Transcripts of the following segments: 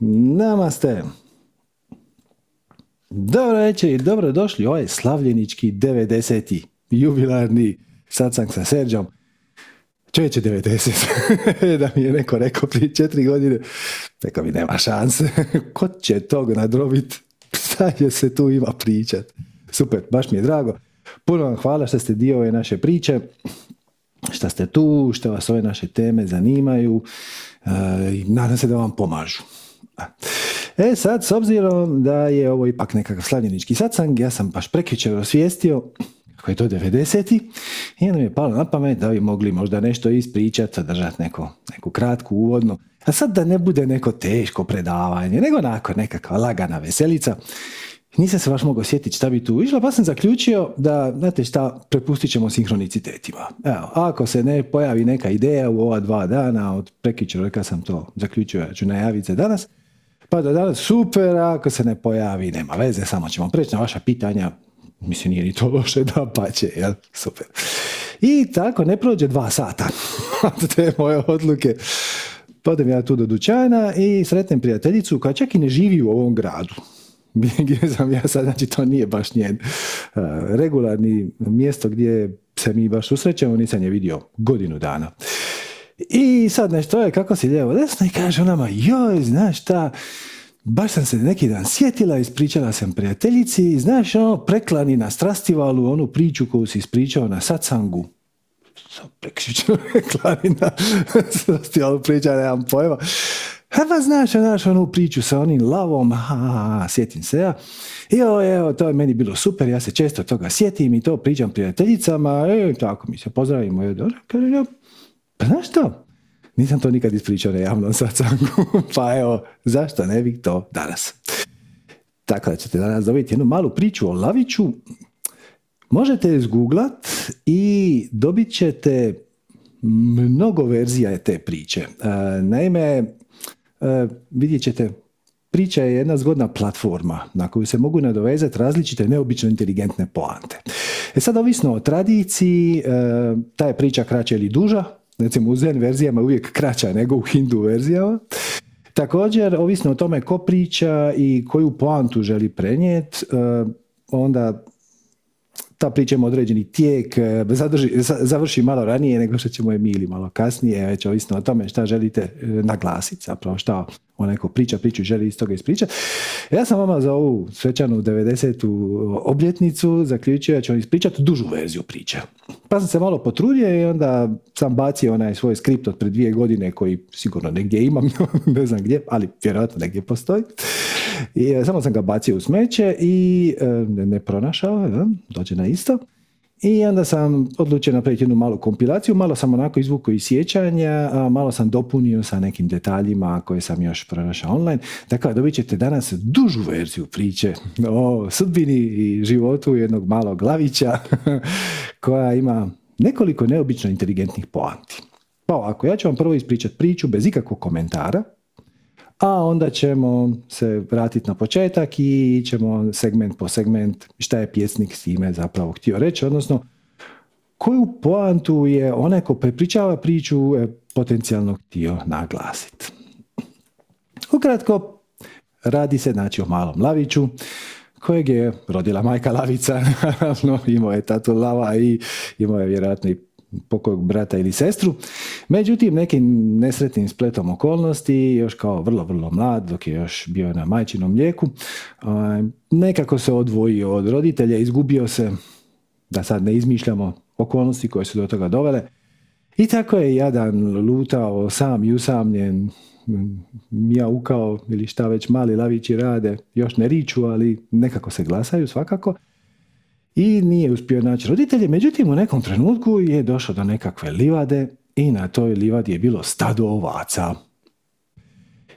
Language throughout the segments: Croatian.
Namaste. Dobro večer i dobro došli ovaj slavljenički 90. jubilarni satsang sa Serđom. Čovječe 90. da mi je neko rekao prije četiri godine, rekao mi nema šanse. Ko će tog nadrobit? Šta se tu ima pričat? Super, baš mi je drago. Puno vam hvala što ste dio ove naše priče, što ste tu, što vas ove naše teme zanimaju e, nadam se da vam pomažu. E sad, s obzirom da je ovo ipak nekakav slavljenički satsang, ja sam baš prekjučer osvijestio kako je to 90. I onda mi je palo na pamet da bi mogli možda nešto ispričati, sadržati neko, neku kratku uvodnu. A sad da ne bude neko teško predavanje, nego onako nekakva lagana veselica. Nisam se baš mogao sjetiti šta bi tu išlo, pa sam zaključio da, znate šta, prepustit ćemo sinhronicitetima. Evo, ako se ne pojavi neka ideja u ova dva dana, od prekičera kad sam to zaključio, ja ću najaviti za danas, pa do danas super, ako se ne pojavi, nema veze, samo ćemo preći na vaša pitanja, mislim nije ni to loše da pa će, jel? Super. I tako, ne prođe dva sata od te moje odluke. Podem ja tu do dućana i sretnem prijateljicu koja čak i ne živi u ovom gradu. gdje sam ja sad, znači to nije baš njen uh, regularni mjesto gdje se mi baš susrećemo, nisam je vidio godinu dana. I sad nešto je kako si lijevo desno i kaže onama, joj, znaš šta, baš sam se neki dan sjetila, ispričala sam prijateljici, znaš ono, preklani na strastivalu, onu priču koju si ispričao na satsangu. Sam prekšićno preklani na strastivalu priča, nemam pojma. Ha pa znaš, znaš onu priču sa onim lavom, ha, ha, sjetim se ja. I evo, to je meni bilo super, ja se često toga sjetim i to pričam prijateljicama, e, tako mi se pozdravimo. Je, dobro, kažem ja, pa znaš to, nisam to nikad ispričao na javnom sacangu, pa evo, zašto ne bih to danas. Tako da ćete danas dobiti jednu malu priču o Laviću. Možete izgooglat i dobit ćete mnogo verzija te priče. E, naime, E, vidjet ćete, priča je jedna zgodna platforma na koju se mogu nadovezati različite neobično inteligentne poante. E sad, ovisno o tradiciji, e, ta je priča kraća ili duža, recimo u zen verzijama je uvijek kraća nego u hindu verzijama. Također, ovisno o tome ko priča i koju poantu želi prenijeti, e, onda ta priča ima određeni tijek, e, zadrži, završi malo ranije nego što ćemo je mi ili malo kasnije, već ovisno o tome šta želite e, naglasiti, zapravo šta onaj ko priča priču želi iz toga ispričati. Ja sam vama za ovu svečanu 90. obljetnicu zaključio da ću ispričati dužu verziju priče. Pa sam se malo potrudio i onda sam bacio onaj svoj skript od pred dvije godine koji sigurno negdje imam, ne znam gdje, ali vjerojatno negdje postoji. I e, samo sam ga bacio u smeće i e, ne pronašao, dođe na isto. I onda sam odlučio napraviti jednu malu kompilaciju, malo sam onako izvukao iz sjećanja, malo sam dopunio sa nekim detaljima koje sam još pronašao online. Dakle, dobit ćete danas dužu verziju priče o sudbini i životu jednog malog glavića koja ima nekoliko neobično inteligentnih poanti. Pa ovako, ja ću vam prvo ispričati priču bez ikakvog komentara, a onda ćemo se vratiti na početak i ćemo segment po segment šta je pjesnik s time zapravo htio reći, odnosno koju poantu je onaj ko prepričava priču e, potencijalno htio naglasiti. Ukratko, radi se znači o malom laviću kojeg je rodila majka lavica, naravno imao je tatu lava i imao je vjerojatno i pokojog brata ili sestru. Međutim, nekim nesretnim spletom okolnosti, još kao vrlo, vrlo mlad, dok je još bio na majčinom mlijeku, nekako se odvojio od roditelja, izgubio se, da sad ne izmišljamo okolnosti koje su do toga dovele. I tako je jadan lutao sam i usamljen, ukao ili šta već mali lavići rade, još ne riču, ali nekako se glasaju svakako i nije uspio naći roditelje. Međutim, u nekom trenutku je došao do nekakve livade i na toj livadi je bilo stado ovaca.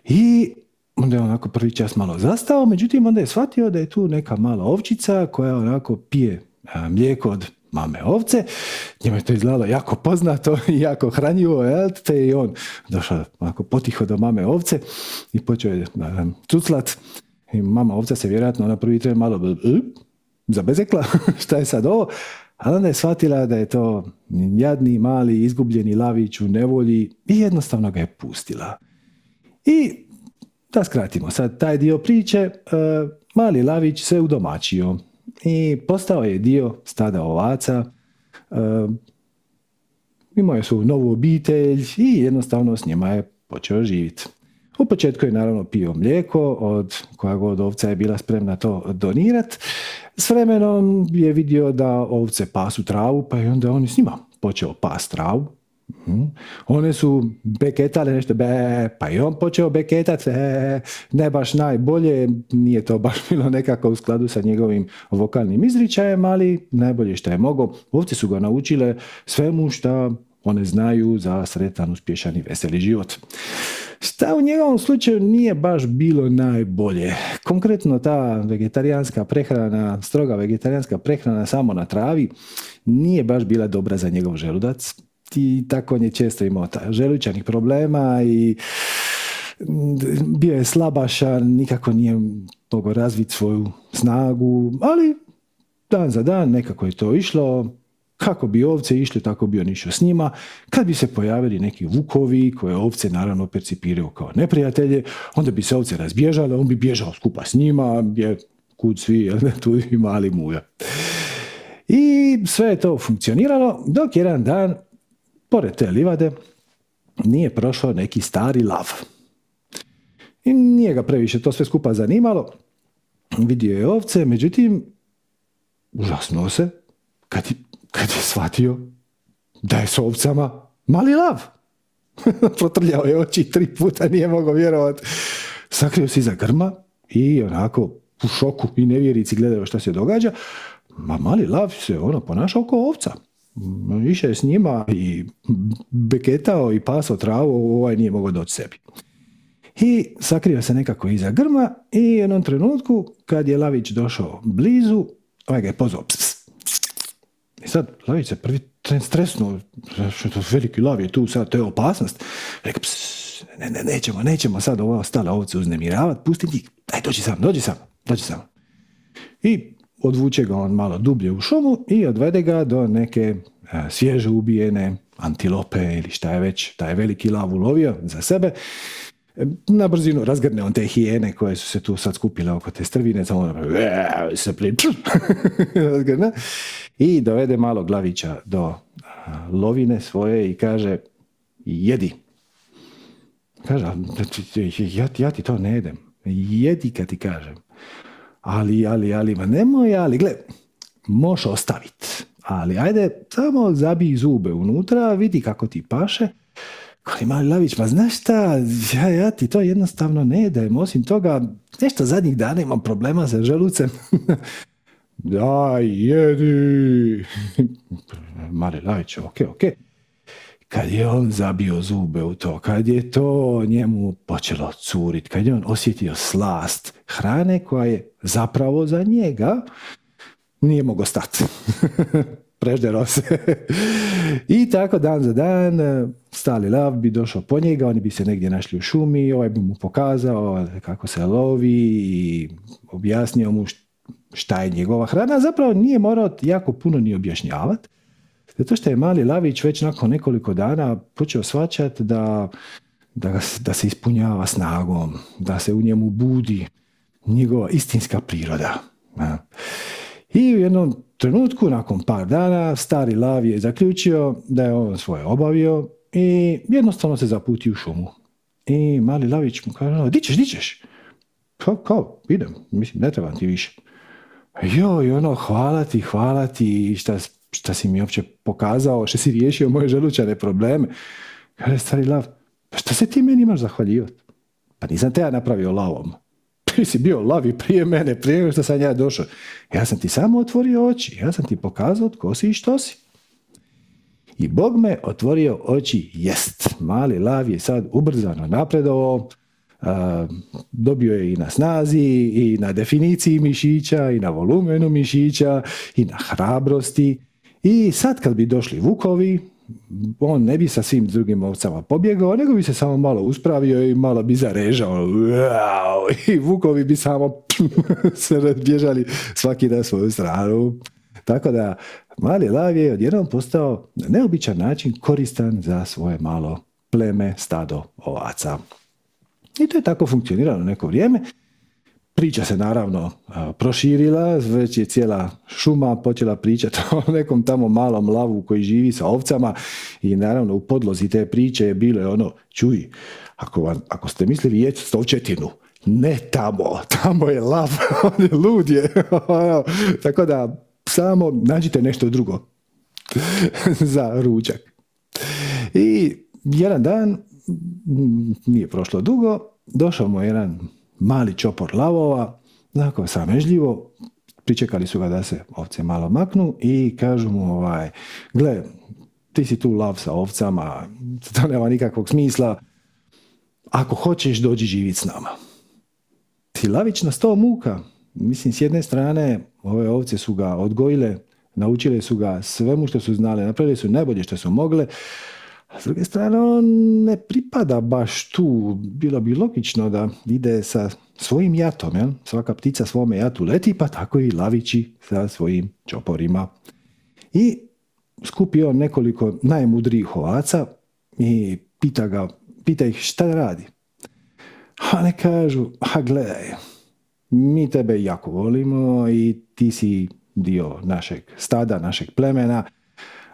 I onda je onako prvi čas malo zastao, međutim onda je shvatio da je tu neka mala ovčica koja onako pije mlijeko od mame ovce. Njemu je to izgledalo jako poznato i jako hranjivo, jel? te i on došao onako potiho do mame ovce i počeo je cuclat. I mama ovca se vjerojatno na prvi tren malo zabezekla, šta je sad ovo? Ali onda je shvatila da je to jadni, mali, izgubljeni lavić u nevolji i jednostavno ga je pustila. I da skratimo sad taj dio priče, e, mali lavić se udomačio i postao je dio stada ovaca, e, imao svoju novu obitelj i jednostavno s njima je počeo živjeti. U početku je naravno pio mlijeko, od koja god ovca je bila spremna to donirat. S vremenom je vidio da ovce pasu travu, pa je onda on s njima počeo pas travu. Mhm. One su beketale nešto, be, pa i on počeo beketat, e, ne baš najbolje, nije to baš bilo nekako u skladu sa njegovim vokalnim izričajem, ali najbolje što je mogao. Ovce su ga naučile svemu što one znaju za sretan, uspješan i veseli život. Šta u njegovom slučaju nije baš bilo najbolje? Konkretno ta vegetarijanska prehrana, stroga vegetarijanska prehrana samo na travi, nije baš bila dobra za njegov želudac. I tako on je često imao želučanih problema i bio je slabašan, nikako nije mogao razviti svoju snagu, ali dan za dan nekako je to išlo, kako bi ovce išli, tako bi on išao s njima. Kad bi se pojavili neki vukovi koje ovce naravno percipiraju kao neprijatelje, onda bi se ovce razbježale, on bi bježao skupa s njima, je kud svi, tu i mali muja. I sve je to funkcioniralo, dok jedan dan, pored te livade, nije prošao neki stari lav. I nije ga previše to sve skupa zanimalo. Vidio je ovce, međutim, užasno se kad kad je shvatio da je s ovcama mali lav. Protrljao je oči tri puta, nije mogao vjerovati. Sakrio se iza grma i onako u šoku i nevjerici gledaju šta se događa. Ma mali lav se ono ponašao kao ovca. Više je s njima i beketao i pasao travu, ovaj nije mogao doći sebi. I sakrio se nekako iza grma i u jednom trenutku kad je Lavić došao blizu, ovaj ga je pozvao i sad Lavić se prvi tren stresno, što to veliki lav je tu sad, to je opasnost. Rekao, ne, ne, nećemo, nećemo sad ovo ostale ovce uznemiravati, pusti njih, daj dođi sam, dođi sam, dođi sam. I odvuče ga on malo dublje u šumu i odvede ga do neke a, svježe ubijene antilope ili šta je već, taj veliki lav ulovio za sebe na brzinu razgrne on te hijene koje su se tu sad skupile oko te strvine, samo ono, se i dovede malo glavića do lovine svoje i kaže jedi. Kaže, ja, ja ti to ne jedem. Jedi kad ti kažem. Ali, ali, ali, ma nemoj, ali, gle, možeš ostaviti. Ali, ajde, samo zabij zube unutra, vidi kako ti paše koji mali Lavić, ma znaš šta, ja, ja ti to jednostavno ne dajem, osim toga, nešto zadnjih dana imam problema sa želucem. Daj, jedi. Mali Lavić, ok, ok. Kad je on zabio zube u to, kad je to njemu počelo curit, kad je on osjetio slast hrane koja je zapravo za njega, nije mogao stati. preždero se. I tako dan za dan stali lav bi došao po njega, oni bi se negdje našli u šumi, ovaj bi mu pokazao kako se lovi i objasnio mu šta je njegova hrana. Zapravo nije morao jako puno ni objašnjavati. Zato što je mali lavić već nakon nekoliko dana počeo svačati da, da, da se ispunjava snagom, da se u njemu budi njegova istinska priroda. I u jednom trenutku, nakon par dana, stari lav je zaključio da je on svoje obavio i jednostavno se zaputi u šumu. I mali lavić mu kaže, di ćeš, di ćeš? Kao, kao, idem, mislim, ne trebam ti više. Joj, ono, hvala ti, hvala ti, šta, šta si mi uopće pokazao, što si riješio moje želučane probleme. Kaže stari lav, pa šta se ti meni imaš zahvaljivati? Pa nisam te ja napravio lavom ti si bio lavi prije mene, prije što sam ja došao. Ja sam ti samo otvorio oči, ja sam ti pokazao tko si i što si. I Bog me otvorio oči, jest. Mali lav je sad ubrzano napredovao, dobio je i na snazi, i na definiciji mišića, i na volumenu mišića, i na hrabrosti. I sad kad bi došli vukovi, on ne bi sa svim drugim ovcama pobjegao, nego bi se samo malo uspravio i malo bi zarežao. I vukovi bi samo se razbježali svaki na svoju stranu. Tako da mali lav je odjednom postao na neobičan način koristan za svoje malo pleme, stado ovaca. I to je tako funkcioniralo neko vrijeme. Priča se naravno proširila, već je cijela šuma počela pričati o nekom tamo malom lavu koji živi sa ovcama i naravno u podlozi te priče je bilo ono, čuj, ako, ako ste mislili jeći stovčetinu, ne tamo, tamo je lav, on je lud je. Tako da samo nađite nešto drugo za ručak. I jedan dan, nije prošlo dugo, došao mu jedan mali čopor lavova, onako samežljivo, pričekali su ga da se ovce malo maknu i kažu mu ovaj, gle, ti si tu lav sa ovcama, to nema nikakvog smisla, ako hoćeš dođi živit s nama. Ti lavić na sto muka. Mislim, s jedne strane, ove ovce su ga odgojile, naučile su ga svemu što su znale, napravili su najbolje što su mogle, a s druge strane, on ne pripada baš tu. Bilo bi logično da ide sa svojim jatom, jel? svaka ptica svome jatu leti, pa tako i lavići sa svojim čoporima. I skupio nekoliko najmudrijih ovaca i pita, ga, pita ih šta radi. A ne kažu, a gledaj, mi tebe jako volimo i ti si dio našeg stada, našeg plemena,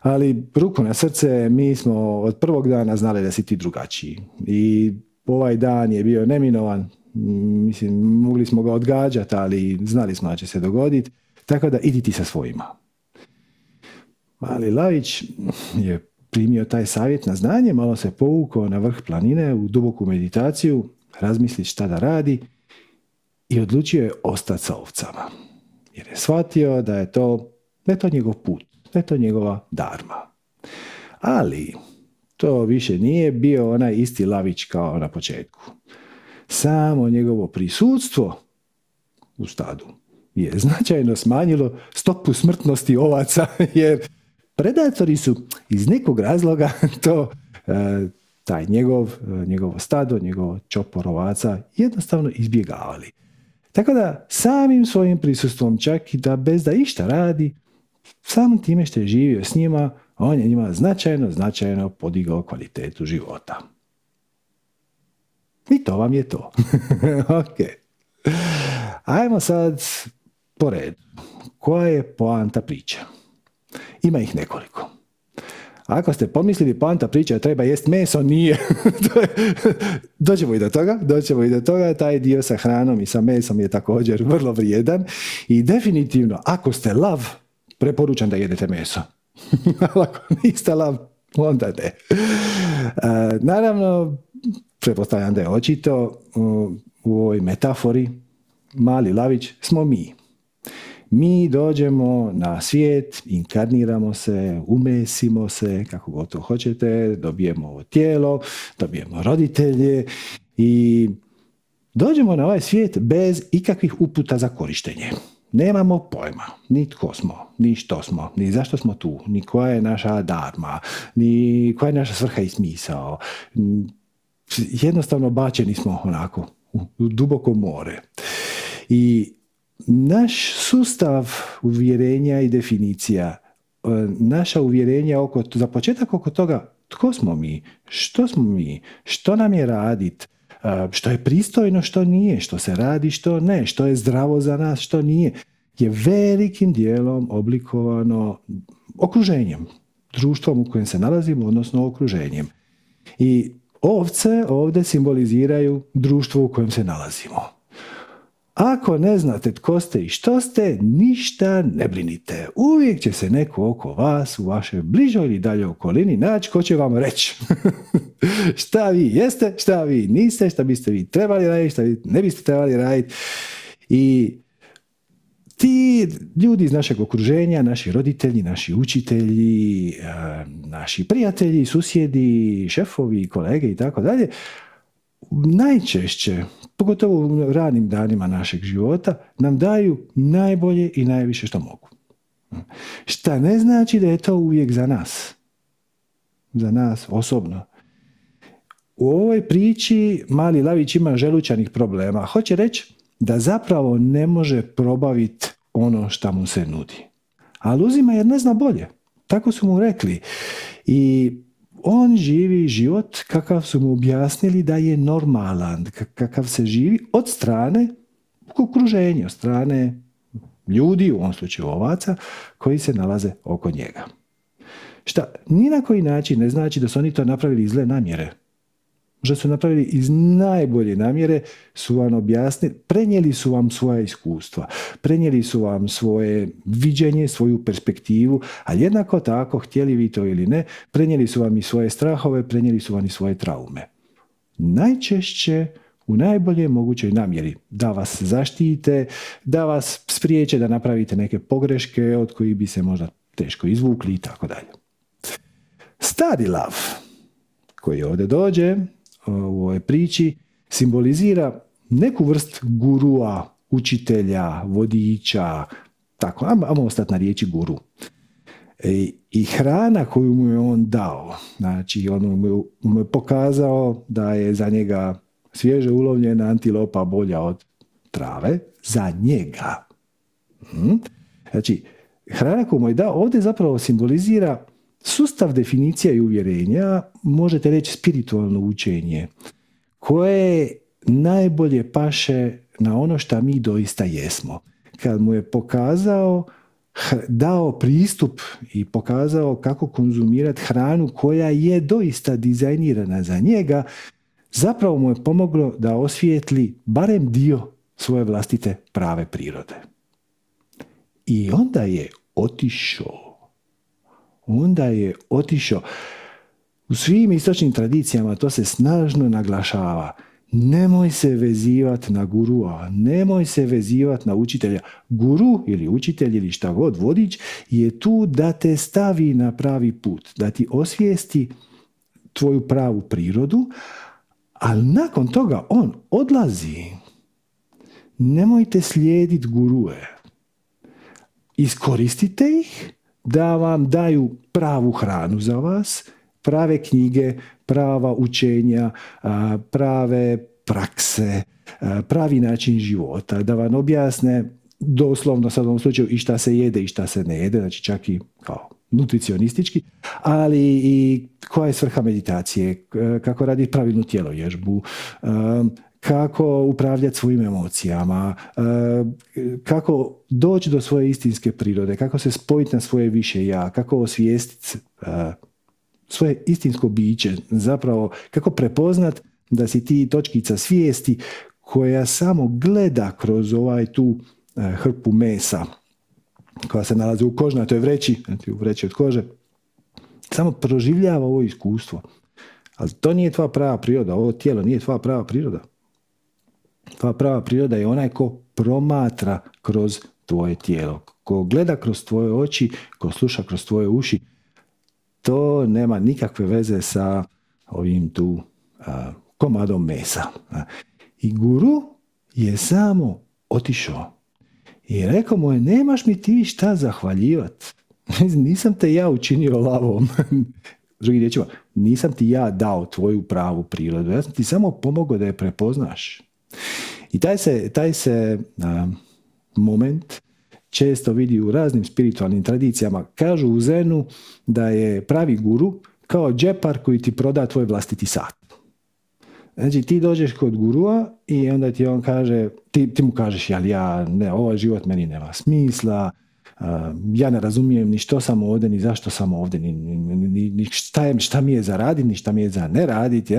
ali ruku na srce, mi smo od prvog dana znali da si ti drugačiji. I ovaj dan je bio neminovan, mislim, mogli smo ga odgađati, ali znali smo da će se dogoditi, tako da idi ti sa svojima. Mali Lavić je primio taj savjet na znanje, malo se povukao na vrh planine u duboku meditaciju, razmisli šta da radi i odlučio je ostati sa ovcama. Jer je shvatio da je to, je to njegov put, je to njegova darma. Ali to više nije bio onaj isti lavić kao na početku. Samo njegovo prisutstvo u stadu je značajno smanjilo stopu smrtnosti ovaca, jer predatori su iz nekog razloga to e, taj njegov, njegovo stado, njegovo čopor ovaca jednostavno izbjegavali. Tako da samim svojim prisustvom čak i da bez da išta radi, samim time što je živio s njima, on je njima značajno, značajno podigao kvalitetu života. I to vam je to. ok. Ajmo sad po redu. Koja je poanta priča? Ima ih nekoliko. Ako ste pomislili poanta priča da treba jest meso, nije. doćemo i do toga, doćemo i do toga, taj dio sa hranom i sa mesom je također vrlo vrijedan i definitivno ako ste lav, preporučam da jedete meso. Ali ako niste lav, onda ne. naravno, pretpostavljam da je očito u ovoj metafori mali lavić smo mi mi dođemo na svijet, inkarniramo se, umesimo se, kako god to hoćete, dobijemo tijelo, dobijemo roditelje i dođemo na ovaj svijet bez ikakvih uputa za korištenje. Nemamo pojma, ni tko smo, ni što smo, ni zašto smo tu, ni koja je naša darma, ni koja je naša svrha i smisao. Jednostavno bačeni smo onako u duboko more. I naš sustav uvjerenja i definicija, e, naša uvjerenja oko, za početak oko toga tko smo mi, što smo mi, što nam je radit, e, što je pristojno, što nije, što se radi, što ne, što je zdravo za nas, što nije, je velikim dijelom oblikovano okruženjem, društvom u kojem se nalazimo, odnosno okruženjem. I ovce ovdje simboliziraju društvo u kojem se nalazimo. Ako ne znate tko ste i što ste, ništa ne brinite. Uvijek će se neko oko vas u vašoj bližoj ili dalje okolini naći ko će vam reći šta vi jeste, šta vi niste, šta biste vi trebali raditi, šta vi ne biste trebali raditi. I ti ljudi iz našeg okruženja, naši roditelji, naši učitelji, eh, naši prijatelji, susjedi, šefovi, kolege i tako dalje, najčešće pogotovo u ranim danima našeg života, nam daju najbolje i najviše što mogu. Šta ne znači da je to uvijek za nas. Za nas osobno. U ovoj priči mali Lavić ima želučanih problema. Hoće reći da zapravo ne može probaviti ono što mu se nudi. Ali uzima jer ne zna bolje. Tako su mu rekli. I on živi život kakav su mu objasnili da je normalan, kakav se živi od strane okruženja, od strane ljudi, u ovom slučaju ovaca, koji se nalaze oko njega. Šta ni na koji način ne znači da su oni to napravili iz zle namjere. Možda su napravili iz najbolje namjere, su vam objasnili, prenijeli su vam svoja iskustva, prenijeli su vam svoje viđenje, svoju perspektivu, a jednako tako, htjeli vi to ili ne, prenijeli su vam i svoje strahove, prenijeli su vam i svoje traume. Najčešće u najbolje mogućoj namjeri da vas zaštite, da vas spriječe da napravite neke pogreške od kojih bi se možda teško izvukli i tako dalje. Stadi lav koji ovdje dođe u ovoj priči simbolizira neku vrst gurua, učitelja, vodiča, tako, ajmo ostati na riječi guru. E, I hrana koju mu je on dao, znači on mu je pokazao da je za njega svježe ulovljena antilopa bolja od trave, za njega. Hm? Znači, hrana koju mu je dao ovdje zapravo simbolizira sustav definicija i uvjerenja, možete reći spiritualno učenje, koje najbolje paše na ono što mi doista jesmo. Kad mu je pokazao, dao pristup i pokazao kako konzumirati hranu koja je doista dizajnirana za njega, zapravo mu je pomoglo da osvijetli barem dio svoje vlastite prave prirode. I onda je otišao onda je otišao. U svim istočnim tradicijama to se snažno naglašava. Nemoj se vezivati na gurua, nemoj se vezivati na učitelja. Guru ili učitelj ili šta god vodič je tu da te stavi na pravi put, da ti osvijesti tvoju pravu prirodu, ali nakon toga on odlazi. Nemojte slijediti gurue. Iskoristite ih da vam daju pravu hranu za vas, prave knjige, prava učenja, prave prakse, pravi način života, da vam objasne doslovno sad u ovom slučaju i šta se jede i šta se ne jede, znači čak i kao nutricionistički, ali i koja je svrha meditacije, kako radi pravilnu tjelovježbu, kako upravljati svojim emocijama, e, kako doći do svoje istinske prirode, kako se spojiti na svoje više ja, kako osvijestiti e, svoje istinsko biće, zapravo kako prepoznat da si ti točkica svijesti koja samo gleda kroz ovaj tu e, hrpu mesa koja se nalazi u kožnatoj vreći, znači u vreći od kože, samo proživljava ovo iskustvo. Ali to nije tvoja prava priroda, ovo tijelo nije tvoja prava priroda. Tvoja prava priroda je onaj ko promatra kroz tvoje tijelo, ko gleda kroz tvoje oči, ko sluša kroz tvoje uši. To nema nikakve veze sa ovim tu komadom mesa. I guru je samo otišao. I rekao mu je, nemaš mi ti šta zahvaljivati. Nisam te ja učinio lavom. Drugi riječima, nisam ti ja dao tvoju pravu prirodu. Ja sam ti samo pomogao da je prepoznaš. I taj se, taj se moment često vidi u raznim spiritualnim tradicijama. Kažu u Zenu da je pravi guru kao džepar koji ti proda tvoj vlastiti sat. Znači ti dođeš kod gurua i onda ti on kaže, ti, ti mu kažeš, jel ja, ne, ovaj život meni nema smisla, ja ne razumijem ni što sam ovdje, ni zašto sam ovdje, ni, ni, ni šta, je, šta mi je za raditi, ni šta mi je za ne raditi.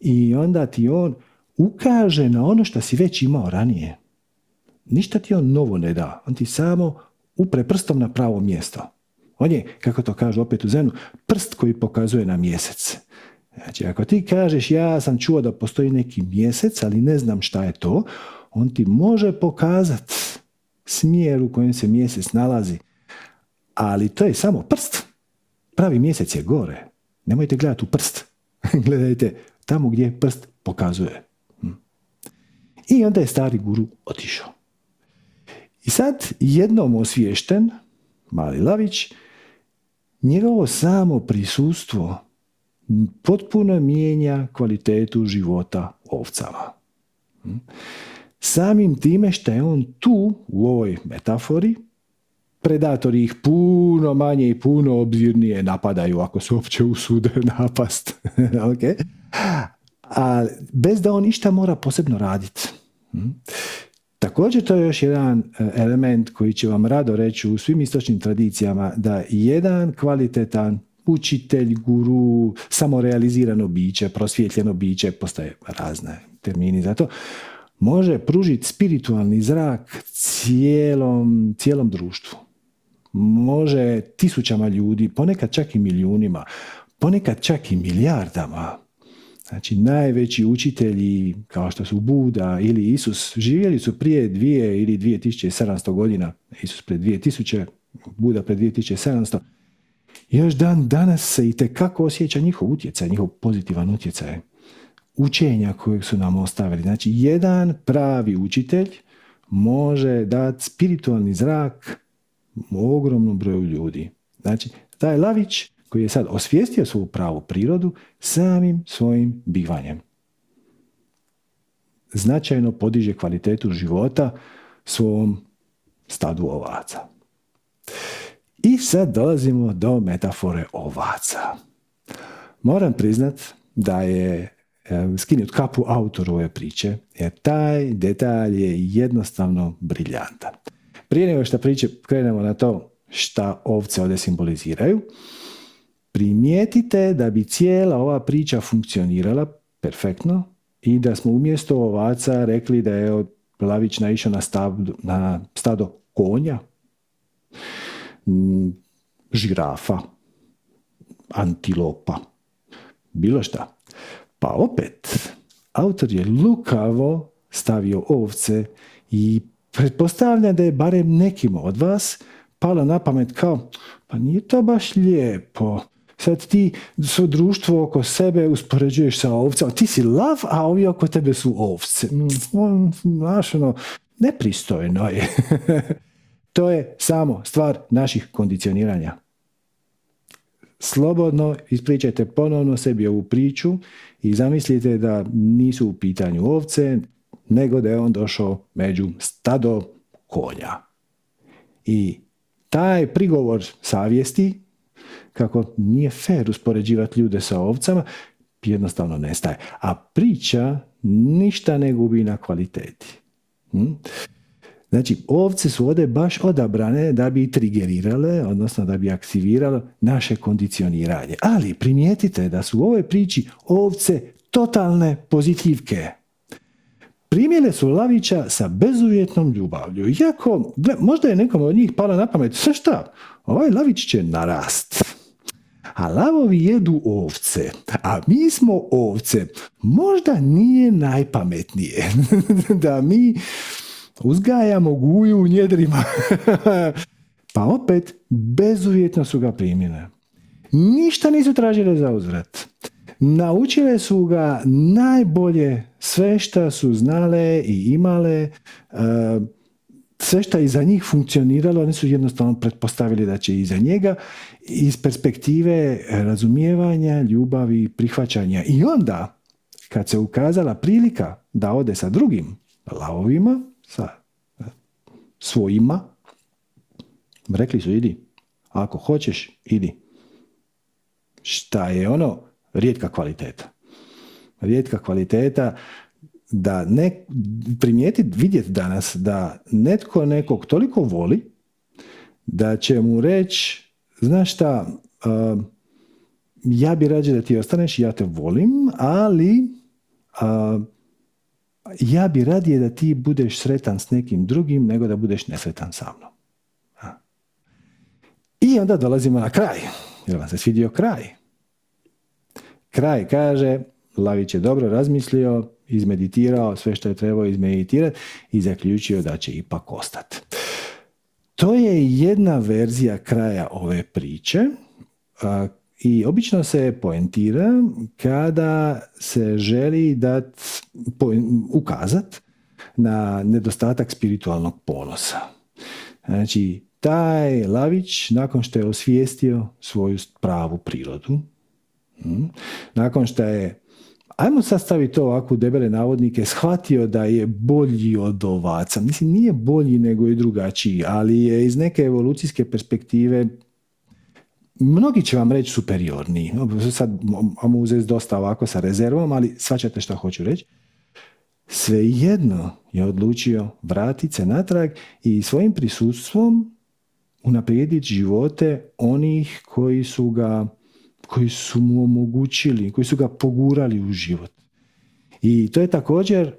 I onda ti on ukaže na ono što si već imao ranije. Ništa ti on novo ne da. On ti samo upre prstom na pravo mjesto. On je, kako to kaže opet u Zenu, prst koji pokazuje na mjesec. Znači, ako ti kažeš ja sam čuo da postoji neki mjesec, ali ne znam šta je to, on ti može pokazati smjer u kojem se mjesec nalazi. Ali to je samo prst. Pravi mjesec je gore. Nemojte gledati u prst. Gledajte tamo gdje prst pokazuje. I onda je stari guru otišao. I sad jednom osviješten, mali lavić, njegovo samo prisustvo potpuno mijenja kvalitetu života ovcama. Samim time što je on tu, u ovoj metafori, predatori ih puno manje i puno obzirnije napadaju ako se uopće usude napast. okay? A bez da on ništa mora posebno raditi. Hm? Također to je još jedan e, element koji će vam rado reći u svim istočnim tradicijama da jedan kvalitetan učitelj, guru, samorealizirano biće, prosvjetljeno biće, postoje razne termini za to, može pružiti spiritualni zrak cijelom, cijelom društvu. Može tisućama ljudi, ponekad čak i milijunima, ponekad čak i milijardama. Znači, najveći učitelji, kao što su Buda ili Isus, živjeli su prije dvije ili 2700 godina. Isus pred 2000, Buda pred 2700. Još dan danas se i tekako osjeća njihov utjecaj, njihov pozitivan utjecaj učenja kojeg su nam ostavili. Znači, jedan pravi učitelj može dati spiritualni zrak ogromnom broju ljudi. Znači, taj lavić koji je sad osvijestio svoju pravu prirodu samim svojim bivanjem. Značajno podiže kvalitetu života svom stadu ovaca. I sad dolazimo do metafore ovaca. Moram priznat da je e, skinut kapu autoru ove priče, jer taj detalj je jednostavno briljantan. Prije nego što priče krenemo na to šta ovce ovdje simboliziraju, primijetite da bi cijela ova priča funkcionirala perfektno i da smo umjesto ovaca rekli da je Lavić naišao na, na stado konja, žirafa, antilopa, bilo šta. Pa opet, autor je lukavo stavio ovce i pretpostavlja da je barem nekim od vas palo na pamet kao, pa nije to baš lijepo. Sad ti svo društvo oko sebe uspoređuješ sa ovcama. Ti si lav, a ovi oko tebe su ovce. Mm, znaš, ono, nepristojno je. to je samo stvar naših kondicioniranja. Slobodno ispričajte ponovno sebi ovu priču i zamislite da nisu u pitanju ovce, nego da je on došao među stado konja. I taj prigovor savjesti kako nije fair uspoređivati ljude sa ovcama, jednostavno nestaje. A priča ništa ne gubi na kvaliteti. Hm? Znači, ovce su ovdje baš odabrane da bi trigerirale, odnosno da bi aktivirale naše kondicioniranje. Ali primijetite da su u ovoj priči ovce totalne pozitivke. Primjele su Lavića sa bezuvjetnom ljubavlju. Iako, možda je nekom od njih palo na pamet, sve šta, ovaj Lavić će narast. A lavovi jedu ovce, a mi smo ovce. Možda nije najpametnije da mi uzgajamo guju u njedrima. pa opet, bezuvjetno su ga primjene. Ništa nisu tražile za uzvrat. Naučile su ga najbolje sve što su znale i imale, eh, sve što je iza njih funkcioniralo, oni su jednostavno pretpostavili da će iza njega iz perspektive razumijevanja, ljubavi, prihvaćanja. I onda, kad se ukazala prilika da ode sa drugim lavovima, sa e, svojima, rekli su idi, ako hoćeš, idi. Šta je ono? Rijetka kvaliteta. Rijetka kvaliteta da ne primijetiti, vidjeti danas da netko nekog toliko voli da će mu reći znaš šta, uh, ja bi rađe da ti ostaneš, ja te volim, ali uh, ja bi radije da ti budeš sretan s nekim drugim nego da budeš nesretan sa mnom. I onda dolazimo na kraj. Jer vam se svidio kraj? Kraj kaže, Lavić je dobro razmislio, izmeditirao sve što je trebao izmeditirati i zaključio da će ipak ostati. To je jedna verzija kraja ove priče i obično se poentira kada se želi dat, ukazat na nedostatak spiritualnog ponosa. Znači, taj Lavić, nakon što je osvijestio svoju pravu prirodu, hm, nakon što je ajmo sad staviti to ovako u debele navodnike, shvatio da je bolji od ovaca. Mislim, nije bolji nego i drugačiji, ali je iz neke evolucijske perspektive mnogi će vam reći superiorni. Sad vam uzeti dosta ovako sa rezervom, ali svačate što hoću reći. Svejedno je odlučio vratiti se natrag i svojim prisustvom unaprijediti živote onih koji su ga koji su mu omogućili, koji su ga pogurali u život. I to je također e,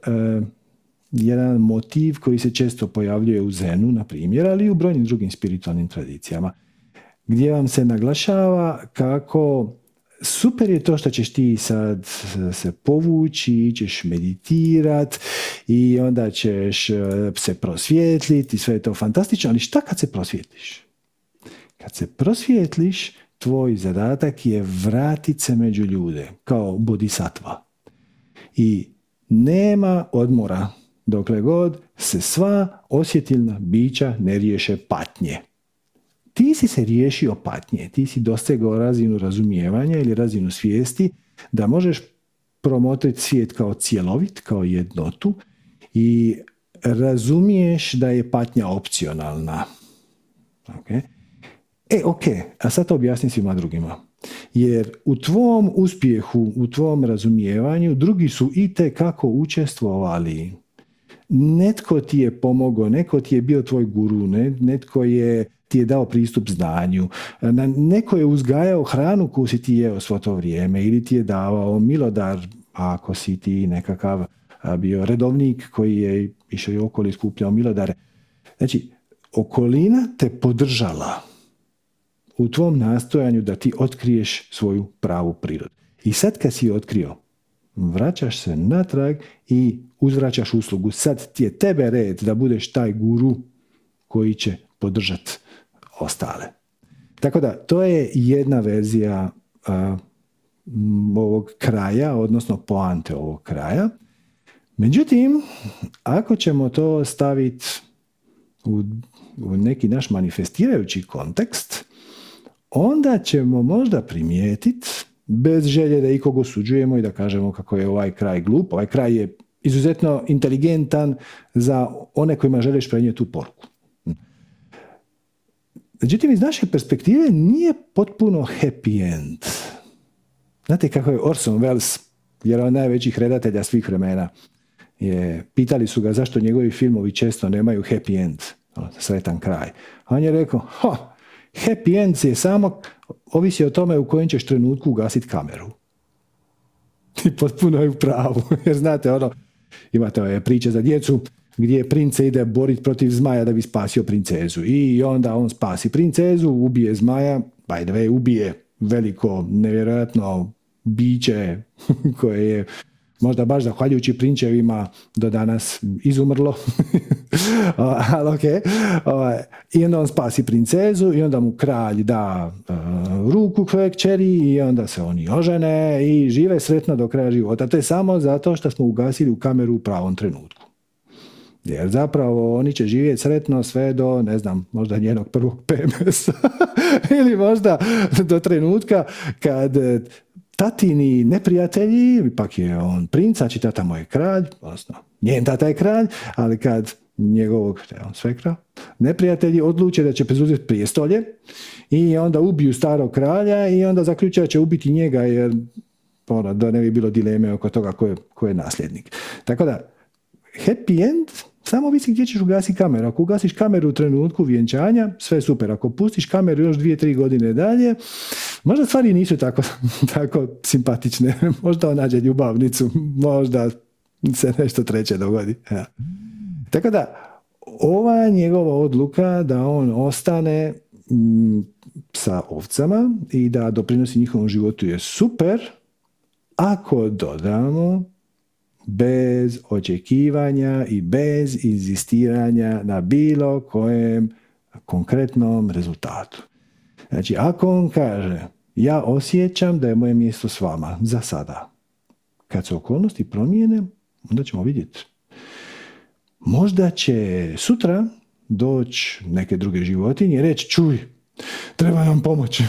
jedan motiv koji se često pojavljuje u Zenu, na primjer, ali i u brojnim drugim spiritualnim tradicijama, gdje vam se naglašava kako super je to što ćeš ti sad se povući, ćeš meditirat i onda ćeš e, se prosvjetliti, sve je to fantastično, ali šta kad se prosvjetliš? Kad se prosvjetliš, tvoj zadatak je vratit se među ljude, kao bodhisattva. I nema odmora dokle god se sva osjetilna bića ne riješe patnje. Ti si se riješio patnje, ti si dostegao razinu razumijevanja ili razinu svijesti da možeš promotriti svijet kao cjelovit, kao jednotu i razumiješ da je patnja opcionalna. Okay? E, ok, a sad to objasni svima drugima. Jer u tvom uspjehu, u tvom razumijevanju, drugi su i kako učestvovali. Netko ti je pomogao, netko ti je bio tvoj guru, netko je ti je dao pristup znanju, neko je uzgajao hranu koju si ti jeo svo to vrijeme ili ti je davao milodar ako si ti nekakav bio redovnik koji je išao i okoli skupljao milodare. Znači, okolina te podržala u tvom nastojanju da ti otkriješ svoju pravu prirodu. I sad kad si otkrio, vraćaš se natrag i uzvraćaš uslugu. Sad ti je tebe red da budeš taj guru koji će podržati ostale. Tako da, to je jedna verzija ovog kraja, odnosno poante ovog kraja. Međutim, ako ćemo to staviti u, u neki naš manifestirajući kontekst, onda ćemo možda primijetiti, bez želje da ikog osuđujemo i da kažemo kako je ovaj kraj glup, ovaj kraj je izuzetno inteligentan za one kojima želiš prenijeti tu poruku. Međutim, iz naše perspektive nije potpuno happy end. Znate kako je Orson Welles, jedan od najvećih redatelja svih vremena, je, pitali su ga zašto njegovi filmovi često nemaju happy end, ono, sretan kraj. A on je rekao, ha, Happy end je samo, ovisi o tome u kojem ćeš trenutku ugasiti kameru. I potpuno je u pravu. Jer znate, ono, imate ove priče za djecu gdje prince ide boriti protiv zmaja da bi spasio princezu. I onda on spasi princezu, ubije zmaja, by the way, ubije veliko, nevjerojatno biće koje je možda baš zahvaljujući prinčevima do danas izumrlo. Ali ok. I onda on spasi princezu i onda mu kralj da uh, ruku kćeri i onda se oni ožene i žive sretno do kraja života. To je samo zato što smo ugasili u kameru u pravom trenutku. Jer zapravo oni će živjeti sretno sve do, ne znam, možda njenog prvog PMS ili možda do trenutka kad tatini neprijatelji, ipak je on princ, znači tata mu je kralj, odnosno njen tata je kralj, ali kad njegovog on svekra, neprijatelji odluče da će prezuzeti prijestolje i onda ubiju starog kralja i onda zaključaju da će ubiti njega jer ono, da ne bi bilo dileme oko toga ko je, ko je nasljednik. Tako da, happy end samo visi gdje ćeš ugasiti kameru. Ako ugasiš kameru u trenutku vjenčanja, sve super. Ako pustiš kameru još dvije, tri godine dalje, možda stvari nisu tako, tako simpatične. Možda on nađe ljubavnicu, možda se nešto treće dogodi. Ja. Tako da, ova njegova odluka da on ostane mm, sa ovcama i da doprinosi njihovom životu je super, ako dodamo bez očekivanja i bez inzistiranja na bilo kojem konkretnom rezultatu. Znači, ako on kaže, ja osjećam da je moje mjesto s vama, za sada. Kad se okolnosti promijene, onda ćemo vidjeti. Možda će sutra doći neke druge životinje i reći, čuj, treba nam pomoć.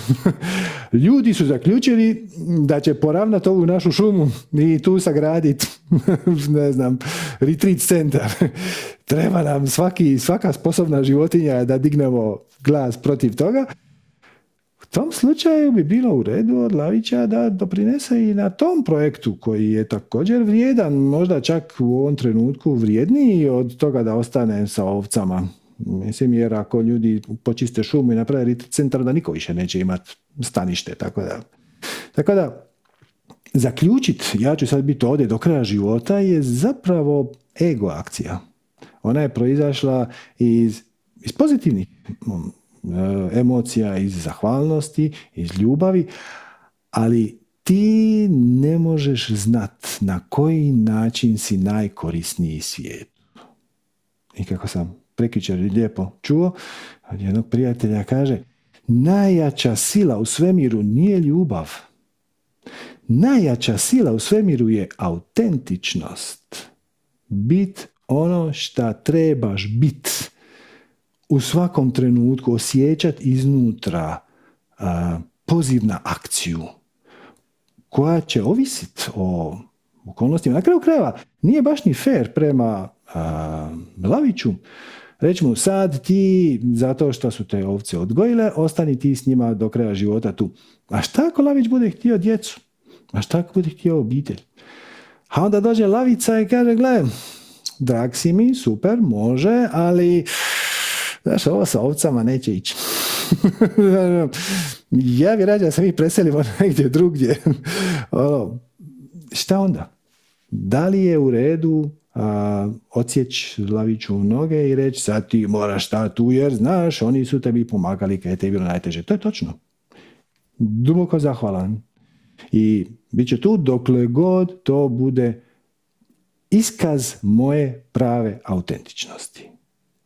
Ljudi su zaključili da će poravnati ovu našu šumu i tu sagraditi, ne znam, retreat centar. treba nam svaki, svaka sposobna životinja da dignemo glas protiv toga. Tom slučaju bi bilo u redu od Lavića da doprinese i na tom projektu koji je također vrijedan, možda čak u ovom trenutku vrijedniji od toga da ostane sa ovcama Mislim, jer ako ljudi počiste šumu i naprave centar, da niko više neće imati stanište. Tako da, tako da zaključit, ja ću sad biti ovdje do kraja života, je zapravo ego akcija. Ona je proizašla iz, iz pozitivnih emocija, iz zahvalnosti, iz ljubavi, ali ti ne možeš znat na koji način si najkorisniji svijet. I kako sam prekjučer lijepo čuo od jednog prijatelja kaže najjača sila u svemiru nije ljubav. Najjača sila u svemiru je autentičnost. Bit ono šta trebaš bit. U svakom trenutku osjećat iznutra a, poziv na akciju koja će ovisiti o okolnostima. Na kraju krajeva nije baš ni fair prema a, Laviću Reći mu sad ti, zato što su te ovce odgojile, ostani ti s njima do kraja života tu. A šta ako Lavić bude htio djecu? A šta ako bude htio obitelj? A onda dođe Lavica i kaže, gle, drag si mi, super, može, ali znaš, ovo sa ovcama neće ići. ja bi rađa da se mi preselimo negdje drugdje. ono, šta onda? Da li je u redu a, odsjeć Laviću noge i reći sad ti moraš stati tu jer znaš oni su tebi pomagali kad je tebi bilo najteže. To je točno. Duboko zahvalan. I bit će tu dokle god to bude iskaz moje prave autentičnosti.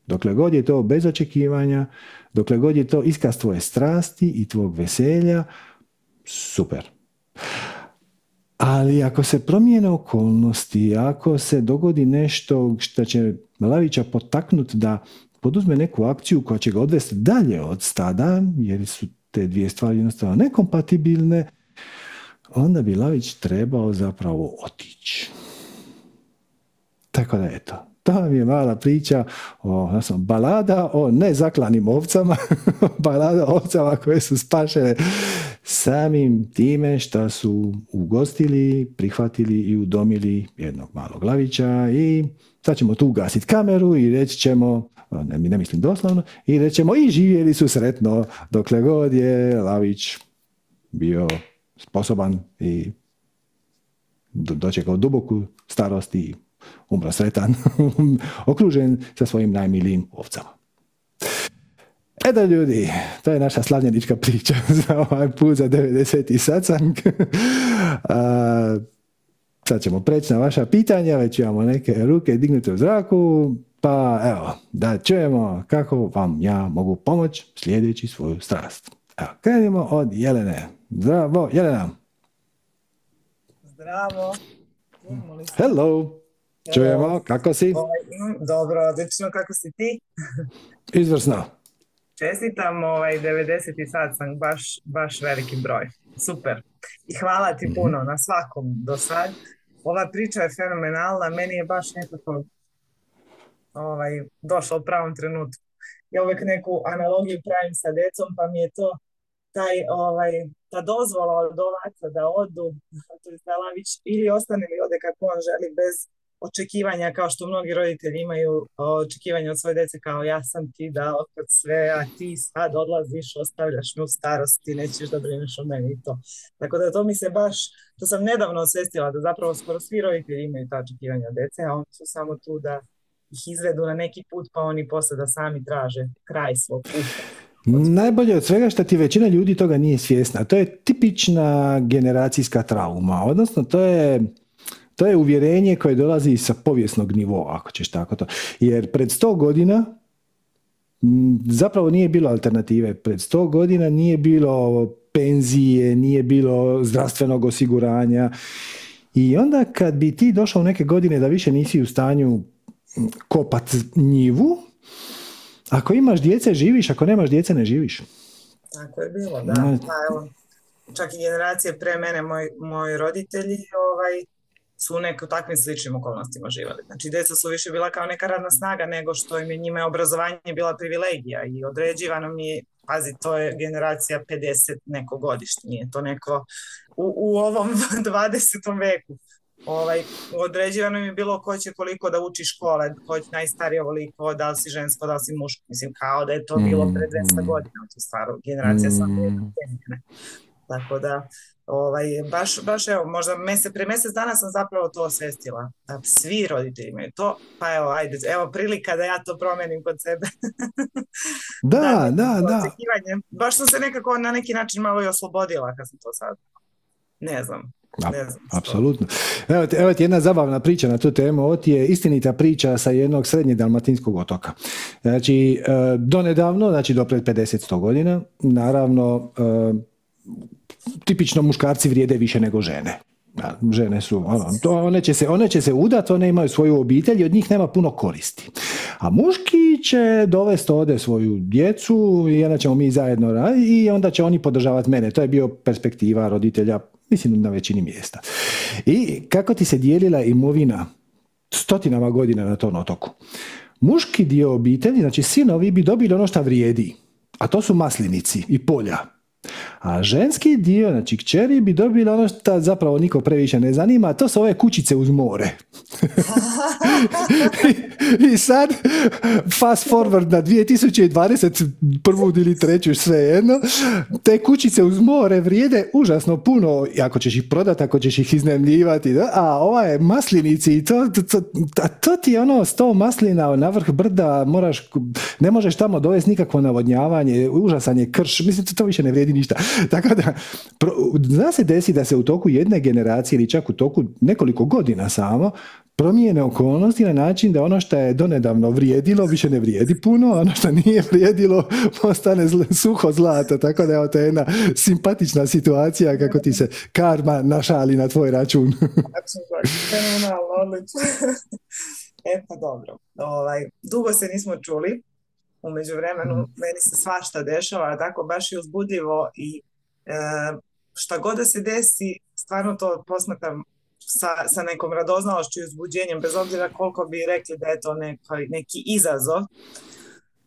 Dokle god je to bez očekivanja, dokle god je to iskaz tvoje strasti i tvog veselja, super. Ali ako se promijene okolnosti, ako se dogodi nešto što će Melavića potaknuti da poduzme neku akciju koja će ga odvesti dalje od stada, jer su te dvije stvari jednostavno nekompatibilne, onda bi Lavić trebao zapravo otići. Tako da eto, to vam je mala priča o znači, balada o nezaklanim ovcama, balada o ovcama koje su spašene. Samim time što su ugostili, prihvatili i udomili jednog malog lavića i sad ćemo tu ugasiti kameru i reći ćemo, ne, ne mislim doslovno, i reći ćemo i živjeli su sretno dokle god je lavić bio sposoban i dočekao duboku starost i umro sretan, okružen sa svojim najmilijim ovcama. Eto ljudi, to je naša slavljenička priča za ovaj put za 90. sacang. sad ćemo preći na vaša pitanja, već imamo neke ruke dignute u zraku, pa evo, da čujemo kako vam ja mogu pomoći slijedeći svoju strast. Evo, krenimo od Jelene. Zdravo, Jelena. Zdravo. Hello. Čujemo, kako si? Dobro, odlično, kako si ti? Izvrsno. Čestitam, ovaj 90. sad sam baš, baš veliki broj. Super. I hvala ti puno na svakom do sad. Ova priča je fenomenalna, meni je baš nekako ovaj, došla u pravom trenutku. Ja uvijek neku analogiju pravim sa decom, pa mi je to taj, ovaj, ta dozvola od ovaca da odu, to je ili ostane ili ode kako on želi bez očekivanja kao što mnogi roditelji imaju očekivanja od svoje djece kao ja sam ti dao kod sve, a ti sad odlaziš, ostavljaš me u starosti, nećeš da brineš o meni i to. Tako da to mi se baš, to sam nedavno osvestila da zapravo skoro svi roditelji imaju ta očekivanja od djece, a oni su samo tu da ih izvedu na neki put pa oni poslije da sami traže kraj svog puta. Najbolje od svega što ti većina ljudi toga nije svjesna. To je tipična generacijska trauma. Odnosno, to je to je uvjerenje koje dolazi sa povijesnog nivoa, ako ćeš tako to. Jer pred sto godina zapravo nije bilo alternative. Pred sto godina nije bilo penzije, nije bilo zdravstvenog osiguranja. I onda kad bi ti došao u neke godine da više nisi u stanju kopat njivu, ako imaš djece živiš, ako nemaš djece ne živiš. Tako je bilo, da. Pa, evo, čak i generacije pre mene, moj, moji roditelji, ovaj, su u nekim takvim sličnim okolnostima živali. Znači, djeca su više bila kao neka radna snaga nego što im je njima obrazovanje bila privilegija i određivano mi je, pazi, to je generacija 50 neko godišnje, nije to neko u, u ovom 20. veku. Ovaj, određivano mi je bilo ko će koliko da uči škole, ko će najstarije ovoliko, da li si žensko, da li si muško. Mislim, kao da je to bilo pre 200 mm. godina, tu stvaru, generacija mm. sam Tako da, ovaj, baš, baš evo, možda mese, pre mjesec dana sam zapravo to osvestila, da svi roditelji imaju to, pa evo, ajde, evo prilika da ja to promenim kod sebe. da, da, da. da. Baš sam se nekako na neki način malo i oslobodila kad sam to sad. Ne znam. Ne znam apsolutno. Evo, evo ti jedna zabavna priča na tu temu. Ovo ti je istinita priča sa jednog srednje dalmatinskog otoka. Znači, e, donedavno, znači do pred 50 godina, naravno, e, tipično muškarci vrijede više nego žene. žene su, ono, to, one, će se, one će se udati, one imaju svoju obitelj i od njih nema puno koristi. A muški će dovesti ovdje svoju djecu i onda ćemo mi zajedno raditi i onda će oni podržavati mene. To je bio perspektiva roditelja, mislim na većini mjesta. I kako ti se dijelila imovina stotinama godina na tom otoku? Muški dio obitelji, znači sinovi bi dobili ono što vrijedi, a to su maslinici i polja a ženski dio, znači kćeri, bi dobila ono što zapravo niko previše ne zanima, a to su ove kućice uz more. I, sad, fast forward na 2021. ili treću, sve jedno, te kućice uz more vrijede užasno puno, ako ćeš ih prodati, ako ćeš ih iznemljivati, da? a ova je maslinici i to, to, to, to ti je ono sto maslina na vrh brda, moraš, ne možeš tamo dovesti nikakvo navodnjavanje, užasan je krš, mislim, to više ne vrijedi ništa. Tako da, zna se desi da se u toku jedne generacije ili čak u toku nekoliko godina samo promijene okolnosti na način da ono što je donedavno vrijedilo više ne vrijedi puno, a ono što nije vrijedilo postane suho zlato, tako da je to jedna simpatična situacija kako ti se karma našali na tvoj račun. e pa dobro, ovaj, dugo se nismo čuli, u međuvremenu mm. meni se svašta dešava, tako baš je uzbudljivo i e, šta god da se desi, stvarno to posmatram sa, sa nekom radoznalošću i uzbuđenjem, bez obzira koliko bi rekli da je to neki, neki izazov,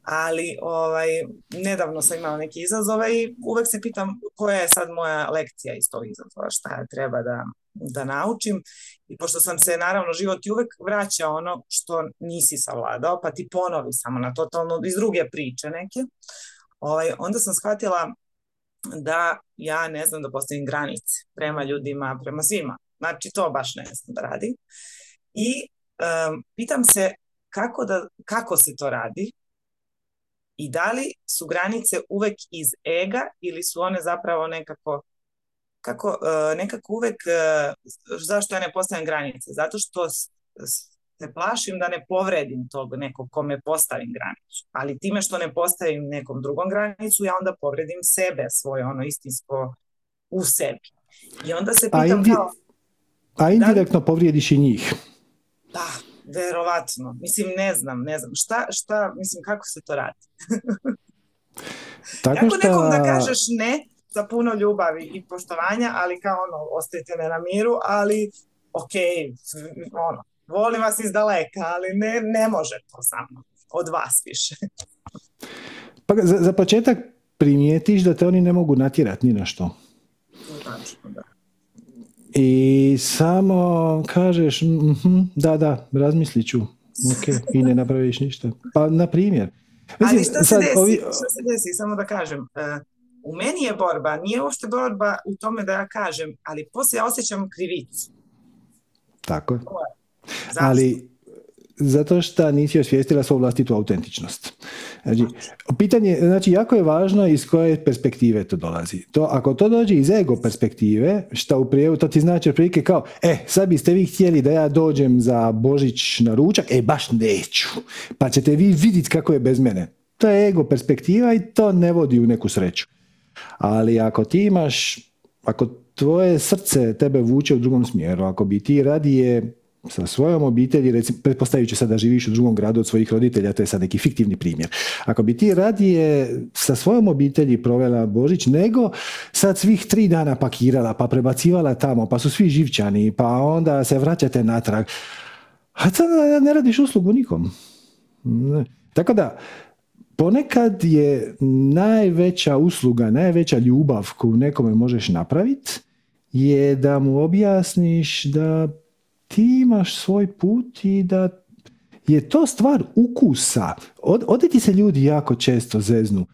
ali ovaj, nedavno sam imala neke izazove i uvek se pitam koja je sad moja lekcija iz tog izazova, šta treba da, da naučim. I pošto sam se naravno život i uvek vraća ono što nisi savladao pa ti ponovi samo na totalno iz druge priče neke ovaj, onda sam shvatila da ja ne znam da postavim granice prema ljudima, prema svima. Znači to baš ne znam da radim. I pitam se kako, da, kako se to radi i da li su granice uvek iz ega ili su one zapravo nekako kako e, nekako uvek e, zašto ja ne postavim granice? Zato što se plašim da ne povredim tog nekog kome postavim granicu ali time što ne postavim nekom drugom granicu ja onda povredim sebe svoje ono istinsko u sebi. I onda se pitam a, kao, a indirektno povrijediš i njih. Da verovatno. Mislim ne znam ne znam. Šta, šta mislim kako se to radi? Tako što... nekom da kažeš ne, za puno ljubavi i poštovanja, ali kao ono, ostavite me na miru, ali ok, ono, volim vas iz daleka, ali ne, ne može to samo od vas više. Pa za, za početak primijetiš da te oni ne mogu natjerati ni na što. da. I samo kažeš, mm da, da, razmislit ću. Ok, i ne napraviš ništa. Pa, na primjer. Ali što se, desi, što se desi, samo da kažem, uh, u meni je borba, nije uopšte borba u tome da ja kažem, ali poslije ja osjećam krivicu. Tako je. Ali zato što nisi osvijestila svoju vlastitu autentičnost. Znači, pitanje, znači, jako je važno iz koje perspektive to dolazi. To, ako to dođe iz ego perspektive, što u prijevu, to ti znači otprilike kao, e, sad biste vi htjeli da ja dođem za Božić na ručak, e, baš neću. Pa ćete vi vidjeti kako je bez mene. To je ego perspektiva i to ne vodi u neku sreću. Ali ako ti imaš, ako tvoje srce tebe vuče u drugom smjeru, ako bi ti radije sa svojom obitelji, recimo, pretpostavit ću da živiš u drugom gradu od svojih roditelja, to je sad neki fiktivni primjer. Ako bi ti radije sa svojom obitelji provela Božić, nego sad svih tri dana pakirala, pa prebacivala tamo, pa su svi živčani, pa onda se vraćate natrag, a sad ne radiš uslugu nikom. Tako da, ponekad je najveća usluga, najveća ljubav koju nekome možeš napraviti je da mu objasniš da ti imaš svoj put i da je to stvar ukusa. Od, ti se ljudi jako često zeznu.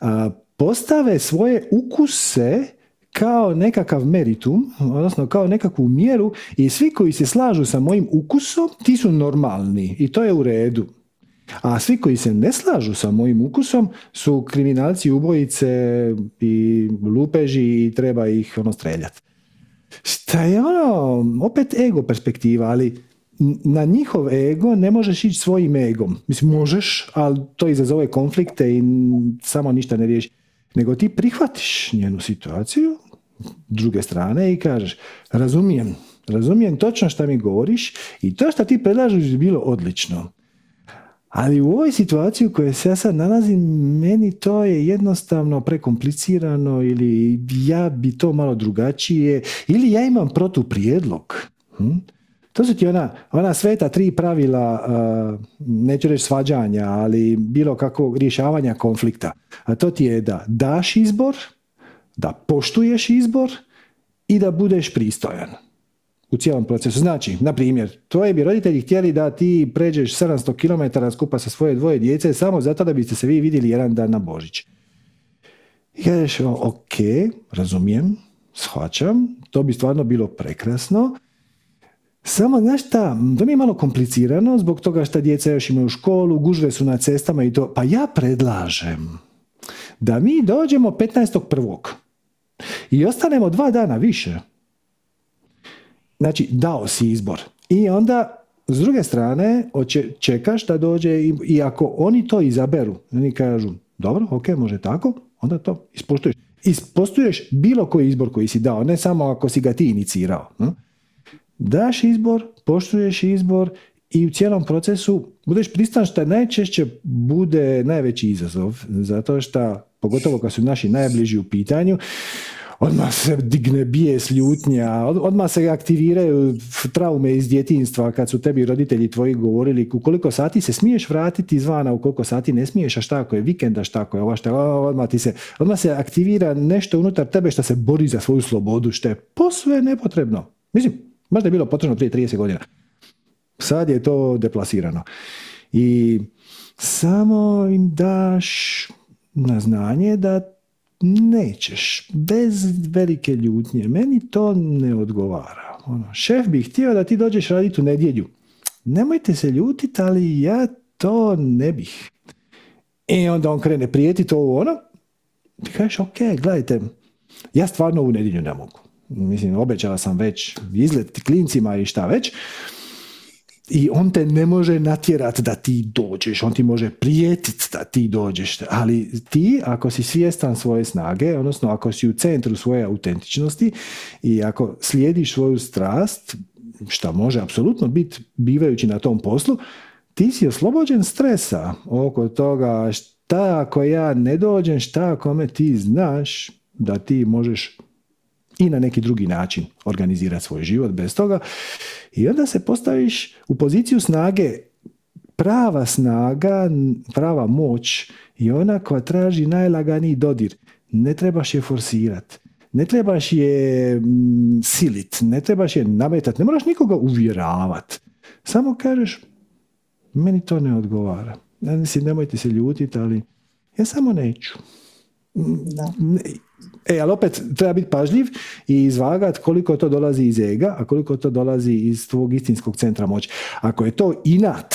A, postave svoje ukuse kao nekakav meritum, odnosno kao nekakvu mjeru i svi koji se slažu sa mojim ukusom, ti su normalni i to je u redu. A svi koji se ne slažu sa mojim ukusom su kriminalci, ubojice i lupeži i treba ih ono streljati. Šta je ono, opet ego perspektiva, ali na njihov ego ne možeš ići svojim egom. Mislim, možeš, ali to izazove konflikte i samo ništa ne riješi. Nego ti prihvatiš njenu situaciju, druge strane i kažeš, razumijem, razumijem točno što mi govoriš i to što ti predlažeš je bilo odlično. Ali u ovoj situaciji u kojoj se ja sad nalazim, meni to je jednostavno prekomplicirano ili ja bi to malo drugačije ili ja imam protuprijedlog. Hm? To su ti ona, ona sveta tri pravila, neću reći svađanja, ali bilo kakvog rješavanja konflikta. A to ti je da daš izbor, da poštuješ izbor i da budeš pristojan u cijelom procesu. Znači, na primjer, tvoji bi roditelji htjeli da ti pređeš 700 km skupa sa svoje dvoje djece samo zato da biste se vi vidjeli jedan dan na Božić. I kažeš, ok, razumijem, shvaćam, to bi stvarno bilo prekrasno, samo, znaš šta, to mi je malo komplicirano zbog toga što djeca još imaju školu, gužve su na cestama i to. Pa ja predlažem da mi dođemo 15.1. i ostanemo dva dana više Znači, dao si izbor. I onda, s druge strane, čekaš da dođe i, ako oni to izaberu, oni kažu, dobro, ok, može tako, onda to ispoštuješ. Ispostuješ bilo koji izbor koji si dao, ne samo ako si ga ti inicirao. Hm? Daš izbor, poštuješ izbor i u cijelom procesu budeš pristan što najčešće bude najveći izazov, zato što, pogotovo kad su naši najbliži u pitanju, odmah se digne bijes, ljutnja, odmah se aktiviraju traume iz djetinstva kad su tebi roditelji tvoji govorili u koliko sati se smiješ vratiti izvana, u koliko sati ne smiješ, a šta ako je vikend, a šta ako je ova šta, odmah, ti se, odmah se aktivira nešto unutar tebe što se bori za svoju slobodu, što je posve nepotrebno. Mislim, možda je bilo potrebno prije 30 godina. Sad je to deplasirano. I samo im daš na znanje da nećeš, bez velike ljutnje. Meni to ne odgovara. Ono, šef bi htio da ti dođeš raditi u nedjelju. Nemojte se ljutiti, ali ja to ne bih. I onda on krene prijeti to ono. Ti kažeš, ok, gledajte, ja stvarno u nedjelju ne mogu. Mislim, obećala sam već izlet klincima i šta već i on te ne može natjerati da ti dođeš, on ti može prijetiti da ti dođeš, ali ti ako si svjestan svoje snage, odnosno ako si u centru svoje autentičnosti i ako slijediš svoju strast, što može apsolutno biti bivajući na tom poslu, ti si oslobođen stresa oko toga šta ako ja ne dođem, šta ako me ti znaš da ti možeš i na neki drugi način organizirati svoj život bez toga. I onda se postaviš u poziciju snage prava snaga, prava moć i ona koja traži najlaganiji dodir. Ne trebaš je forsirati. Ne trebaš je mm, silit, ne trebaš je nametati, ne moraš nikoga uvjeravati. Samo kažeš, meni to ne odgovara. Nemojte se ljutiti, ali ja samo neću. Da. E, ali opet treba biti pažljiv i izvagat koliko to dolazi iz ega, a koliko to dolazi iz tvog istinskog centra moći. Ako je to inat,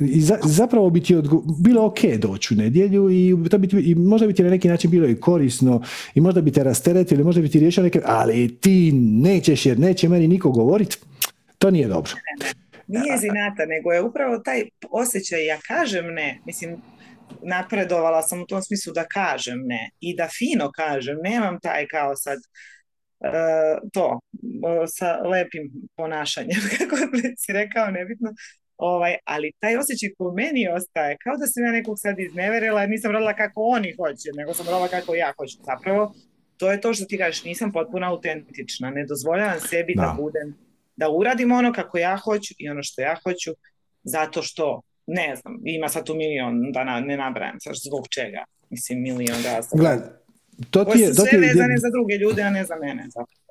i zapravo bi ti bilo ok doći u nedjelju i, to bi i možda bi ti na neki način bilo i korisno i možda bi te rasteretili, možda bi ti riješio neke, ali ti nećeš jer neće meni niko govoriti, to nije dobro. Nije zinata, nego je upravo taj osjećaj, ja kažem ne, mislim, napredovala sam u tom smislu da kažem ne i da fino kažem, nemam taj kao sad to, sa lepim ponašanjem, kako si rekao, nebitno. Ovaj, ali taj osjećaj koji meni ostaje, kao da sam ja nekog sad izneverila, jer nisam radila kako oni hoće, nego sam radila kako ja hoću. Zapravo, to je to što ti kažeš, nisam potpuno autentična, ne dozvoljavam sebi da, da budem, da uradim ono kako ja hoću i ono što ja hoću, zato što, ne znam, ima sad tu milion, da ne nabrajam, sad zbog čega, mislim, milion razloga. to ti je... To sve vezane za druge ljude, a ne za mene, zapravo.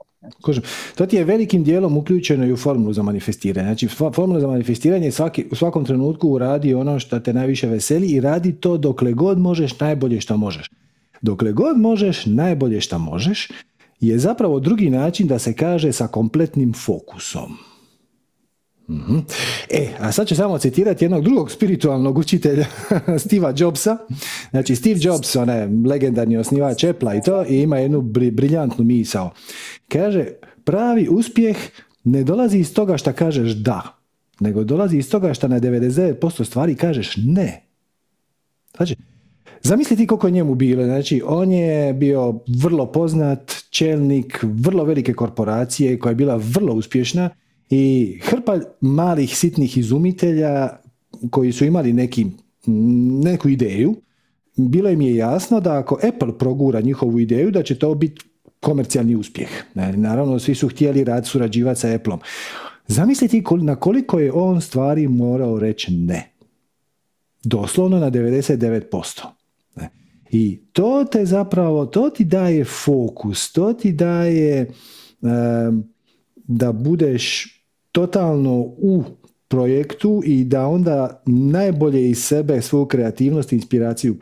To ti je velikim dijelom uključeno i u formulu za manifestiranje. Znači, formula za manifestiranje svaki, u svakom trenutku radi ono što te najviše veseli i radi to dokle god možeš najbolje što možeš. Dokle god možeš najbolje što možeš je zapravo drugi način da se kaže sa kompletnim fokusom. Mhm. E, a sad ću samo citirati jednog drugog spiritualnog učitelja, Steva Jobsa. Znači, Steve Jobs, onaj legendarni osnivač Apple i to, i ima jednu briljantnu misao. Kaže, pravi uspjeh ne dolazi iz toga što kažeš da, nego dolazi iz toga što na 99% stvari kažeš ne. Znači, Zamisli ti koliko je njemu bilo. Znači, on je bio vrlo poznat čelnik vrlo velike korporacije koja je bila vrlo uspješna i hrpa malih sitnih izumitelja koji su imali neki, neku ideju, bilo im je jasno da ako Apple progura njihovu ideju, da će to biti komercijalni uspjeh. Naravno, svi su htjeli rad surađivati sa Appleom. Zamislite na koliko je on stvari morao reći ne. Doslovno na 99%. I to te zapravo, to ti daje fokus, to ti daje da budeš totalno u projektu i da onda najbolje iz sebe, svoju kreativnost i inspiraciju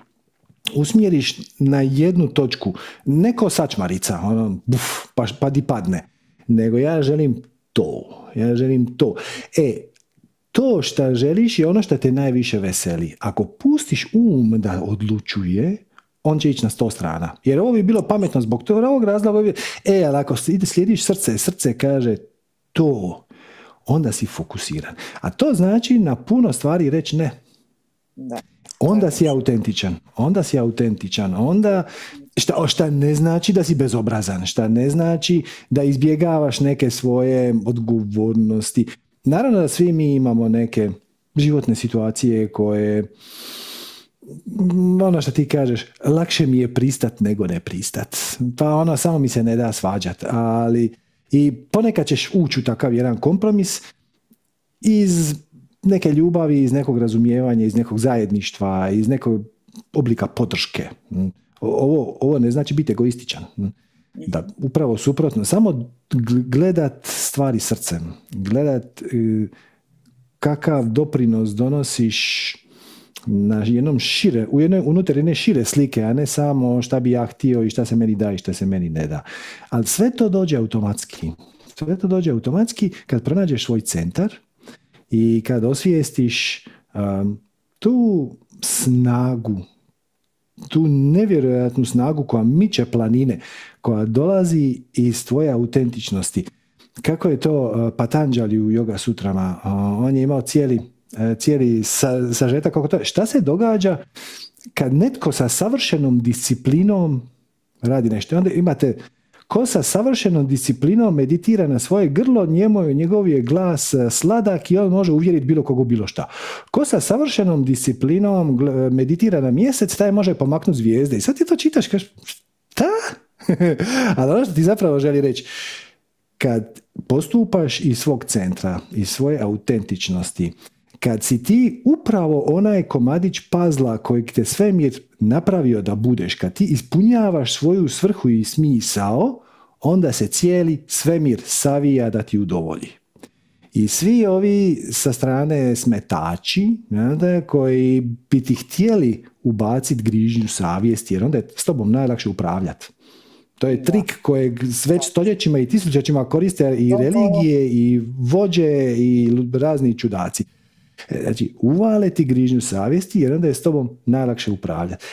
usmjeriš na jednu točku, neko sačmarica, ono, buf, pa, pa di padne, nego ja želim to, ja želim to. E, to što želiš je ono što te najviše veseli. Ako pustiš um da odlučuje, on će ići na sto strana. Jer ovo bi bilo pametno zbog toga, ovog razloga. E, ali ako slijediš srce, srce kaže to, onda si fokusiran. A to znači na puno stvari reći ne. Da. Onda si autentičan. Onda si autentičan. Onda šta, šta ne znači da si bezobrazan. Šta ne znači da izbjegavaš neke svoje odgovornosti. Naravno da svi mi imamo neke životne situacije koje ono što ti kažeš, lakše mi je pristat nego ne pristat. Pa ono, samo mi se ne da svađat, ali i ponekad ćeš ući u takav jedan kompromis iz neke ljubavi, iz nekog razumijevanja, iz nekog zajedništva, iz nekog oblika podrške. Ovo, ovo ne znači biti egoističan. Da, upravo suprotno. Samo gledat stvari srcem. Gledat e, kakav doprinos donosiš na jednom šire, u jednoj, unutar jedne šire slike, a ne samo šta bi ja htio i šta se meni da i šta se meni ne da. Ali sve to dođe automatski. Sve to dođe automatski kad pronađeš svoj centar i kad osvijestiš um, tu snagu, tu nevjerojatnu snagu koja miče planine, koja dolazi iz tvoje autentičnosti. Kako je to uh, Patanđali u Yoga Sutrama? Uh, on je imao cijeli cijeli sa, sažetak oko toga. Šta se događa kad netko sa savršenom disciplinom radi nešto? Onda imate ko sa savršenom disciplinom meditira na svoje grlo, njemu njegov je glas e, sladak i on može uvjeriti bilo kogu bilo šta. Ko sa savršenom disciplinom meditira na mjesec, taj može pomaknuti zvijezde. I sad ti to čitaš, kažeš, šta? Ali ono što ti zapravo želi reći, kad postupaš iz svog centra, iz svoje autentičnosti, kad si ti upravo onaj komadić pazla kojeg te svemir napravio da budeš, kad ti ispunjavaš svoju svrhu i smisao, onda se cijeli svemir savija da ti udovolji. I svi ovi sa strane smetači koji bi ti htjeli ubaciti grižnju savjesti, jer onda je s tobom najlakše upravljati. To je trik kojeg već stoljećima i tisućećima koriste i religije i vođe i razni čudaci. E, znači, uvale ti grižnju savjesti jer onda je s tobom najlakše upravljati.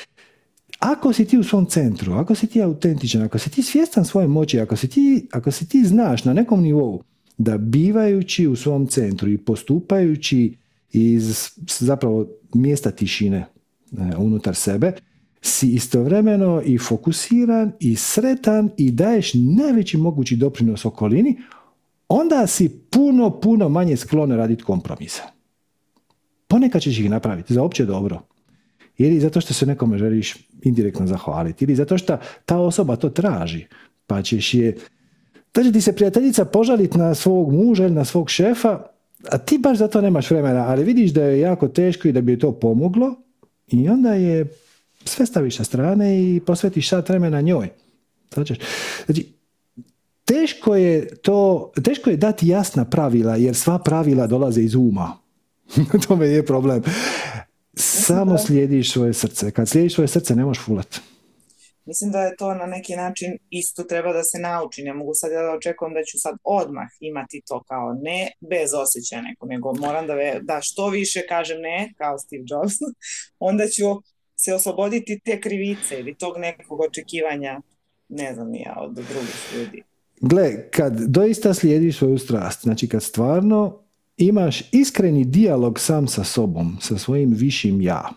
Ako si ti u svom centru, ako si ti autentičan, ako si ti svjestan svoje moći, ako si ti, ako si ti znaš na nekom nivou da bivajući u svom centru i postupajući iz zapravo mjesta tišine e, unutar sebe, si istovremeno i fokusiran i sretan i daješ najveći mogući doprinos okolini, onda si puno, puno manje sklon raditi kompromisa. Ponekad ćeš ih napraviti za opće dobro. Ili zato što se nekome želiš indirektno zahvaliti. Ili zato što ta osoba to traži. Pa ćeš je... Da će ti se prijateljica požaliti na svog muža ili na svog šefa, a ti baš za to nemaš vremena, ali vidiš da je jako teško i da bi to pomoglo i onda je sve staviš sa strane i posvetiš sat vremena njoj. Znači, teško je to, teško je dati jasna pravila, jer sva pravila dolaze iz uma. to me je problem. Samo slijediš svoje srce. Kad slijediš svoje srce, ne možeš fulat. Mislim da je to na neki način isto treba da se nauči. Ne mogu sad ja da očekujem da ću sad odmah imati to kao ne bez osjećaja neko, nego moram da, da što više kažem ne, kao Steve Jobs, onda ću se osloboditi te krivice ili tog nekog očekivanja, ne znam ja, od drugih ljudi. Gle, kad doista slijediš svoju strast, znači kad stvarno imaš iskreni dijalog sam sa sobom, sa svojim višim ja,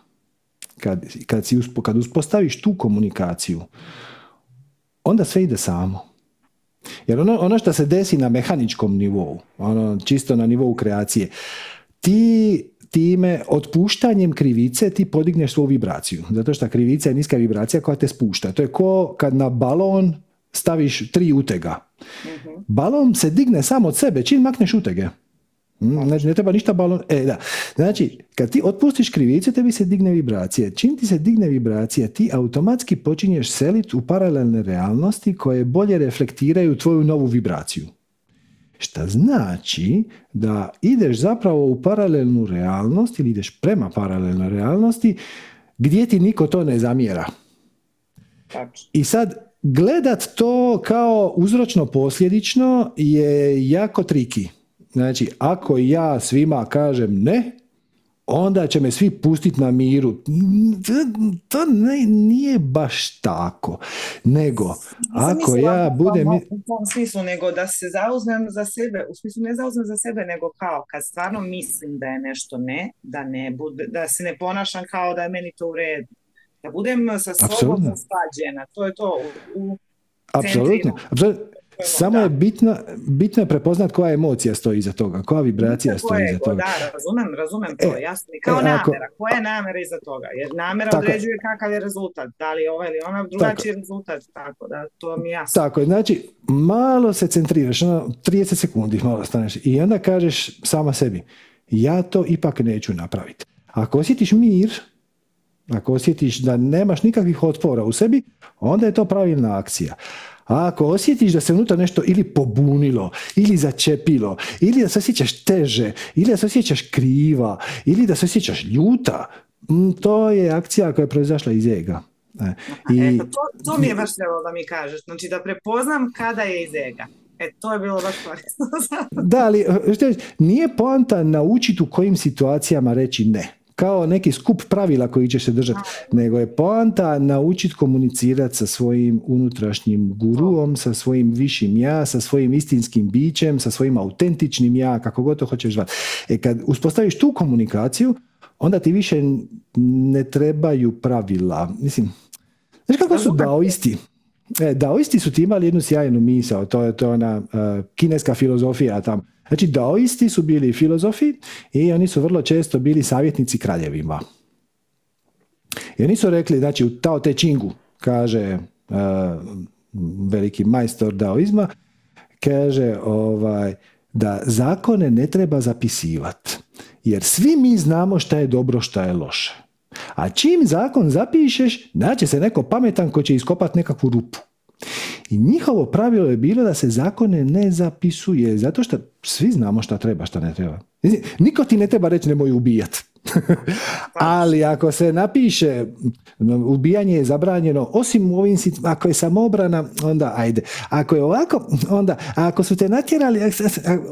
kad, kad, si kad uspostaviš tu komunikaciju, onda sve ide samo. Jer ono, ono što se desi na mehaničkom nivou, ono čisto na nivou kreacije, ti time otpuštanjem krivice ti podigneš svoju vibraciju. Zato što krivica je niska vibracija koja te spušta. To je ko kad na balon staviš tri utega. Mhm. Balon se digne sam od sebe čim makneš utege. Znači, ne treba ništa balon. E, da. Znači, kad ti otpustiš krivice, tebi se digne vibracija. Čim ti se digne vibracija, ti automatski počinješ seliti u paralelne realnosti koje bolje reflektiraju tvoju novu vibraciju. Šta znači da ideš zapravo u paralelnu realnost ili ideš prema paralelnoj realnosti gdje ti niko to ne zamjera. I sad gledat to kao uzročno posljedično je jako triki. Znači, ako ja svima kažem ne, onda će me svi pustiti na miru. To ne, nije baš tako. Nego, ako ja budem... U tom smislu, nego da se zauzmem za sebe, u smislu ne zauzmem za sebe, nego kao kad stvarno mislim da je nešto ne, da ne bude, da se ne ponašam kao da je meni to u redu. Da budem sa sobom usklađena. To je to u, u Apsolutno. Samo je bitno, bitno je prepoznat koja emocija stoji iza toga, koja vibracija stoji iza toga. Da, razumem, razumem to, e, jasno. kao e, namera, koja je namera iza toga? Jer namera tako, određuje kakav je rezultat, da li ovaj ili ona drugačiji tako, rezultat, tako da to mi je jasno. Tako je, znači malo se centriraš, ono, 30 sekundi malo staneš i onda kažeš sama sebi, ja to ipak neću napraviti. Ako osjetiš mir, ako osjetiš da nemaš nikakvih otpora u sebi, onda je to pravilna akcija. A ako osjetiš da se unutra nešto ili pobunilo, ili začepilo, ili da se osjećaš teže, ili da se osjećaš kriva, ili da se osjećaš ljuta, to je akcija koja je proizašla iz ega. E, I, Eto, to, to mi je baš trebalo da mi kažeš. Znači da prepoznam kada je iz ega. E, to je bilo baš korisno. da, ali nije poanta naučiti u kojim situacijama reći ne kao neki skup pravila koji će se držati, nego je poanta naučiti komunicirati sa svojim unutrašnjim guruom, sa svojim višim ja, sa svojim istinskim bićem, sa svojim autentičnim ja, kako god to hoćeš zvati. E kad uspostaviš tu komunikaciju, onda ti više ne trebaju pravila. Mislim, znaš kako su daoisti? E, daoisti su ti imali jednu sjajnu misao, to je to ona uh, kineska filozofija tamo Znači, daoisti su bili filozofi i oni su vrlo često bili savjetnici kraljevima. I oni su rekli, znači, u Tao Te Chingu, kaže uh, veliki majstor daoizma, kaže ovaj, da zakone ne treba zapisivati. Jer svi mi znamo šta je dobro, šta je loše. A čim zakon zapišeš, naće se neko pametan ko će iskopati nekakvu rupu. I njihovo pravilo je bilo da se zakone ne zapisuje, zato što svi znamo šta treba, šta ne treba. Niko ti ne treba reći nemoj ubijati. Ali ako se napiše ubijanje je zabranjeno, osim u ovim ako je samobrana, onda ajde. Ako je ovako, onda ako su te natjerali,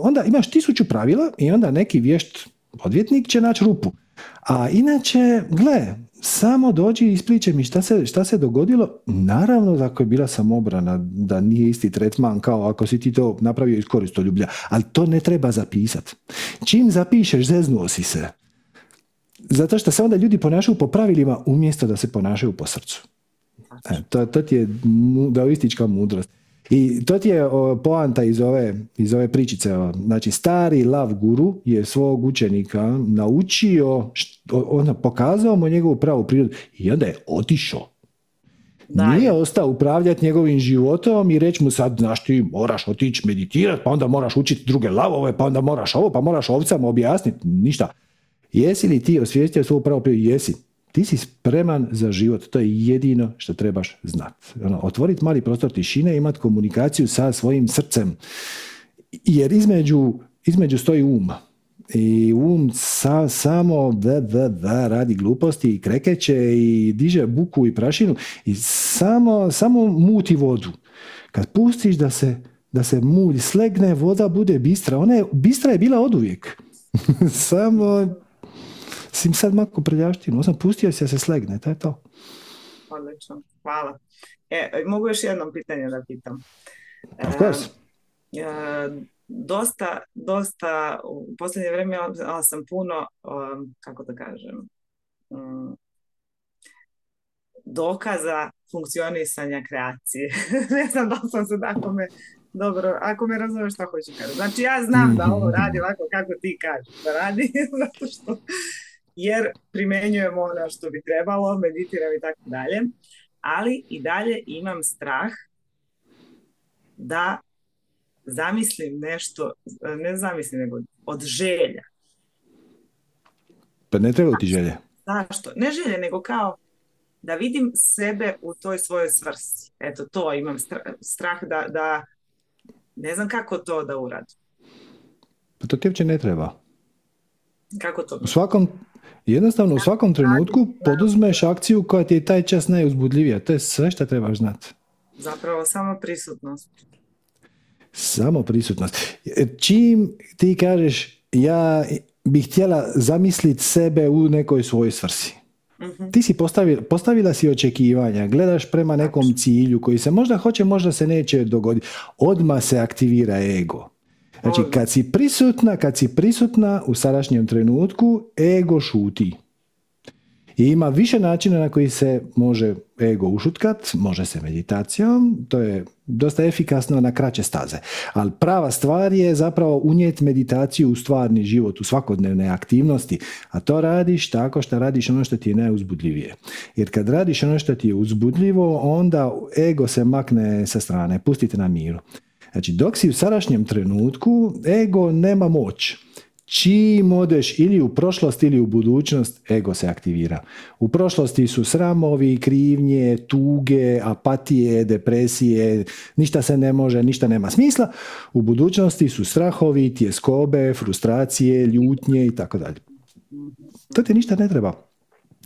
onda imaš tisuću pravila i onda neki vješt odvjetnik će naći rupu. A inače, gle, samo dođi i ispričaj mi šta se, šta se dogodilo. Naravno ako je bila samobrana, da nije isti tretman kao ako si ti to napravio iz koristoljublja, ali to ne treba zapisati. Čim zapišeš, zeznuo si se. zato što se onda ljudi ponašaju po pravilima umjesto da se ponašaju po srcu. E, to, to ti je daoistička mudrost. I to ti je poanta iz ove, iz ove pričice. Znači, stari lav guru je svog učenika naučio, on pokazao mu njegovu pravu prirodu i onda je otišao. Nije ostao upravljati njegovim životom i reći mu sad, znaš ti, moraš otići meditirati, pa onda moraš učiti druge lavove, pa onda moraš ovo, pa moraš ovcama objasniti, ništa. Jesi li ti osvijestio svoju pravu prirodu? Jesi. Ti si spreman za život. To je jedino što trebaš znati. Ono, otvoriti mali prostor tišine, imati komunikaciju sa svojim srcem. Jer između, između stoji um. I um sa, samo da, da, da, radi gluposti i krekeće i diže buku i prašinu i samo, samo muti vodu. Kad pustiš da se, da se mulj slegne, voda bude bistra. Ona je, bistra je bila oduvijek. samo si sad mako prljaštinu, sam pustio se da se slegne, to je to. Odlično, hvala. E, mogu još jedno pitanje da pitam. Of course. E, dosta, dosta, u posljednje vrijeme sam puno, um, kako da kažem, um, dokaza funkcionisanja kreacije. ne znam da sam se tako me dobro, ako me razumeš što hoću kažem. Znači ja znam da ovo radi ovako kako ti kažeš da radi, zato što jer primenjujemo ono što bi trebalo, meditiram i tako dalje, ali i dalje imam strah da zamislim nešto, ne zamislim, nego od želja. Pa ne treba ti želje. Zašto? Ne želje, nego kao da vidim sebe u toj svojoj svrsi. Eto, to imam strah da, da ne znam kako to da uradim. Pa to ti uopće ne treba. Kako to? U svakom, Jednostavno u svakom trenutku poduzmeš akciju koja ti je taj čas najuzbudljivija. To je sve što trebaš znati. Zapravo samo prisutnost. Samo prisutnost. Čim ti kažeš ja bih htjela zamisliti sebe u nekoj svojoj svrsi. Mhm. Ti si postavila, postavila si očekivanja, gledaš prema nekom cilju koji se možda hoće, možda se neće dogoditi. Odmah se aktivira ego. Znači, kad si prisutna, kad si prisutna u sadašnjem trenutku, ego šuti. I ima više načina na koji se može ego ušutkat, može se meditacijom, to je dosta efikasno na kraće staze. Ali prava stvar je zapravo unijeti meditaciju u stvarni život, u svakodnevne aktivnosti, a to radiš tako što radiš ono što ti je najuzbudljivije. Jer kad radiš ono što ti je uzbudljivo, onda ego se makne sa strane, pustite na miru. Znači, dok si u sadašnjem trenutku, ego nema moć. Čim odeš ili u prošlost ili u budućnost, ego se aktivira. U prošlosti su sramovi, krivnje, tuge, apatije, depresije, ništa se ne može, ništa nema smisla. U budućnosti su strahovi, tjeskobe, frustracije, ljutnje i tako dalje. To ti ništa ne treba.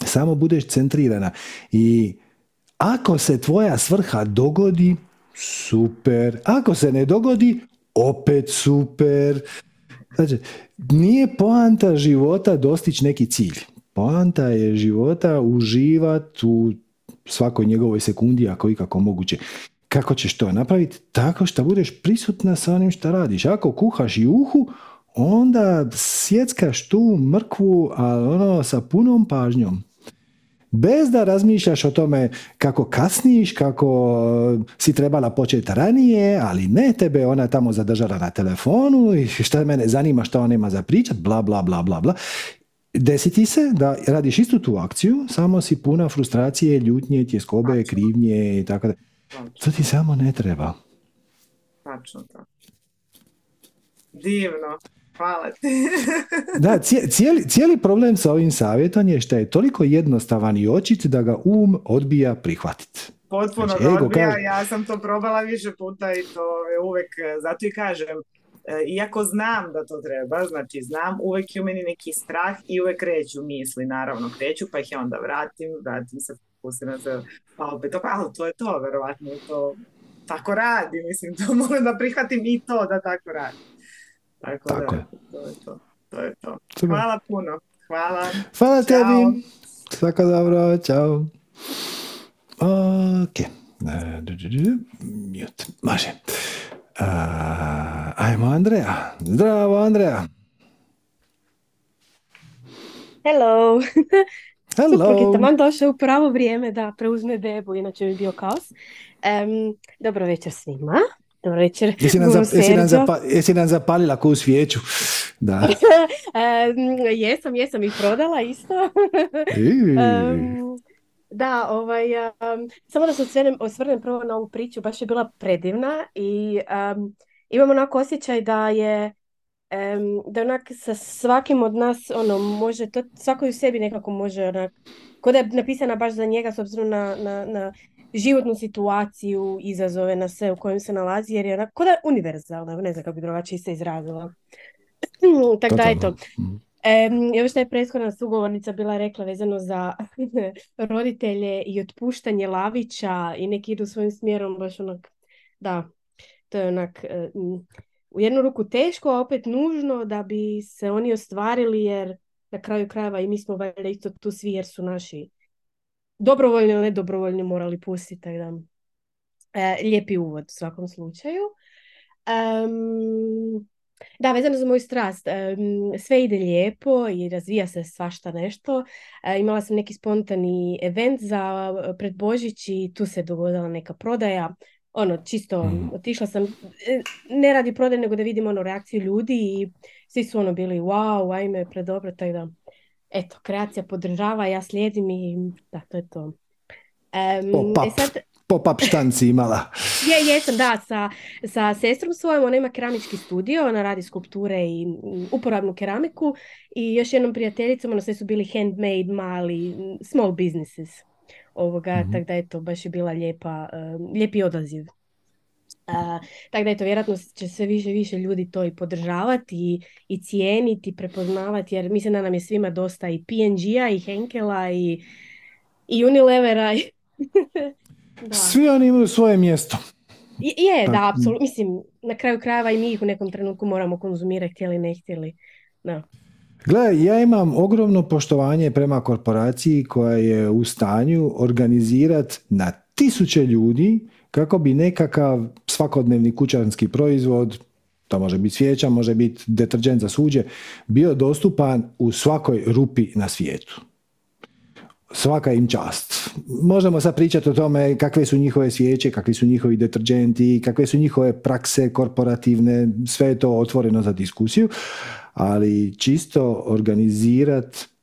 Samo budeš centrirana. I ako se tvoja svrha dogodi, super. Ako se ne dogodi, opet super. Znači, nije poanta života dostići neki cilj. Poanta je života uživati u svakoj njegovoj sekundi, ako i kako moguće. Kako ćeš to napraviti? Tako što budeš prisutna sa onim što radiš. Ako kuhaš juhu, onda sjeckaš tu mrkvu, ali ono sa punom pažnjom bez da razmišljaš o tome kako kasniš, kako si trebala početi ranije, ali ne tebe ona tamo zadržala na telefonu i šta mene zanima šta ona ima za pričat, bla bla bla bla bla. Desi ti se da radiš istu tu akciju, samo si puna frustracije, ljutnje, tjeskobe, krivnje i tako da. To ti samo ne treba. Tačno tako. Divno. Hvala ti. da, cijeli, cijeli problem sa ovim savjetom je što je toliko jednostavan i očit da ga um odbija prihvatiti. Potpuno znači, odbija, ja sam to probala više puta i to je uvek, zato i kažem, e, iako znam da to treba, znači znam, uvek je u meni neki strah i uvek kreću misli, naravno kreću, pa ih ja onda vratim, vratim se, pustim se, pa opet to, ali to je to, verovatno to tako radi, mislim, to moram da prihvatim i to da tako radi. Tako, Tako da, je. to je to. To je to. Hvala puno. Hvala. Hvala Ćao. tebi. Svako dobro. Ćao. Ok. Mute. Može. Uh, ajmo Andreja. Zdravo Andreja. Hello! Hello! Suprug je taman došao u pravo vrijeme da preuzme bebu, inače bi bio kaos. Um, dobro večer svima. Dobro večer, Jesi nam, zap- jesi nam, zapa- jesi nam zapalila koju svijeću? Da. Em, jesam, jesam ih prodala isto. Em, da, ovaj, em, samo da se osvrnem, osvrnem prvo na ovu priču, baš je bila predivna i imam onako osjećaj da je da onak sa svakim od nas ono može, to svako u sebi nekako može onak, ko da je napisana baš za njega s obzirom na, na, na životnu situaciju, izazove na sve u kojem se nalazi, jer je onak, ko da je univerzalna, ne znam kako bi drugačije se izrazila. Tako da, eto. Em, još što je prethodna sugovornica bila rekla vezano za roditelje i otpuštanje lavića i neki idu svojim smjerom, baš onak, da, to je onak e, u jednu ruku teško, a opet nužno da bi se oni ostvarili jer na kraju krajeva i mi smo valjda isto tu svi jer su naši dobrovoljni ili nedobrovoljni morali pustiti, tako da e, lijepi uvod u svakom slučaju. Em, da, vezano za moju strast, em, sve ide lijepo i razvija se svašta nešto. E, imala sam neki spontani event za pred Božić i tu se dogodila neka prodaja. Ono, čisto Mhm. otišla sam, e, ne radi prodaje, nego da vidim ono reakciju ljudi i svi su ono bili wow, ajme, predobro, tako da, eto, kreacija podržava, ja slijedim i da, to je to. Em, Pop-up. e sad, Pop-up štanci imala. je, jesam, da, sa, sa sestrom svojom, ona ima keramički studio, ona radi skulpture i uporabnu keramiku i još jednom prijateljicom, ono sve su bili handmade, mali, small businesses ovoga, Mhm. tako da eto, baš je bila lijepa, um, lijepi odaziv. Tako da eto, vjerojatno će sve više i više ljudi to i podržavati i, i cijeniti, i prepoznavati, jer mislim da nam je svima dosta i P&G-a i Henkela i, i Unilevera. i- da. Svi oni imaju svoje mjesto. Je, je, da, apsolutno. Mislim, na kraju krajeva i mi ih u nekom trenutku moramo konzumirati, htjeli ne htjeli. Da. Gle, ja imam ogromno poštovanje prema korporaciji koja je u stanju organizirati na tisuće ljudi kako bi nekakav svakodnevni kućanski proizvod, to može biti svijeća, može biti deterđent za suđe, bio dostupan u svakoj rupi na svijetu. Svaka im čast. Možemo sad pričati o tome kakve su njihove svijeće, kakvi su njihovi deterđenti, kakve su njihove prakse korporativne, sve je to otvoreno za diskusiju, ali čisto organizirat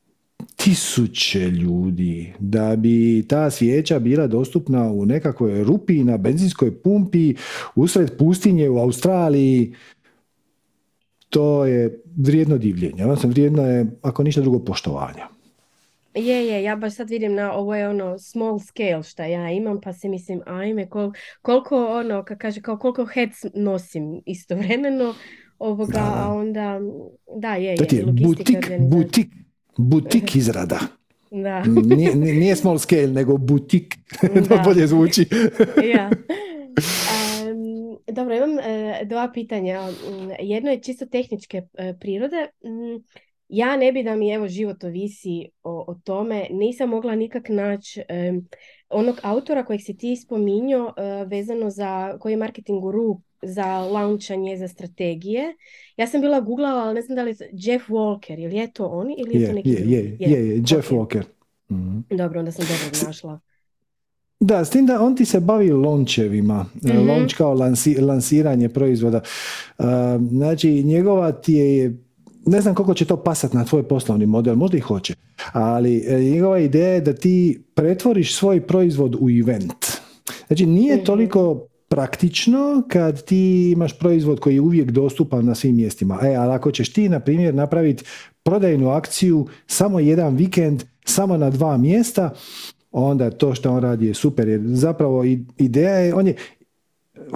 tisuće ljudi. Da bi ta svijeća bila dostupna u nekakvoj rupi na benzinskoj pumpi usred pustinje u Australiji to je vrijedno divljenja, odnosno vrijedno je, ako ništa drugo, poštovanja. Je, je, ja baš sad vidim na ovo je ono small scale šta ja imam, pa si mislim, ajme, kol, koliko ono, kako kaže, kao koliko heads nosim istovremeno, ovoga, Da, a onda, da, je, To je logistika, butik, butik, butik izrada. Da. Nije, nije small scale, nego butik. to Da. bolje zvuči. Ja. Em, dobro, imam e, dva pitanja. Jedno je čisto tehničke e, prirode. Mm, Ja ne bi da mi evo život ovisi o, o tome, nisam mogla nikak naći em, onog autora kojeg si ti spominjao e, vezano za, koji je marketing guru za launchanje, za strategije. Ja sam bila googlala, ali ne znam da li je Jeff Walker, ili je to on ili je to neki je, je, je, je, Jeff. Walker. Mhm. Dobro, onda sam dobro našla. Da, s tim da on ti se bavi launchevima, Mhm. launch kao lansi- lansiranje proizvoda. Uh, znači, njegova ti je, ne znam koliko će to pasat na tvoj poslovni model, možda i hoće, ali e, njegova ideja je da ti pretvoriš svoj proizvod u event. Znači, nije Mhm. toliko praktično kad ti imaš proizvod koji je uvijek dostupan na svim mjestima. E, ali ako ćeš ti, na primjer, napraviti prodajnu akciju samo jedan vikend, samo na dva mjesta, onda to što on radi je super, jer zapravo ideja je, on je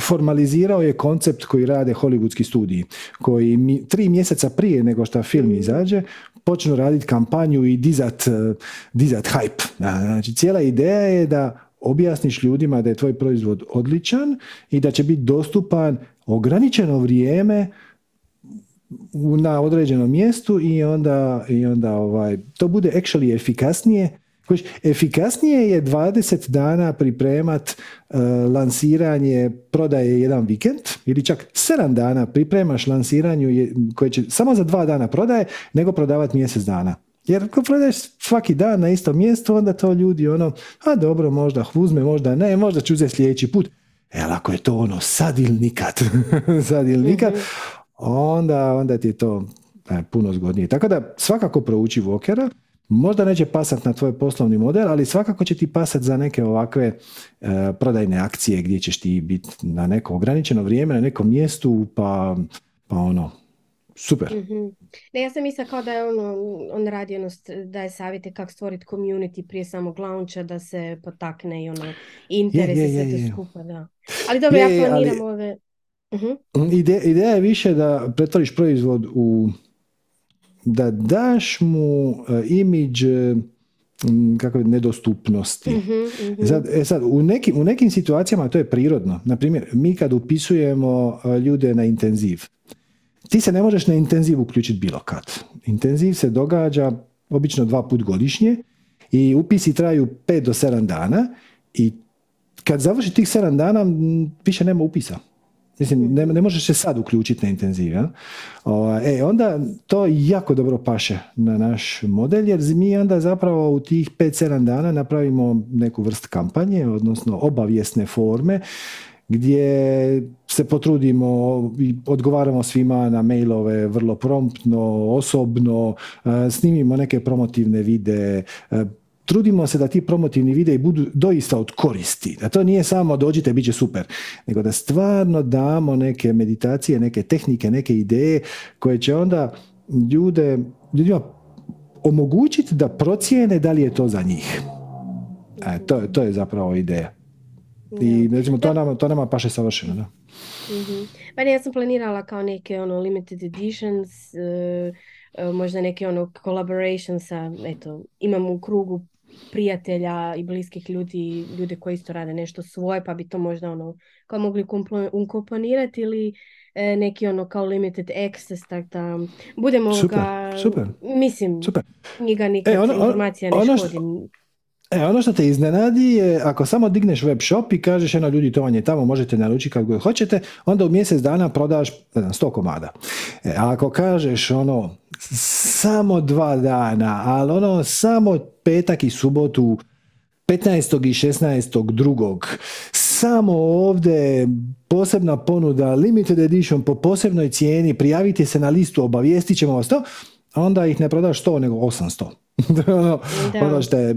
formalizirao je koncept koji rade hollywoodski studiji, koji mi, tri mjeseca prije nego što film izađe, počnu raditi kampanju i dizat, eh, dizat hype. Znači, cijela ideja je da objasniš ljudima da je tvoj proizvod odličan i da će biti dostupan ograničeno vrijeme na određenom mjestu i onda, i onda ovaj, to bude actually efikasnije. Efikasnije je 20 dana pripremat eh, lansiranje prodaje jedan vikend ili čak 7 dana pripremaš lansiranju je- koje će samo za dva dana prodaje nego prodavati mjesec dana. Jer ako prodaješ svaki dan na istom mjestu, onda to ljudi ono, a dobro, možda uzme, možda ne, možda ću uzeti sljedeći put. E, ali ako je to ono sad ili nikad, sad ili nikad, mhm. onda, onda ti je to e, puno zgodnije. Tako da svakako prouči Vokera, možda neće pasat na tvoj poslovni model, ali svakako će ti pasat za neke ovakve e, prodajne akcije gdje ćeš ti biti na neko ograničeno vrijeme, na nekom mjestu, pa, pa ono, super. mm Ne, ja sam mislila kao da je ono, on radi ono, daje savjete kako stvoriti community prije samog launcha, da se potakne i ono, interese je, je, je, skupa, da. Ali dobro, ja planiram ali, ove... uh ideja je više da pretvoriš proizvod u da daš mu uh, imidž kako nedostupnosti. Uh-huh, uh Sad, e sad, u, neki, u nekim situacijama to je prirodno. Naprimjer, mi kad upisujemo ljude na intenziv, ti se ne možeš na intenziv uključiti bilo kad. Intenziv se događa obično dva put godišnje i upisi traju 5 do 7 dana i kad završi tih 7 dana više nema upisa. Mislim, ne, ne možeš se sad uključiti na intenziv. Ja? e, onda to jako dobro paše na naš model, jer mi onda zapravo u tih 5-7 dana napravimo neku vrst kampanje, odnosno obavijesne forme, gdje se potrudimo i odgovaramo svima na mailove vrlo promptno, osobno, e, snimimo neke promotivne videe, e, trudimo se da ti promotivni videi budu doista od koristi. Da to nije samo dođite, bit će super, nego da stvarno damo neke meditacije, neke tehnike, neke ideje koje će onda ljude, ljudima omogućiti da procijene da li je to za njih. E, to, to je zapravo ideja. I recimo, to nama, to nama paše savršeno. Da. Mm-hmm. Pa ne, ja sam planirala kao neke ono limited editions, uh, možda neke ono collaboration sa, eto, imam u krugu prijatelja i bliskih ljudi, ljude koji isto rade nešto svoje, pa bi to možda ono kao mogli ukomponirati ili e, neki ono kao limited access, tako da budemo super, super. mislim, super. njega nikad e, ono, informacija ne ono škodim. E, ono što te iznenadi je, ako samo digneš web shop i kažeš, eno ljudi, to vam je tamo, možete naručiti kako god hoćete, onda u mjesec dana prodaš, ne znam, sto komada. E, a ako kažeš, ono, samo dva dana, ali ono, samo petak i subotu, 15. i 16. drugog, samo ovdje posebna ponuda, limited edition po posebnoj cijeni, prijavite se na listu, obavijestit ćemo vas to, onda ih ne prodaš 100 nego 800. ono, ono što je,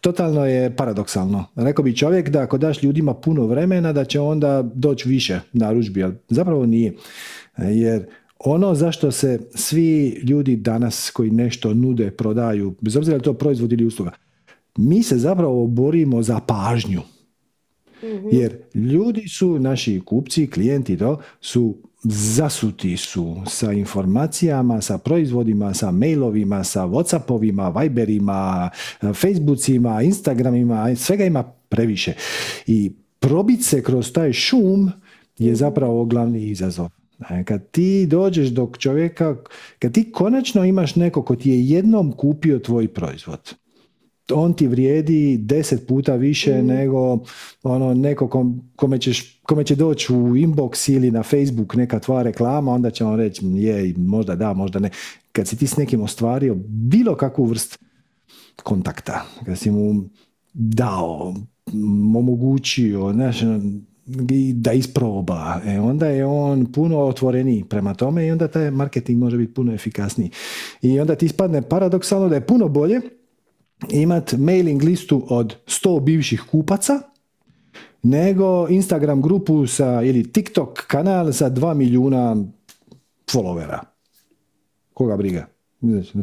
totalno je paradoksalno. Rekao bi čovjek da ako daš ljudima puno vremena da će onda doći više narudžbi, ali zapravo nije. Jer ono zašto se svi ljudi danas koji nešto nude, prodaju, bez obzira je to proizvod ili usluga, mi se zapravo borimo za pažnju. Mhm. Jer ljudi su, naši kupci, klijenti to, su zasuti su sa informacijama, sa proizvodima, sa mailovima, sa whatsappovima, viberima, facebookima, instagramima, svega ima previše. I probit se kroz taj šum je zapravo glavni izazov. Kad ti dođeš do čovjeka, kad ti konačno imaš neko ko ti je jednom kupio tvoj proizvod, on ti vrijedi deset puta više mm. nego ono neko kome, ćeš, kome će doći u inbox ili na Facebook neka tva reklama, onda će on reći je, možda da, možda ne. Kad si ti s nekim ostvario bilo kakvu vrst kontakta, kad si mu dao, omogućio, znaš, da isproba, e, onda je on puno otvoreniji prema tome i onda taj marketing može biti puno efikasniji. I onda ti ispadne paradoksalno da je puno bolje imati mailing listu od 100 bivših kupaca nego Instagram grupu sa ili TikTok kanal sa 2 milijuna followera. Koga briga?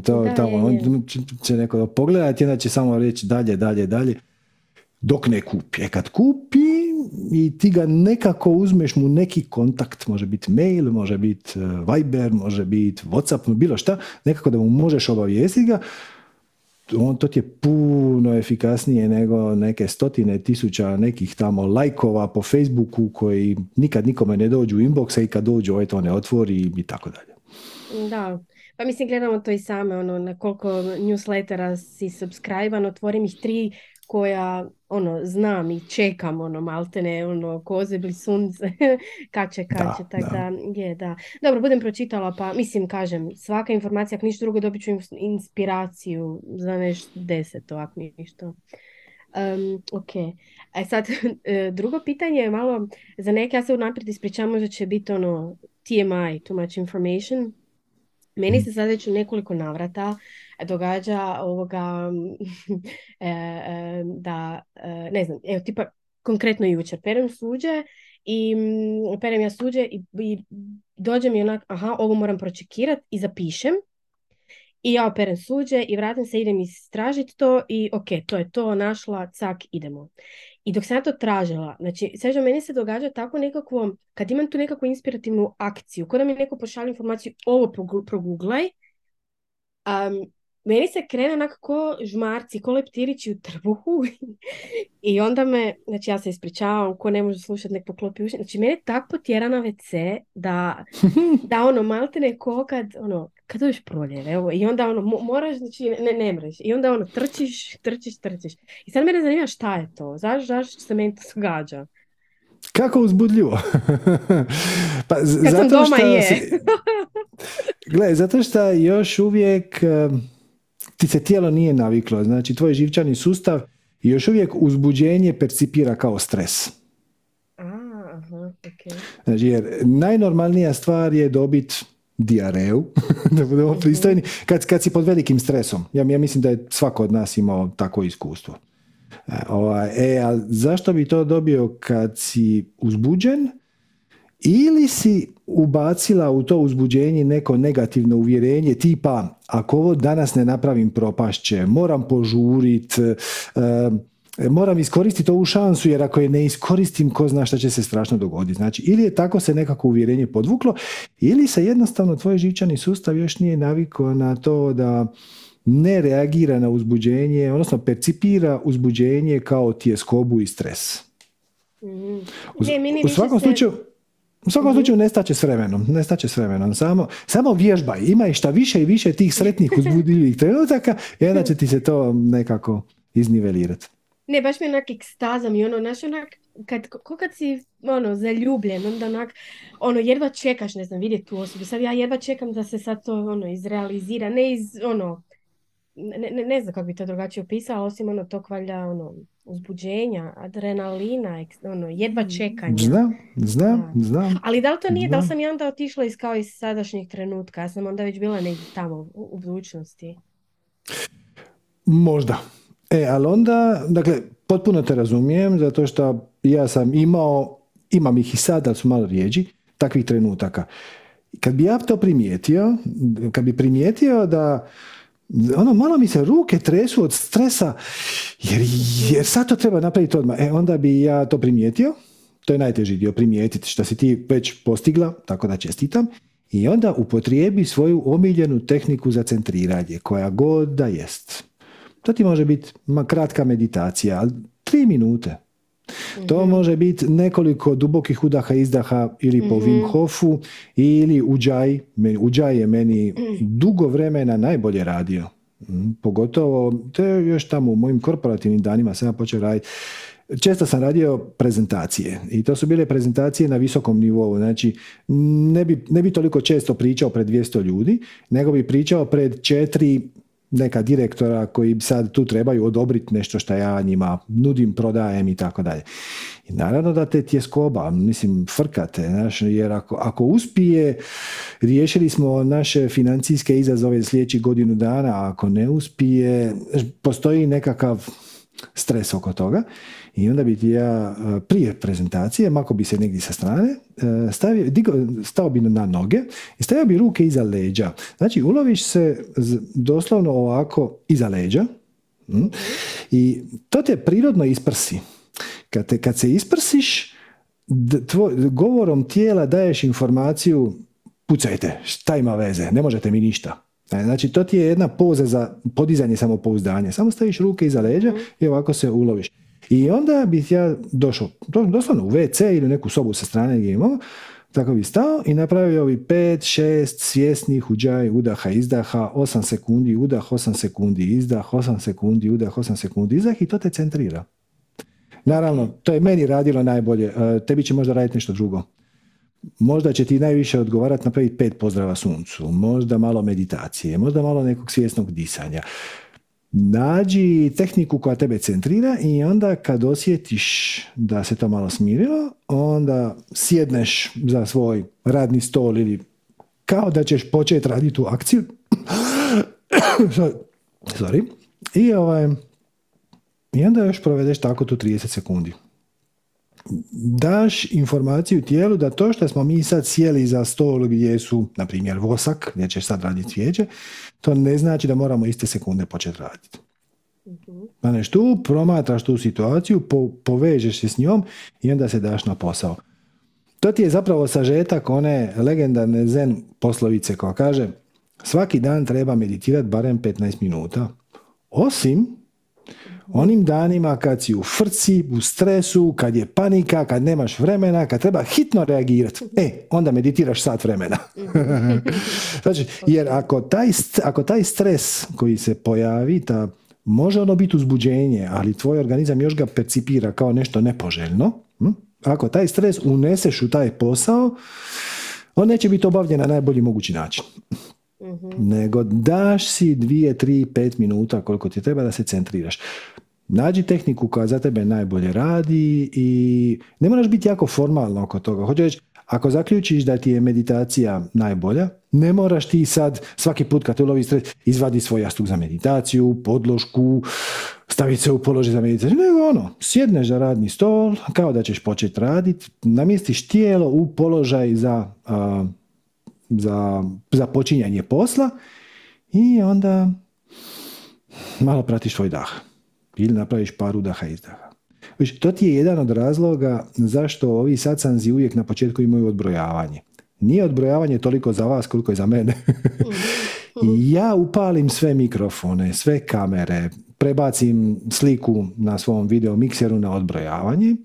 To, tamo, on će neko pogledati onda će samo reći dalje, dalje, dalje dok ne kupi. E kad kupi i ti ga nekako uzmeš mu neki kontakt, može biti mail, može biti e, Viber, može biti Whatsapp, bilo šta, nekako da mu možeš obavijestiti ga, on, to ti je puno efikasnije nego neke stotine tisuća nekih tamo lajkova po Facebooku koji nikad nikome ne dođu u inboxa i kad dođu ovaj to ne otvori i tako dalje. Da, pa mislim gledamo to i same, ono, na koliko newslettera si subscribe otvori mi ih tri koja ono znam i čekam ono maltene ono koze sunce kače kače Da, tak da. da. je da dobro budem pročitala pa mislim kažem svaka informacija ako ništa drugo dobit ću ins- inspiraciju za nešto deseto ako ništa Um, ok, a sad e, drugo pitanje je malo za neke, ja se unaprijed ispričavam, možda će biti ono TMI, too much information. Meni se sad već u nekoliko navrata događa ovoga e, e, da, e, ne znam, evo tipa konkretno jučer perem suđe i mm, perem ja suđe i, i dođe mi onak, aha, ovo moram pročekirati i zapišem i ja operem suđe i vratim se, idem istražiti to i ok, to je to, našla, cak, idemo. I dok sam ja to tražila, znači, sveže, meni se događa tako nekakvo, kad imam tu nekakvu inspirativnu akciju, kada mi neko pošalje informaciju, ovo progu- proguglaj, um, meni se krene onako ko žmarci, ko leptirići u trbuhu i onda me, znači ja se ispričavam, ko ne može slušati nek poklopi uši, znači mene tako potjera na WC da, da ono maltene ko kad, ono, kad dobiš proljeve, evo, i onda ono, mo- moraš, znači ne, ne mreš, i onda ono, trčiš, trčiš, trčiš. I sad mene zanima šta je to, zašto, zašto se meni to događa? Kako uzbudljivo. pa, z- Kad sam zato doma što je. si- Gle, zato što još uvijek ti se tijelo nije naviklo. Znači, tvoj živčani sustav još uvijek uzbuđenje percipira kao stres. A, aha, ok. Znači, jer najnormalnija stvar je dobiti diareu, da budemo Mhm. pristojni, kad, kad si pod velikim stresom. Ja, ja mislim da je svako od nas imao takvo iskustvo. E, ovaj, e, a zašto bi to dobio kad si uzbuđen ili si ubacila u to uzbuđenje neko negativno uvjerenje tipa ako ovo danas ne napravim propašće, moram požurit, moram iskoristiti ovu šansu jer ako je ne iskoristim ko zna šta će se strašno dogoditi. Znači ili je tako se nekako uvjerenje podvuklo ili se jednostavno tvoj živčani sustav još nije navikao na to da ne reagira na uzbuđenje, odnosno percipira uzbuđenje kao tjeskobu i stres. Mhm. U, Ne, meni u više svakom se- slučaju u svakom slučaju nestaće s vremenom, nestaće s vremenom. Samo, samo vježbaj, imaj šta više i više tih sretnih uzbudljivih trenutaka i onda će ti se to nekako iznivelirati. Ne, baš mi je onak ekstaza mi, ono, znaš, onak, kad, ko kad si, ono, zaljubljen, onda onak, ono, jedva čekaš, ne znam, vidjeti tu osobu. Sad ja jedva čekam da se sad to, ono, izrealizira, ne iz, ono, ne, ne, ne znam kako bi to drugačije opisala, osim, ono, tog valjda, ono, uzbuđenja, adrenalina, ono, jedva čekanja. Znam, znam, Da. znam. Ali da li to nije, da li sam ja onda otišla iz kao iz sadašnjeg trenutka, ja sam onda već bila negdje tamo u, u budućnosti. Možda. E, ali onda, dakle, potpuno te razumijem, zato što ja sam imao, imam ih i sad, ali su malo rijeđi, takvih trenutaka. Kad bi ja to primijetio, kad bi primijetio da ono, malo mi se ruke tresu od stresa, jer, jer sad to treba napraviti odmah. E, onda bi ja to primijetio, to je najteži dio, primijetiti što si ti već postigla, tako da čestitam, i onda upotrijebi svoju omiljenu tehniku za centriranje, koja god da jest. To ti može biti ma, kratka meditacija, ali tri minute. To može biti nekoliko dubokih udaha, izdaha ili po Wim Hofu ili. Meni- Ujjayi je meni dugo vremena najbolje radio. Pogotovo, to je još tamo u mojim korporativnim danima sam ja počeo raditi. Često sam radio prezentacije i to su bile prezentacije na visokom nivou. Znači, ne bi, ne bi toliko često pričao pred 200 ljudi, nego bi pričao pred četiri neka direktora koji sad tu trebaju odobriti nešto što ja njima nudim, prodajem i tako dalje. I naravno da te tjeskoba, mislim, frkate, znaš, jer ako, ako uspije, riješili smo naše financijske izazove sljedećih godinu dana, a ako ne uspije, postoji nekakav stres oko toga i onda bi ti ja e, prije prezentacije, mako bi se negdje sa strane, e, stavio, digo, stao bi na noge i stavio bi ruke iza leđa. Znači, uloviš se doslovno ovako iza leđa i to te prirodno isprsi. Kad, te, kad se isprsiš, tvoj, govorom tijela daješ informaciju pucajte, šta ima veze, ne možete mi ništa. E, Znači, to ti je jedna poza za podizanje samopouzdanja. Samo staviš ruke iza leđa i ovako se uloviš. I onda bih ja došao, do- doslovno u WC ili neku sobu sa strane gdje imamo, tako bi stao i napravio ovi 5, 6 svjesnih uđaj, udaha, izdaha, 8 sekundi udah, 8 sekundi izdah, 8 sekundi udah, 8 sekundi izdah i to te centrira. Naravno, to je meni radilo najbolje. E, tebi će možda raditi nešto drugo. Možda će ti najviše odgovarati napraviti pet pozdrava suncu, možda malo meditacije, možda malo nekog svjesnog disanja. Nađi tehniku koja tebe centrira i onda kad osjetiš da se to malo smirilo, onda sjedneš za svoj radni stol ili kao da ćeš početi raditi tu akciju. Sorry. I, ovaj, I onda još provedeš tako tu 30 sekundi. Daš informaciju tijelu da to što smo mi sad sjeli za stol gdje su, na primjer, vosak, gdje ćeš sad raditi cvijeće, to ne znači da moramo iste sekunde početi raditi. Uh-huh. tu, promatraš tu situaciju, po, povežeš se s njom i onda se daš na posao. To ti je zapravo sažetak one legendarne zen poslovice koja kaže svaki dan treba meditirati barem 15 minuta, osim onim danima kad si u frci, u stresu, kad je panika, kad nemaš vremena, kad treba hitno reagirati. E, onda meditiraš sat vremena. znači, jer ako taj, ako taj stres koji se pojavi, ta, može ono biti uzbuđenje, ali tvoj organizam još ga percipira kao nešto nepoželjno. Hm? Ako taj stres uneseš u taj posao, on neće biti obavljen na najbolji mogući način. Mhm. Nego daš si dvije, tri, pet minuta koliko ti treba da se centriraš. Nađi tehniku koja za tebe najbolje radi i ne moraš biti jako formalno oko toga. Hoću reći, ako zaključiš da ti je meditacija najbolja, ne moraš ti sad svaki put kad te ulovi stres izvadi svoj jastuk za meditaciju, podlošku, staviti se u položaj za meditaciju. Nego ono, sjedneš za radni stol, kao da ćeš početi raditi, namjestiš tijelo u položaj za, za, za počinjanje posla i onda malo pratiš svoj dah ili napraviš par udaha i izdaha. to ti je jedan od razloga zašto ovi sacanzi uvijek na početku imaju odbrojavanje. Nije odbrojavanje toliko za vas koliko je za mene. I ja upalim sve mikrofone, sve kamere, prebacim sliku na svom video mikseru na odbrojavanje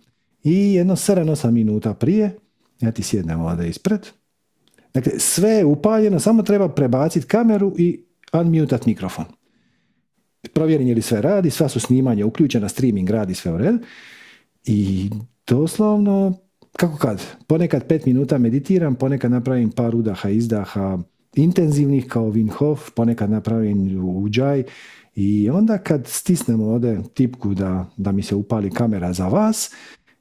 i jedno 7-8 minuta prije ja ti sjednem ovdje ispred. Dakle, sve je upaljeno, samo treba prebaciti kameru i unmutat mikrofon. Provjerim je li sve radi, sva su snimanja uključena, streaming radi sve u red i doslovno, kako kad, ponekad pet minuta meditiram, ponekad napravim par udaha, izdaha, intenzivnih kao Wim Hof, ponekad napravim uđaj i onda kad stisnemo ovdje tipku da, da mi se upali kamera za vas,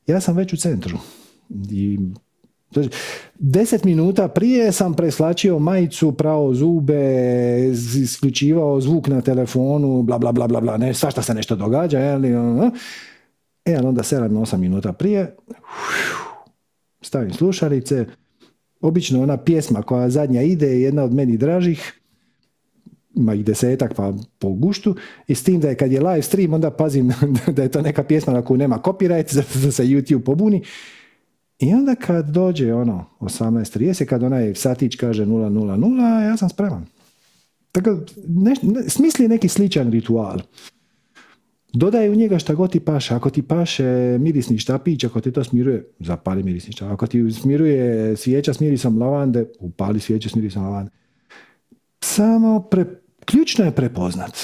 ja sam već u centru. I Znači, deset minuta prije sam preslačio majicu, prao zube, isključivao zvuk na telefonu, bla, bla, bla, bla, bla, ne, svašta se nešto događa, je li, e, ali onda 7-8 minuta prije, stavim slušalice, obično ona pjesma koja zadnja ide je jedna od meni dražih, ima ih desetak pa po guštu i s tim da je kad je live stream onda pazim da je to neka pjesma na koju nema copyright da se YouTube pobuni i onda kad dođe ono 18.30, kad onaj satić kaže 000, ja sam spreman. Tako, ne, smisli neki sličan ritual. Dodaj u njega šta god ti paše. Ako ti paše mirisni štapić, ako ti to smiruje, zapali mirisni štapić. Ako ti smiruje svijeća s mirisom lavande, upali svijeću s mirisom lavande. Samo pre, ključno je prepoznat.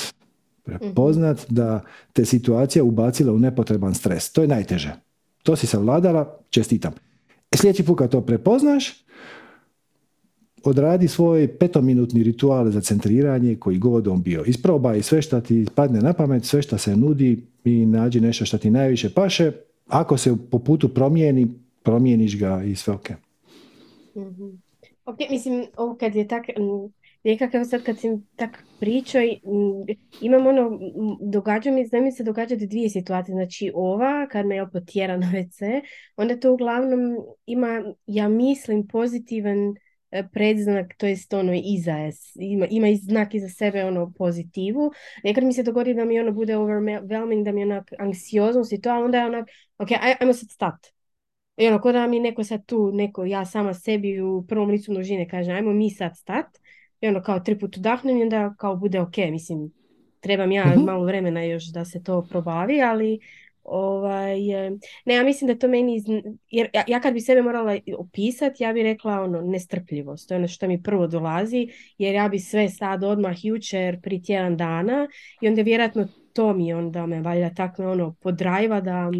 Prepoznat da te situacija ubacila u nepotreban stres. To je najteže. To si savladala, čestitam. E, sljedeći put kad to prepoznaš, odradi svoj petominutni ritual za centriranje koji god on bio. Isprobaj sve što ti padne na pamet, sve što se nudi i nađi nešto što ti najviše paše. Ako se po putu promijeni, promijeniš ga i sve ok. mm Ok, mislim, ovo kad je tak, nekakav sad kad sam tak pričao, imam ono, događa mi, znam mi se događati dvije situacije, znači ova, kad me je potjera na WC, onda to uglavnom ima, ja mislim, pozitivan e, predznak, to jest ono iza, ima, ima i znak iza sebe ono pozitivu. Nekad mi se dogodi da mi ono bude overwhelming, da mi onak anksioznost i to, ali onda je onak, ok, ajmo sad stat. I ono, kod da mi neko sad tu, neko, ja sama sebi u prvom licu množine kaže, ajmo mi sad stat i ono kao tri put udahnem i onda kao bude ok, mislim, trebam ja uh malo vremena još da se to probavi, ali Ovaj, ne, ja mislim da to meni, jer ja, ja kad bi sebe morala opisati, ja bi rekla ono, nestrpljivost, to je ono što mi prvo dolazi, jer ja bi sve sad odmah jučer pri tjedan dana i onda vjerojatno to mi onda me valjda tako ono podrajva da,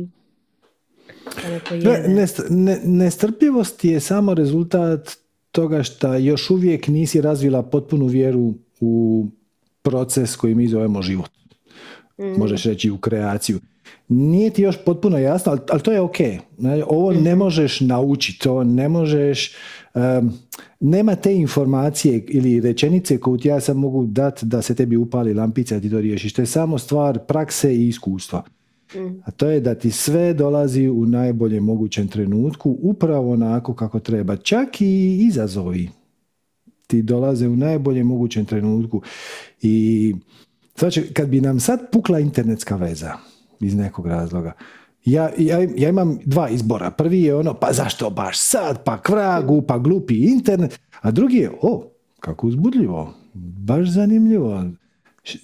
ne, nestrpljivost je samo rezultat toga što još uvijek nisi razvila potpunu vjeru u proces koji mi zovemo život. Mm. Možeš reći u kreaciju. Nije ti još potpuno jasno, ali, ali to je ok. Ovo ne mhm. možeš naučiti, to ne možeš... nema te informacije ili rečenice koju ti ja sam mogu dati da se tebi upali lampica ti to riješiš. To je samo stvar prakse i iskustva. Mhm. A to je da ti sve dolazi u najboljem mogućem trenutku, upravo onako kako treba. Čak i izazovi ti dolaze u najboljem mogućem trenutku. I znači, kad bi nam sad pukla internetska veza iz nekog razloga, ja, ja, ja, imam dva izbora. Prvi je ono, pa zašto baš sad, pa kvragu, pa glupi internet. A drugi je, o, kako uzbudljivo, baš zanimljivo.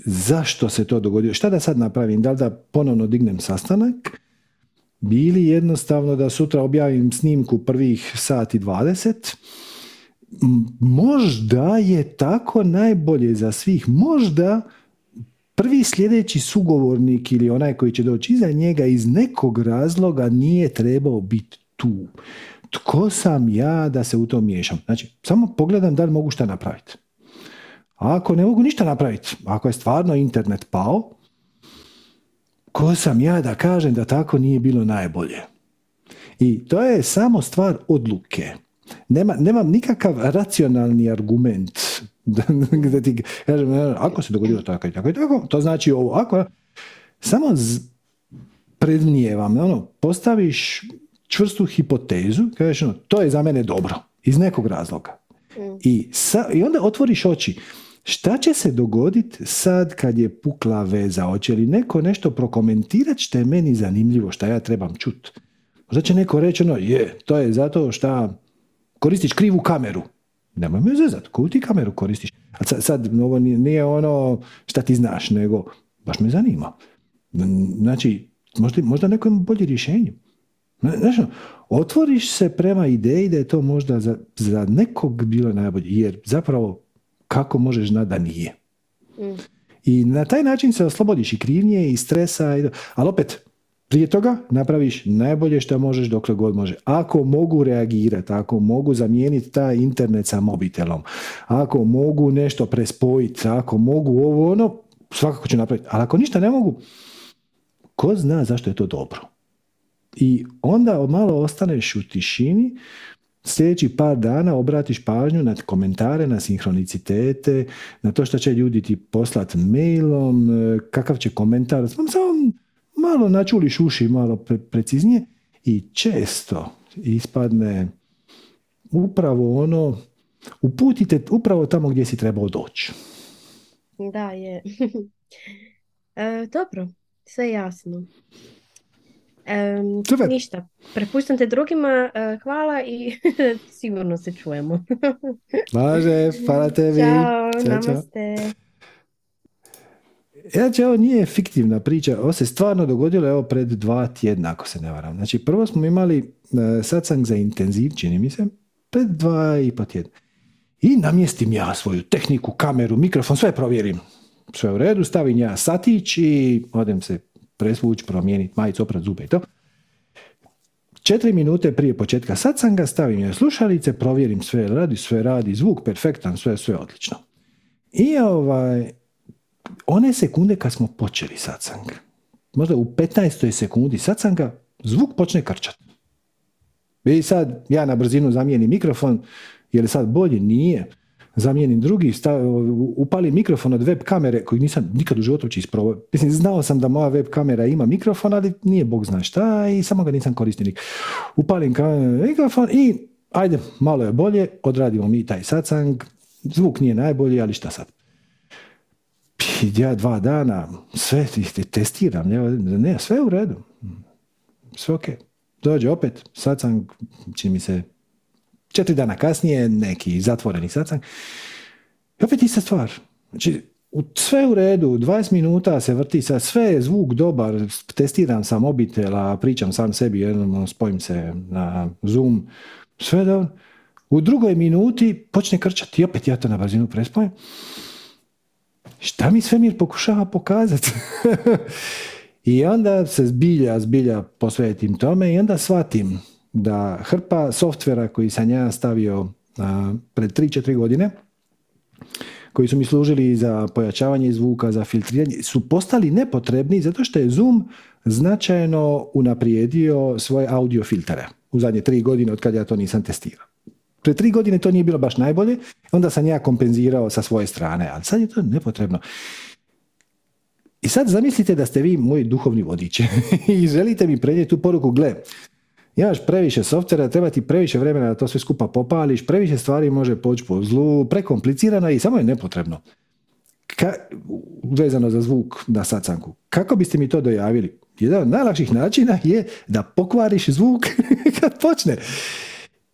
Zašto se to dogodilo? Šta da sad napravim? Da li da ponovno dignem sastanak? Bili jednostavno da sutra objavim snimku prvih sati 20? Možda je tako najbolje za svih. Možda prvi sljedeći sugovornik ili onaj koji će doći iza njega iz nekog razloga nije trebao biti tu. Tko sam ja da se u to miješam? Znači, samo pogledam da li mogu šta napraviti. A ako ne mogu ništa napraviti, ako je stvarno internet pao, ko sam ja da kažem da tako nije bilo najbolje? I to je samo stvar odluke. Nema, nemam nikakav racionalni argument da ti kažem, ako se dogodilo tako i tako i tako, to znači ovo, ako samo z, predmnijevam, ono, postaviš čvrstu hipotezu, kažeš, ono, to je za mene dobro, iz nekog razloga. Mm. I, sa, I onda otvoriš oči. Šta će se dogoditi sad kad je pukla veza? Hoće li neko nešto prokomentirati što je meni zanimljivo, što ja trebam čut? Možda će neko reći ono, je, to je zato što koristiš krivu kameru. Nemoj me zezat, koju ti kameru koristiš? A sad, sad ovo nije ono šta ti znaš, nego baš me zanima. Znači, možda, možda neko ima bolje rješenje. Znaš, ono, otvoriš se prema ideji da je to možda za, za nekog bilo najbolje, jer zapravo kako možeš znati da nije? Mm. I na taj način se oslobodiš i krivnje i stresa, i ali opet, prije toga napraviš najbolje što možeš dokle god može. Ako mogu reagirati, ako mogu zamijeniti taj internet sa mobitelom, ako mogu nešto prespojiti, ako mogu ovo ono, svakako ću napraviti. Ali ako ništa ne mogu, ko zna zašto je to dobro? I onda malo ostaneš u tišini, sljedeći par dana obratiš pažnju na komentare, na sinhronicitete, na to što će ljudi ti poslati mailom, e, kakav će komentar, samo malo načuliš uši, malo preciznije i često ispadne upravo ono, uputite upravo tamo gdje si trebao doći. Da, je. e, dobro, sve jasno. Um, ništa, prepuštam te drugima, uh, hvala i sigurno se čujemo. Može, hvala tebi. Ćao, čao namaste. Znači, ovo nije fiktivna priča, ovo se stvarno dogodilo evo pred dva tjedna, ako se ne varam. Znači, prvo smo imali uh, satsang za intenziv, čini mi se, pred dva i po tjedna. I namjestim ja svoju tehniku, kameru, mikrofon, sve provjerim. Sve u redu, stavim ja satić i odem se presvući, promijeniti majicu, oprat zube i to. Četiri minute prije početka satsanga stavim je slušalice, provjerim sve radi, sve radi, zvuk perfektan, sve, sve odlično. I ovaj, one sekunde kad smo počeli satsang, možda u 15. sekundi satsanga, zvuk počne krčat. I sad ja na brzinu zamijenim mikrofon, je sad bolje? Nije zamijenim drugi, stav, upali mikrofon od web kamere koji nisam nikad u životu isprobao. Mislim, znao sam da moja web kamera ima mikrofon, ali nije bog zna šta i samo ga nisam koristio Upalim mikrofon i ajde, malo je bolje, odradimo mi taj satsang, zvuk nije najbolji, ali šta sad? Ja dva dana sve testiram, ne, sve u redu. Sve ok. Dođe opet, satsang, čini mi se Četiri dana kasnije neki zatvoreni satsang. I opet ista stvar. Znači, u, sve u redu, 20 minuta se vrti, sa sve zvuk dobar, testiram sa mobitela, pričam sam sebi, jednom spojim se na Zoom, sve dobro. U drugoj minuti počne krčati opet ja to na brzinu prespojim. Šta mi svemir pokušava pokazati? I onda se zbilja, zbilja posvetim tome i onda shvatim da hrpa softvera koji sam ja stavio a, pred 3-4 godine, koji su mi služili za pojačavanje zvuka, za filtriranje, su postali nepotrebni zato što je Zoom značajno unaprijedio svoje audio filtere u zadnje tri godine od kad ja to nisam testirao. Pre tri godine to nije bilo baš najbolje, onda sam ja kompenzirao sa svoje strane, ali sad je to nepotrebno. I sad zamislite da ste vi moji duhovni vodiči i želite mi prenijeti tu poruku, gle, imaš previše softvera, treba ti previše vremena da to sve skupa popališ, previše stvari može poći po zlu, prekomplicirano i samo je nepotrebno. Ka, vezano za zvuk na sacanku. Kako biste mi to dojavili? Jedan od najlakših načina je da pokvariš zvuk kad počne.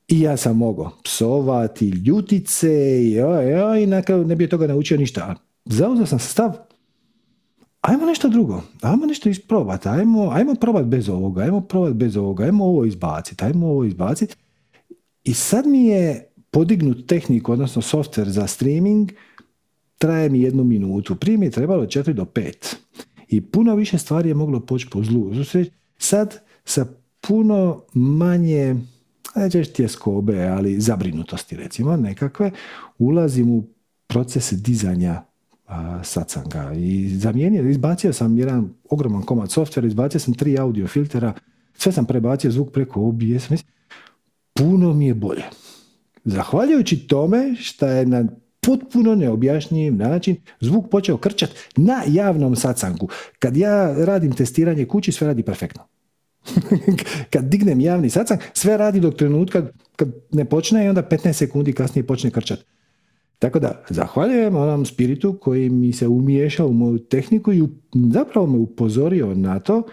I ja sam mogao psovati, ljutice i, i na kraju ne bi toga naučio ništa. Zauzeo sam stav, ajmo nešto drugo, ajmo nešto isprobati, ajmo, ajmo probati bez ovoga, ajmo probati bez ovoga, ajmo ovo izbaciti, ajmo ovo izbaciti. I sad mi je podignut tehniku, odnosno software za streaming, traje mi jednu minutu. Prije mi je trebalo 4 do 5. I puno više stvari je moglo poći po zlu. Sad sa puno manje nećeš tjeskobe, ali zabrinutosti recimo nekakve, ulazim u proces dizanja a, sacanga i zamijenio, izbacio sam jedan ogroman komad softvera, izbacio sam tri audio filtera, sve sam prebacio zvuk preko OBS, puno mi je bolje. Zahvaljujući tome što je na potpuno neobjašnjiv način zvuk počeo krčati na javnom sacangu. Kad ja radim testiranje kući, sve radi perfektno. kad dignem javni sacang, sve radi dok trenutka kad ne počne i onda 15 sekundi kasnije počne krčati. Tako da, zahvaljujem onom spiritu koji mi se umiješao u moju tehniku i zapravo me upozorio na to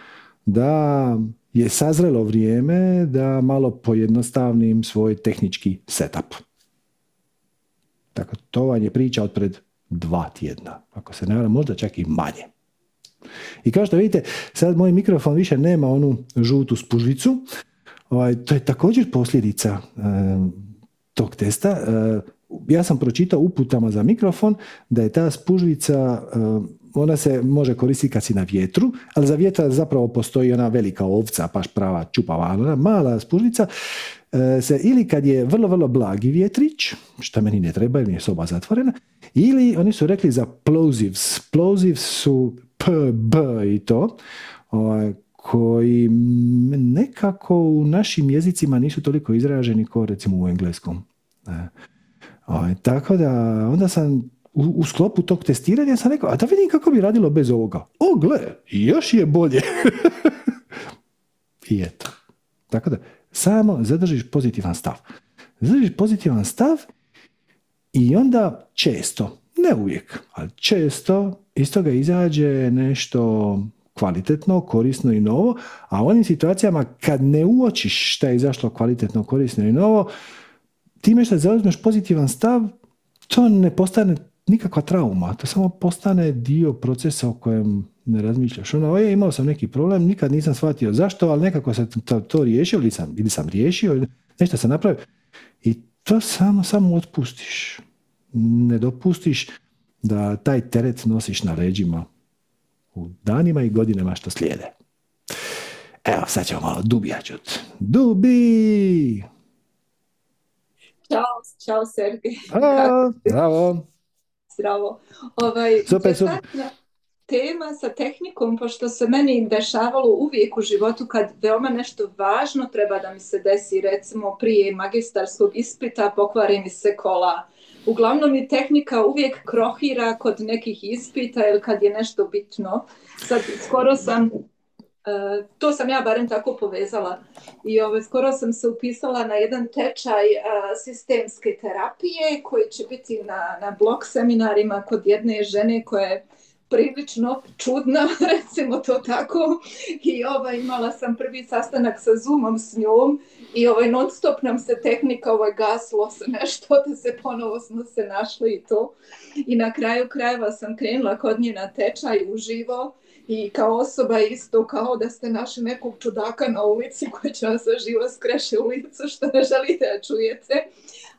da je sazrelo vrijeme da malo pojednostavnim svoj tehnički setup. Tako, to vam je priča od pred dva tjedna. Ako se ne možda čak i manje. I kao što vidite, sad moj mikrofon više nema onu žutu spužvicu. Ovaj, to je također posljedica e, tog testa. E, ja sam pročitao uputama za mikrofon da je ta spužvica, e, ona se može koristiti kad si na vjetru, ali za vjetra zapravo postoji ona velika ovca, paš prava čupava, ona mala spužvica se ili kad je vrlo, vrlo blagi vjetrić, što meni ne treba jer je soba zatvorena, ili oni su rekli za plosives. Plosives su P, B i to, ovaj, koji nekako u našim jezicima nisu toliko izraženi kao recimo u engleskom. Ovaj, tako da onda sam u, sklopu tog testiranja sam rekao, a da vidim kako bi radilo bez ovoga. O, gle, još je bolje. I eto. Tako da, samo zadržiš pozitivan stav. Zadržiš pozitivan stav i onda često, ne uvijek, ali često iz toga izađe nešto kvalitetno, korisno i novo, a u onim situacijama kad ne uočiš šta je izašlo kvalitetno, korisno i novo, time što zauzmeš pozitivan stav, to ne postane nikakva trauma, to samo postane dio procesa o kojem ne razmišljaš. Ono, je, imao sam neki problem, nikad nisam shvatio zašto, ali nekako sam to, to riješio ili sam, ili sam riješio, nešto sam napravio. I to samo, samo otpustiš. Ne dopustiš da taj teret nosiš na leđima u danima i godinama što slijede. Evo, sad ćemo malo čut. Dubi! Ćao, čao Sergej. Zdravo. Zdravo. Ovaj, super, super. Tema sa tehnikom, pošto se meni dešavalo uvijek u životu kad veoma nešto važno treba da mi se desi, recimo prije magistarskog ispita pokvari mi se kola uglavnom je tehnika uvijek krohira kod nekih ispita ili kad je nešto bitno. Sad skoro sam, to sam ja barem tako povezala i ove, skoro sam se upisala na jedan tečaj uh, sistemske terapije koji će biti na, na blog seminarima kod jedne žene koja je prilično čudna, recimo to tako. I ovaj, imala sam prvi sastanak sa Zoomom s njom i ovaj, non stop nam se tehnika ovaj, gaslo se nešto, da se ponovo smo se našli i to. I na kraju krajeva sam krenula kod nje na tečaj uživo i kao osoba isto kao da ste našli nekog čudaka na ulici koji će vam se živo skreše u licu što ne želite da čujete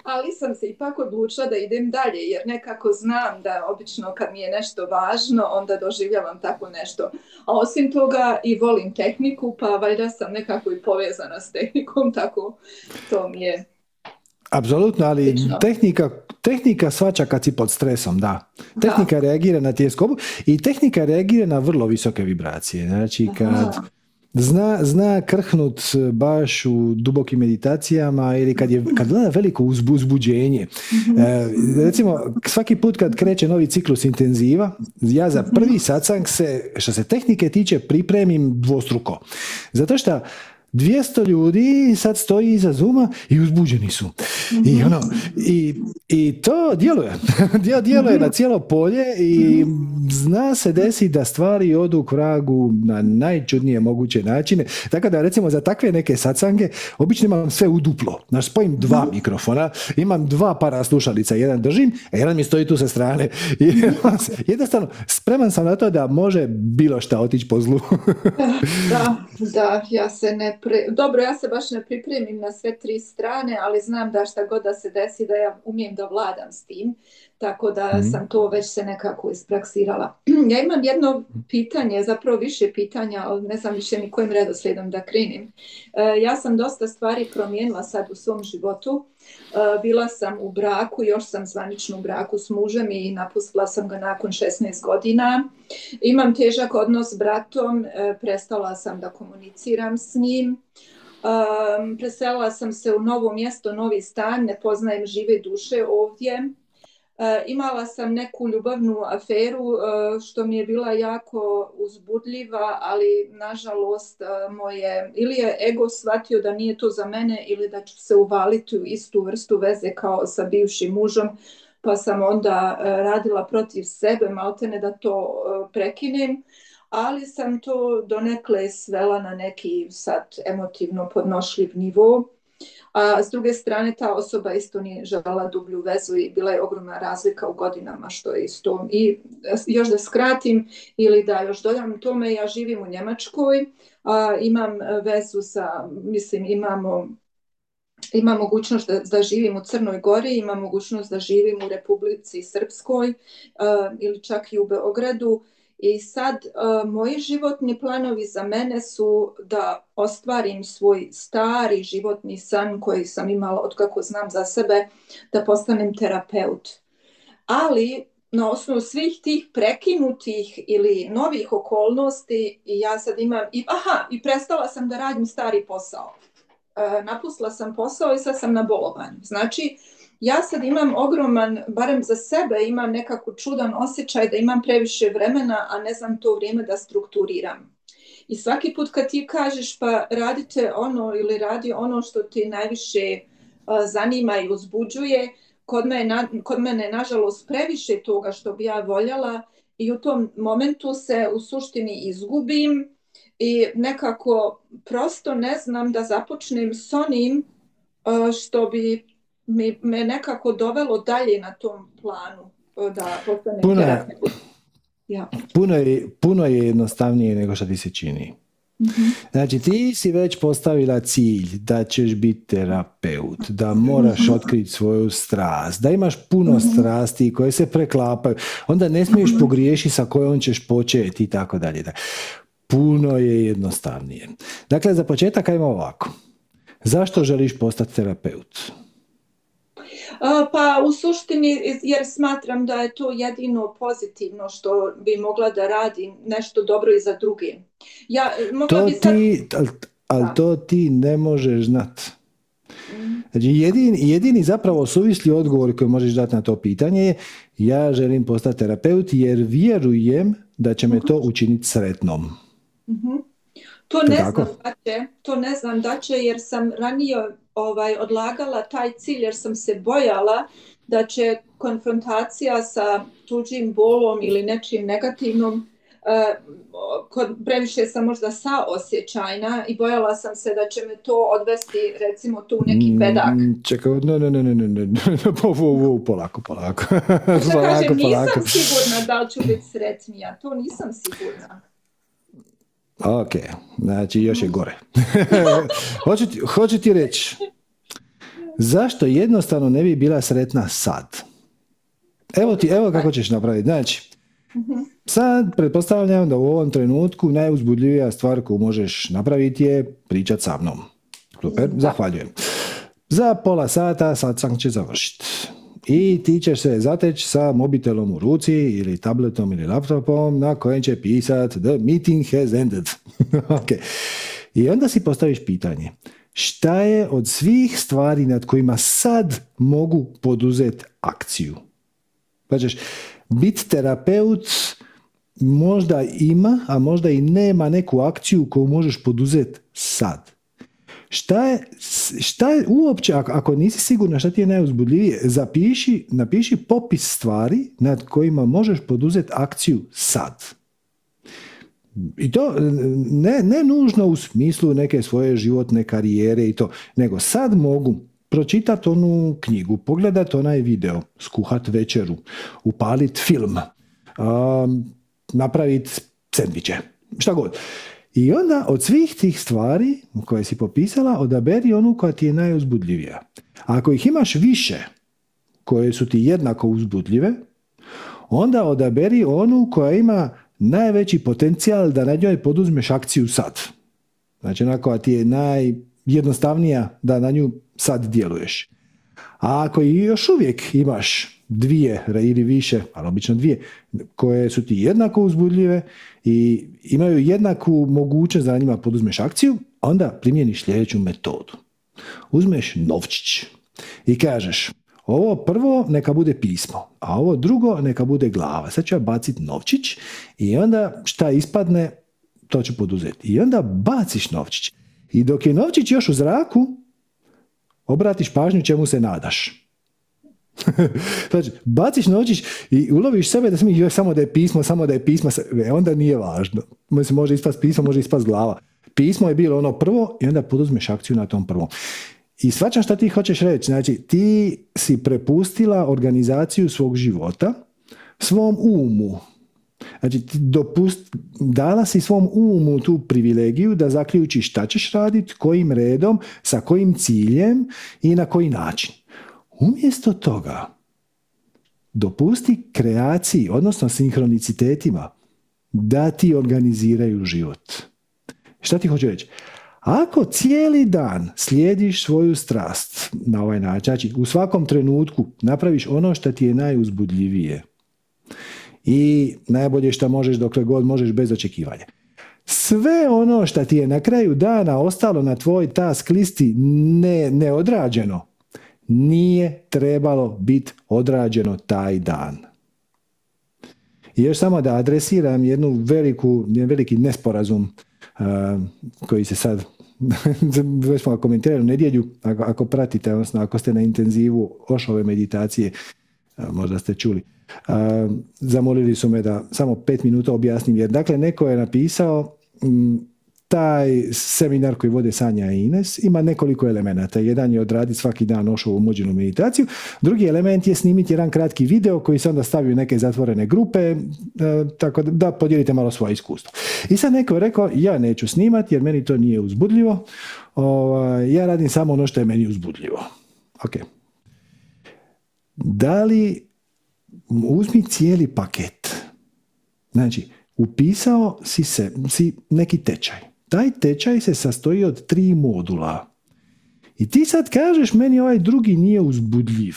ali sam se ipak odlučila da idem dalje jer nekako znam da obično kad mi je nešto važno onda doživljavam tako nešto. A osim toga i volim tehniku pa valjda sam nekako i povezana s tehnikom tako to mi je Apsolutno, ali tehnika, tehnika svača kad si pod stresom, da. Tehnika reagira na tjeskobu i tehnika reagira na vrlo visoke vibracije. Znači, kad, Zna, zna krhnut baš u dubokim meditacijama ili kad je kad gleda veliko uzbuđenje. Mhm. E, recimo, svaki put kad kreće novi ciklus intenziva, ja za prvi satsang se, što se tehnike tiče, pripremim dvostruko. Zato što 200 ljudi sad stoji iza Zuma i uzbuđeni su. I, mhm. ono, i, i to djeluje. djeluje na cijelo polje i zna se desi da stvari odu k vragu na najčudnije moguće načine. Tako da recimo za takve neke satsange obično imam sve u duplo. Znaš, spojim dva mhm. mikrofona, imam dva para slušalica, jedan držim, a jedan mi stoji tu sa strane. I jednostavno, spreman sam na to da može bilo šta otići po zlu. da, da, ja se ne dobro, ja se baš ne pripremim na sve tri strane, ali znam da šta god da se desi, da ja umijem da vladam s tim, tako da mhm. sam to već se nekako ispraksirala. ja imam jedno pitanje, zapravo više pitanja, ali ne znam više ni kojim redoslijedom da krenim. E, ja sam dosta stvari promijenila sad u svom životu. E, bila sam u braku, još sam zvanično u braku s mužem i napustila sam ga nakon 16 godina. Imam težak odnos s bratom, e, prestala sam da komuniciram s njim. Um, preselila sam se u novo mjesto, novi stan, ne poznajem žive duše ovdje. E, imala sam neku ljubavnu aferu e, što mi je bila jako uzbudljiva, ali nažalost e, moje, ili je ego shvatio da nije to za mene ili da ću se uvaliti u istu vrstu veze kao sa bivšim mužom, pa sam onda radila protiv sebe, maltene da to prekinem, ali sam to donekle svela na neki sad emotivno podnošljiv nivo a s druge strane ta osoba isto nije žela dublju vezu i bila je ogromna razlika u godinama što je isto. I još da skratim ili da još dodam tome, ja živim u Njemačkoj, a, imam vezu sa, mislim imamo ima mogućnost da, da živim u Crnoj Gori, ima mogućnost da živim u Republici Srpskoj ili čak i u Beogradu i sad uh, moji životni planovi za mene su da ostvarim svoj stari životni san koji sam imala od kako znam za sebe, da postanem terapeut. Ali na osnovu svih tih prekinutih ili novih okolnosti ja sad imam, i, aha, i prestala sam da radim stari posao. Uh, napustila sam posao i sad sam na bolovanju. Znači, ja sad imam ogroman, barem za sebe, imam nekako čudan osjećaj da imam previše vremena, a ne znam to vrijeme da strukturiram. I svaki put kad ti kažeš pa radite ono ili radi ono što ti najviše zanima i uzbuđuje, kod mene, kod mene nažalost previše toga što bi ja voljela i u tom momentu se u suštini izgubim i nekako prosto ne znam da započnem s onim što bi mi, me nekako dovelo dalje na tom planu da postane puno, ja. puno, je, puno je jednostavnije nego što ti se čini. mm Znači ti si već postavila cilj da ćeš biti terapeut, da moraš mm otkriti svoju strast, da imaš puno mm strasti koje se preklapaju, onda ne smiješ mm pogriješiti sa kojom ćeš početi i tako dalje. Puno je jednostavnije. Dakle, za početak ajmo ovako. Zašto želiš postati terapeut? Pa u suštini, jer smatram da je to jedino pozitivno što bi mogla da radi nešto dobro i za druge. Ja, mogla to bi sad... ti, ali, to ti ne možeš znat. Mhm. Znači, jedini, jedini zapravo suvisli odgovor koji možeš dati na to pitanje je ja želim postati terapeut jer vjerujem da će me to mhm. učiniti sretnom. Mhm. To ne znam da će, to ne znam da će jer sam ranije ovaj, odlagala taj cilj jer sam se bojala da će konfrontacija sa tuđim bolom ili nečim negativnom kod, previše sam možda saosjećajna i bojala sam se da će me to odvesti recimo tu neki mm, pedak. Čekaj, ne, ne, ne, ne, ne, ne, polako, polako. Što kažem, nisam sigurna da li ću biti sretnija, to nisam sigurna. Ok, znači još je gore. hoću, ti, hoću ti reći, zašto jednostavno ne bi bila sretna sad? Evo ti, evo kako ćeš napraviti. Znači, Sad pretpostavljam da u ovom trenutku najuzbudljivija stvar koju možeš napraviti je pričat sa mnom. Super, zahvaljujem. Za pola sata sad sam će završiti. I ti ćeš se zateći sa mobitelom u ruci ili tabletom ili laptopom na kojem će pisat The meeting has ended. ok. I onda si postaviš pitanje. Šta je od svih stvari nad kojima sad mogu poduzeti akciju? Pa ćeš, biti terapeut možda ima, a možda i nema neku akciju koju možeš poduzeti sad. Šta je, šta je uopće, ako, nisi sigurna šta ti je najuzbudljivije, zapiši, napiši popis stvari nad kojima možeš poduzeti akciju sad. I to ne, ne nužno u smislu neke svoje životne karijere i to, nego sad mogu pročitati onu knjigu, pogledati onaj video, skuhat večeru, upalit film, um, napraviti sendviče, šta god. I onda od svih tih stvari koje si popisala, odaberi onu koja ti je najuzbudljivija. ako ih imaš više koje su ti jednako uzbudljive, onda odaberi onu koja ima najveći potencijal da na njoj poduzmeš akciju sad. Znači ona koja ti je najjednostavnija da na nju sad djeluješ. A ako još uvijek imaš dvije ili više, ali obično dvije, koje su ti jednako uzbudljive i imaju jednaku mogućnost da na njima poduzmeš akciju, onda primjeniš sljedeću metodu. Uzmeš novčić i kažeš ovo prvo neka bude pismo, a ovo drugo neka bude glava. Sad ću ja baciti novčić i onda šta ispadne, to ću poduzeti. I onda baciš novčić. I dok je novčić još u zraku, obratiš pažnju čemu se nadaš. znači, baciš noćiš i uloviš sebe da smiješ samo da je pismo, samo da je pismo, e, onda nije važno. Mislim, može ispast pismo, može ispast glava. Pismo je bilo ono prvo i onda poduzmeš akciju na tom prvom. I svačam šta ti hoćeš reći. Znači, ti si prepustila organizaciju svog života svom umu. Znači, dopust, dala si svom umu tu privilegiju da zaključi šta ćeš raditi, kojim redom, sa kojim ciljem i na koji način. Umjesto toga, dopusti kreaciji, odnosno sinhronicitetima, da ti organiziraju život. Šta ti hoću reći? Ako cijeli dan slijediš svoju strast na ovaj način, znači u svakom trenutku napraviš ono što ti je najuzbudljivije i najbolje što možeš dokle god možeš bez očekivanja. Sve ono što ti je na kraju dana ostalo na tvoj task listi ne, neodrađeno, nije trebalo biti odrađeno taj dan. I još samo da adresiram jednu veliku, jedan veliki nesporazum uh, koji se sad već smo komentirali u nedjelju, ako, ako pratite, odnosno ako ste na intenzivu ošove meditacije, uh, možda ste čuli, zamolili su me da samo pet minuta objasnim, jer dakle neko je napisao taj seminar koji vode Sanja i Ines ima nekoliko elemenata. Jedan je odraditi svaki dan ošovu umođenu meditaciju. Drugi element je snimiti jedan kratki video koji se onda stavi u neke zatvorene grupe, e, tako da, podijelite malo svoje iskustvo. I sad neko je rekao, ja neću snimati jer meni to nije uzbudljivo. Ovaj, ja radim samo ono što je meni uzbudljivo. Ok. Da li uzmi cijeli paket. Znači, upisao si se, si neki tečaj taj tečaj se sastoji od tri modula. I ti sad kažeš, meni ovaj drugi nije uzbudljiv.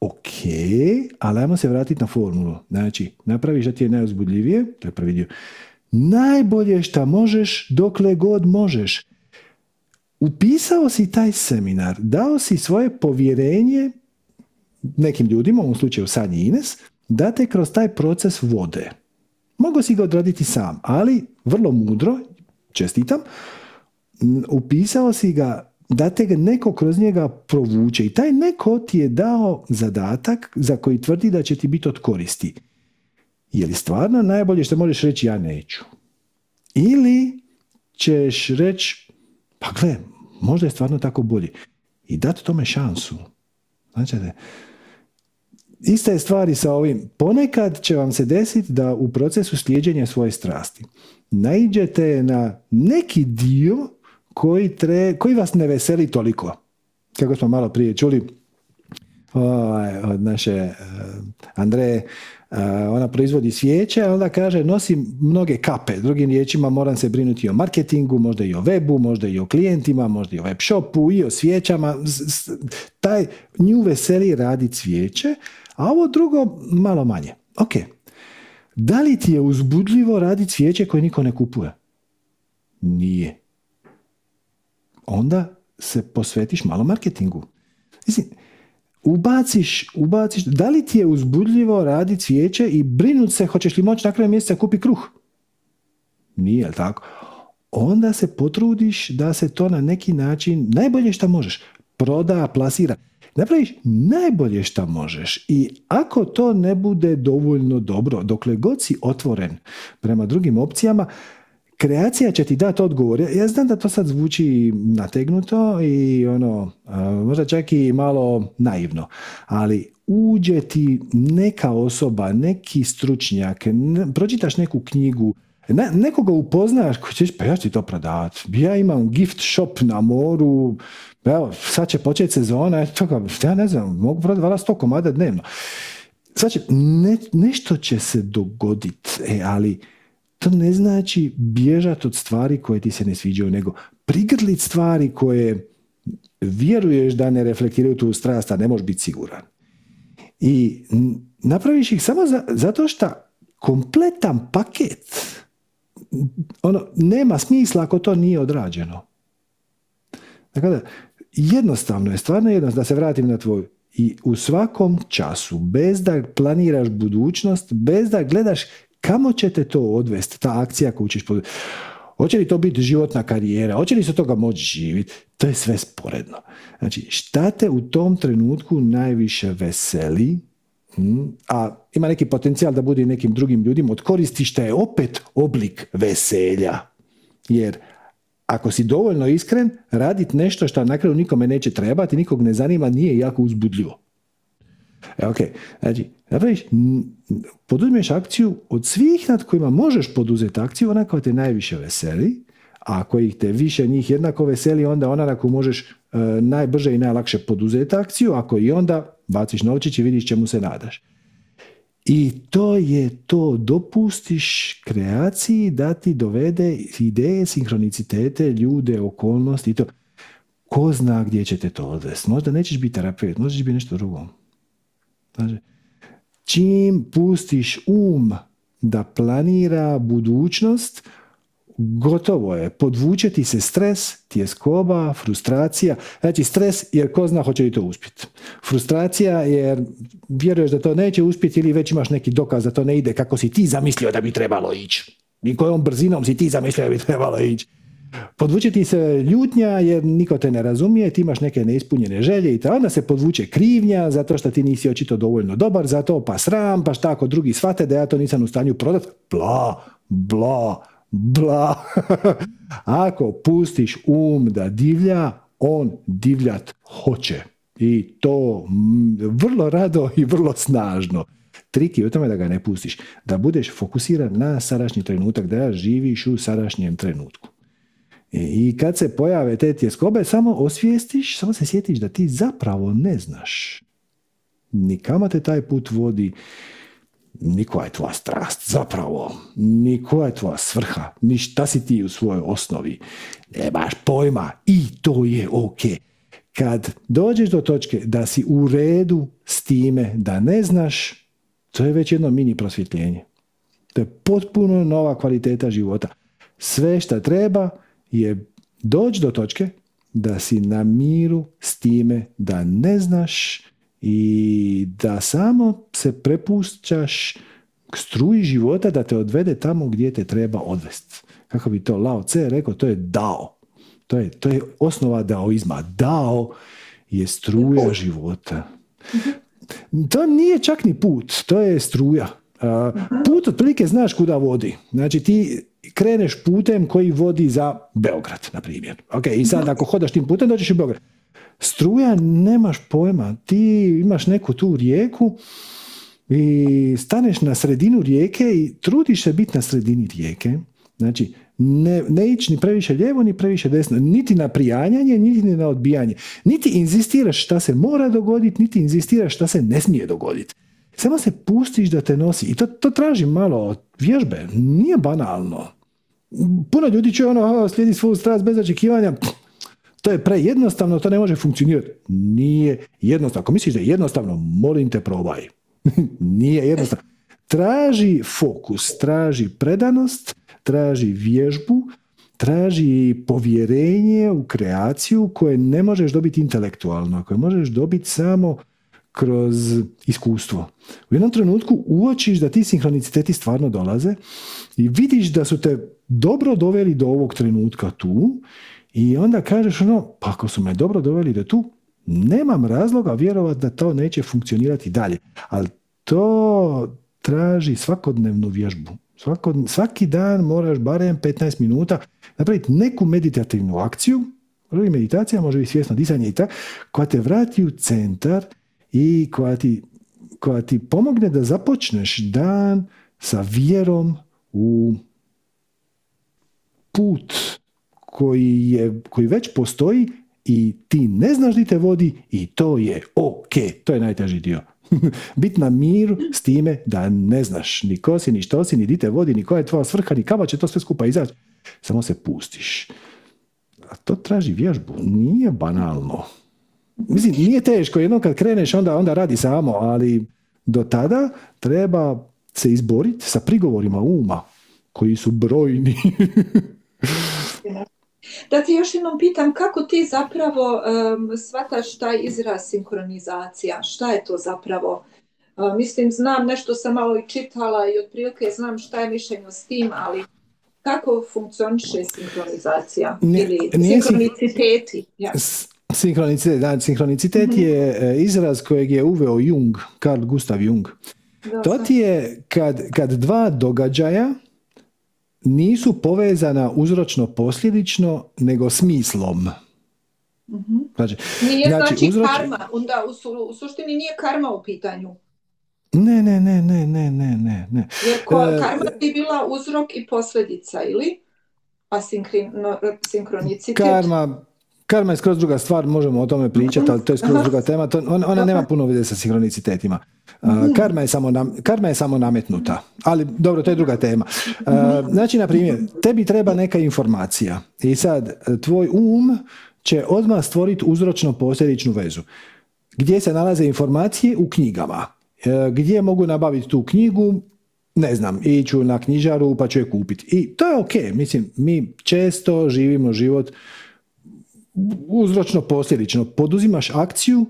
Ok, ali ajmo se vratiti na formulu. Znači, napraviš da ti je najuzbudljivije, to je prvi dio. Najbolje šta možeš dokle god možeš. Upisao si taj seminar, dao si svoje povjerenje nekim ljudima, u ovom slučaju Sanji Ines, da te kroz taj proces vode. Mogu si ga odraditi sam, ali vrlo mudro čestitam, upisao si ga da te neko kroz njega provuče. I taj neko ti je dao zadatak za koji tvrdi da će ti biti od koristi. Je li stvarno najbolje što možeš reći ja neću? Ili ćeš reći pa gle, možda je stvarno tako bolje. I dati tome šansu. Znači, ista je stvar i sa ovim. Ponekad će vam se desiti da u procesu slijeđenja svoje strasti naiđete na neki dio koji, tre, koji vas ne veseli toliko. Kako smo malo prije čuli od naše uh, Andreje, ona proizvodi svijeće, a onda kaže nosim mnoge kape. Drugim riječima moram se brinuti o marketingu, možda i o webu, možda i o klijentima, možda i o web shopu, i o svijećama. Taj nju veseli radi cvijeće, a ovo drugo malo manje. Ok. Da li ti je uzbudljivo raditi cvijeće koje niko ne kupuje? Nije. Onda se posvetiš malo marketingu. Mislim, ubaciš, ubaciš, da li ti je uzbudljivo raditi cvijeće i brinut se hoćeš li moći na kraju mjeseca kupi kruh? Nije, tako? Onda se potrudiš da se to na neki način, najbolje što možeš, proda, plasira. Napraviš najbolje što možeš i ako to ne bude dovoljno dobro, dokle god si otvoren prema drugim opcijama, kreacija će ti dati odgovor. Ja znam da to sad zvuči nategnuto i ono, možda čak i malo naivno, ali uđe ti neka osoba, neki stručnjak, pročitaš neku knjigu, ne, nekoga upoznaš koji ćeš, pa ja ću ti to prodavati. Ja imam gift shop na moru, evo, sad će početi sezona, toga, ja ne znam, mogu prodati vala sto komada dnevno. Sad će, nešto će se dogoditi, e, ali to ne znači bježati od stvari koje ti se ne sviđaju, nego prigrlit stvari koje vjeruješ da ne reflektiraju tu strast, a ne možeš biti siguran. I napraviš ih samo zato što kompletan paket ono, nema smisla ako to nije odrađeno. Dakle, da, jednostavno je, stvarno jednostavno, da se vratim na tvoj i u svakom času, bez da planiraš budućnost, bez da gledaš Kamo će te to odvesti, ta akcija koju ćeš? Hoće li to biti životna karijera? Hoće li se toga moći živjeti? To je sve sporedno. Znači, šta te u tom trenutku najviše veseli, hm, a ima neki potencijal da bude nekim drugim ljudima od koristi, šta je opet oblik veselja. Jer ako si dovoljno iskren, raditi nešto što na kraju nikome neće trebati, nikog ne zanima, nije jako uzbudljivo. E, ok, znači, napraviš, poduzmeš akciju od svih nad kojima možeš poduzeti akciju, ona koja te najviše veseli, a ako ih te više njih jednako veseli, onda ona na koju možeš e, najbrže i najlakše poduzeti akciju, ako i onda baciš novčić i vidiš čemu se nadaš. I to je to, dopustiš kreaciji da ti dovede ideje, sinhronicitete, ljude, okolnosti i to. Ko zna gdje će te to odvesti? Možda nećeš biti terapeut, možda ćeš biti nešto drugo. Znači, čim pustiš um da planira budućnost, gotovo je. Podvuče ti se stres, tjeskoba, frustracija. Znači stres jer ko zna hoće li to uspjeti. Frustracija jer vjeruješ da to neće uspjeti ili već imaš neki dokaz da to ne ide kako si ti zamislio da bi trebalo ići. I kojom brzinom si ti zamislio da bi trebalo ići. Podvuče ti se ljutnja jer niko te ne razumije, ti imaš neke neispunjene želje i onda se podvuče krivnja zato što ti nisi očito dovoljno dobar za to, pa sram, pa šta ako drugi shvate da ja to nisam u stanju prodati, bla, bla, bla. ako pustiš um da divlja, on divljat hoće. I to vrlo rado i vrlo snažno. Trik je u tome da ga ne pustiš. Da budeš fokusiran na sadašnji trenutak, da živiš u sadašnjem trenutku. I kad se pojave te tjeskobe, samo osvijestiš, samo se sjetiš da ti zapravo ne znaš ni kamo te taj put vodi, ni koja je tvoja strast zapravo, ni koja je tvoja svrha, ni šta si ti u svojoj osnovi. Nemaš pojma i to je ok. Kad dođeš do točke da si u redu s time da ne znaš, to je već jedno mini prosvjetljenje. To je potpuno nova kvaliteta života. Sve što treba je doći do točke da si na miru s time da ne znaš i da samo se prepuštaš struji života da te odvede tamo gdje te treba odvesti. Kako bi to Lao Tse rekao, to je dao. To je, to je osnova daoizma. Dao je struja života. To nije čak ni put, to je struja. Put otprilike znaš kuda vodi. Znači ti kreneš putem koji vodi za Beograd, na primjer. Ok, i sad ako hodaš tim putem, dođeš u Beograd. Struja nemaš pojma. Ti imaš neku tu rijeku i staneš na sredinu rijeke i trudiš se biti na sredini rijeke. Znači, ne, ne ići ni previše lijevo, ni previše desno, niti na prijanjanje, niti na odbijanje. Niti inzistiraš šta se mora dogoditi, niti inzistiraš šta se ne smije dogoditi. Samo se pustiš da te nosi. I to, to traži malo vježbe. Nije banalno. Puno ljudi će ono, slijedi svoju strast bez očekivanja. To je prejednostavno, to ne može funkcionirati. Nije jednostavno. Ako misliš da je jednostavno, molim te probaj. Nije jednostavno. Traži fokus, traži predanost, traži vježbu, traži povjerenje u kreaciju koje ne možeš dobiti intelektualno, koje možeš dobiti samo kroz iskustvo. U jednom trenutku uočiš da ti sinhroniciteti stvarno dolaze i vidiš da su te dobro doveli do ovog trenutka tu i onda kažeš ono, pa ako su me dobro doveli do tu, nemam razloga vjerovati da to neće funkcionirati dalje. Ali to traži svakodnevnu vježbu. Svako, svaki dan moraš barem 15 minuta napraviti neku meditativnu akciju, prvi meditacija može biti svjesno disanje i tako, koja te vrati u centar i koja ti, koja ti pomogne da započneš dan sa vjerom u put koji, je, koji već postoji i ti ne znaš di te vodi i to je ok. To je najteži dio. Bit na miru s time da ne znaš ni ko si, ni što si, ni di te vodi, ni koja je tvoja svrha, ni kava će to sve skupa izaći. Samo se pustiš. A to traži vježbu. Nije banalno. Mislim, nije teško. Jednom kad kreneš, onda, onda radi samo, ali do tada treba se izboriti sa prigovorima uma, koji su brojni. Da ti još jednom pitam, kako ti zapravo um, shvataš taj izraz sinkronizacija? Šta je to zapravo? mislim, znam, nešto sam malo i čitala i otprilike znam šta je mišljenje s tim, ali kako funkcioniše sinkronizacija? Ili sinkroniciteti? Ja. Sinhronicitet, da, sinhronicitet mhm. je e, izraz kojeg je uveo Jung, Carl Gustav Jung. To ti je kad, kad dva događaja nisu povezana uzročno posljedično, nego smislom. mm Znači, nije znači, znači karma, onda u, su, u suštini nije karma u pitanju. Ne, ne, ne, ne, ne, ne, ne. ne. Jer ko, e, karma bi bila uzrok i posljedica, ili? A sinkronicitet? Karma, karma je skroz druga stvar, možemo o tome pričati, ali to je skroz druga tema. To, ona, ona nema puno veze sa sinkronicitetima. Uh, karma, je samo nam, karma je samo nametnuta, ali dobro, to je druga tema. Uh, znači, na primjer, tebi treba neka informacija i sad tvoj um će odmah stvoriti uzročno posljedičnu vezu. Gdje se nalaze informacije? U knjigama. Uh, gdje mogu nabaviti tu knjigu? Ne znam, iću na knjižaru pa ću je kupiti. I to je ok, mislim, mi često živimo život uzročno posljedično. Poduzimaš akciju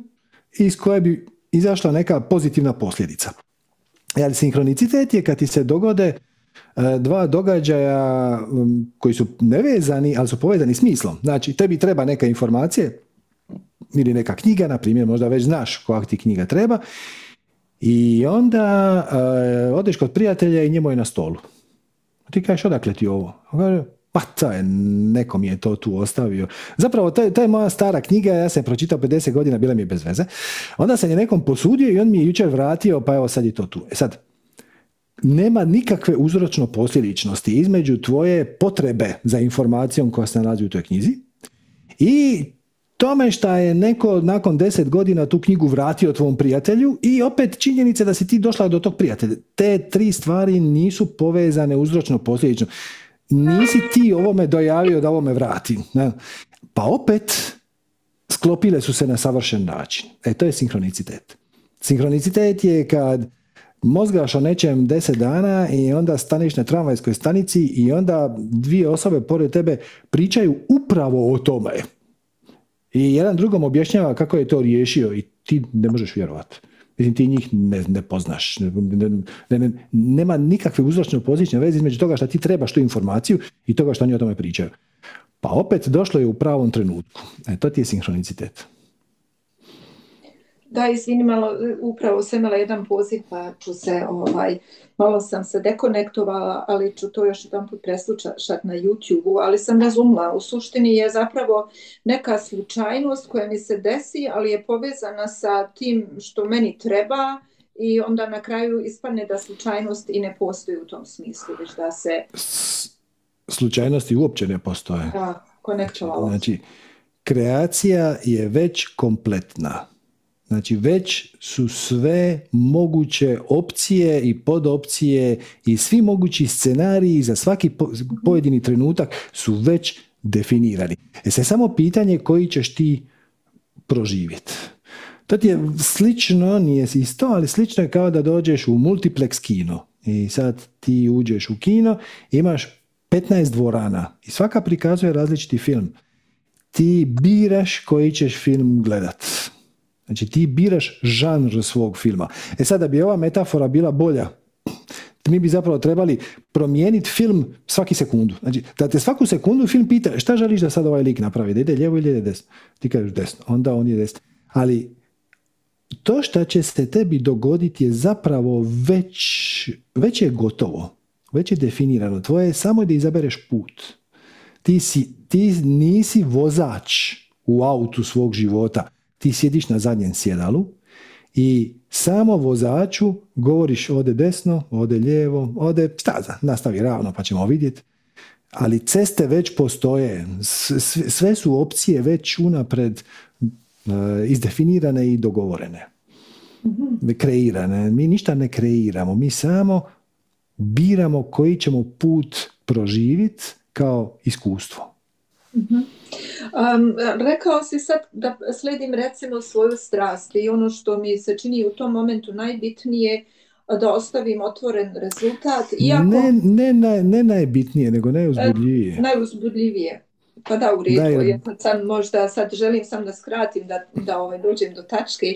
iz koje bi izašla neka pozitivna posljedica. Ali sinkronicitet je kad ti se dogode e, dva događaja koji su nevezani, ali su povezani smislom. Znači, tebi treba neka informacije ili neka knjiga, na primjer, možda već znaš koja ti knjiga treba i onda uh, odeš kod prijatelja i njemu je na stolu. Ti kažeš, odakle ti ovo? kaže, pa to je, neko mi je to tu ostavio. Zapravo, to je, to je moja stara knjiga, ja sam pročitao 50 godina, bila mi je bez veze. Onda sam je nekom posudio i on mi je jučer vratio, pa evo sad je to tu. E sad, nema nikakve uzročno posljedičnosti između tvoje potrebe za informacijom koja se nalazi u toj knjizi i tome šta je neko nakon deset godina tu knjigu vratio tvom prijatelju i opet činjenice da si ti došla do tog prijatelja. Te tri stvari nisu povezane uzročno posljedično nisi ti ovome dojavio da ovome vrati. Ne? Pa opet sklopile su se na savršen način. E, to je sinkronicitet. Sinkronicitet je kad mozgaš o nečem deset dana i onda staniš na tramvajskoj stanici i onda dvije osobe pored tebe pričaju upravo o tome. I jedan drugom objašnjava kako je to riješio i ti ne možeš vjerovati. Mislim, ti njih ne, ne poznaš. Ne, ne, nema nikakve uzročno pozične veze između toga što ti trebaš tu informaciju i toga što oni o tome pričaju. Pa opet došlo je u pravom trenutku. E, to ti je sinhronicitet. Da, izvini malo, upravo sam imala jedan poziv pa ću se, ovaj, malo sam se dekonektovala, ali ću to još jedan put preslušati na YouTube-u, ali sam razumla, u suštini je zapravo neka slučajnost koja mi se desi, ali je povezana sa tim što meni treba i onda na kraju ispadne da slučajnost i ne postoji u tom smislu, već da se... Slučajnosti uopće ne postoje. Da, konektovala. Znači, kreacija je već kompletna Znači već su sve moguće opcije i podopcije i svi mogući scenariji za svaki pojedini trenutak su već definirani. E se samo pitanje koji ćeš ti proživjeti. To ti je slično, nije isto, ali slično je kao da dođeš u multiplex kino. I sad ti uđeš u kino, imaš 15 dvorana i svaka prikazuje različiti film. Ti biraš koji ćeš film gledat Znači ti biraš žanr svog filma. E sad da bi ova metafora bila bolja, mi bi zapravo trebali promijeniti film svaki sekundu. Znači, da te svaku sekundu film pita šta želiš da sad ovaj lik napravi, da ide lijevo ili ide desno. Ti kažeš desno, onda on je desno. Ali to što će se tebi dogoditi je zapravo već, već je gotovo. Već je definirano. Tvoje je samo da izabereš put. Ti, si, ti nisi vozač u autu svog života ti sjediš na zadnjem sjedalu i samo vozaču govoriš ode desno, ode lijevo, ode staza, nastavi ravno pa ćemo vidjeti. Ali ceste već postoje, sve su opcije već unapred e, izdefinirane i dogovorene. Mhm. Kreirane. Mi ništa ne kreiramo, mi samo biramo koji ćemo put proživiti kao iskustvo. Um, rekao si sad da sledim recimo svoju strast i ono što mi se čini u tom momentu najbitnije da ostavim otvoren rezultat. Iako, ne, ne, ne najbitnije, nego najuzbudljivije. Najuzbudljivije. Pa da, u redu, ja sam možda sad želim sam da skratim, da, da ovaj, dođem do tačke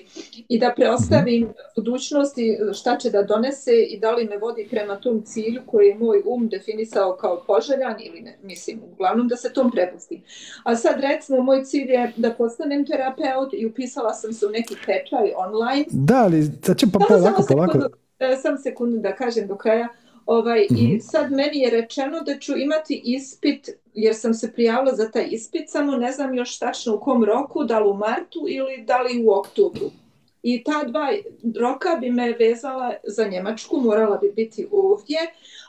i da preostavim mm budućnosti šta će da donese i da li me vodi prema tom cilju koji je moj um definisao kao poželjan ili ne, mislim, uglavnom da se tom prepustim. A sad recimo, moj cilj je da postanem terapeut i upisala sam se u neki tečaj online. Da, ali će pa polako, polako. E, sam sekundu da kažem do kraja. Ovaj, I mhm. sad meni je rečeno da ću imati ispit, jer sam se prijavila za taj ispit, samo ne znam još tačno u kom roku, da li u martu ili da li u oktobru. I ta dva roka bi me vezala za Njemačku, morala bi biti ovdje,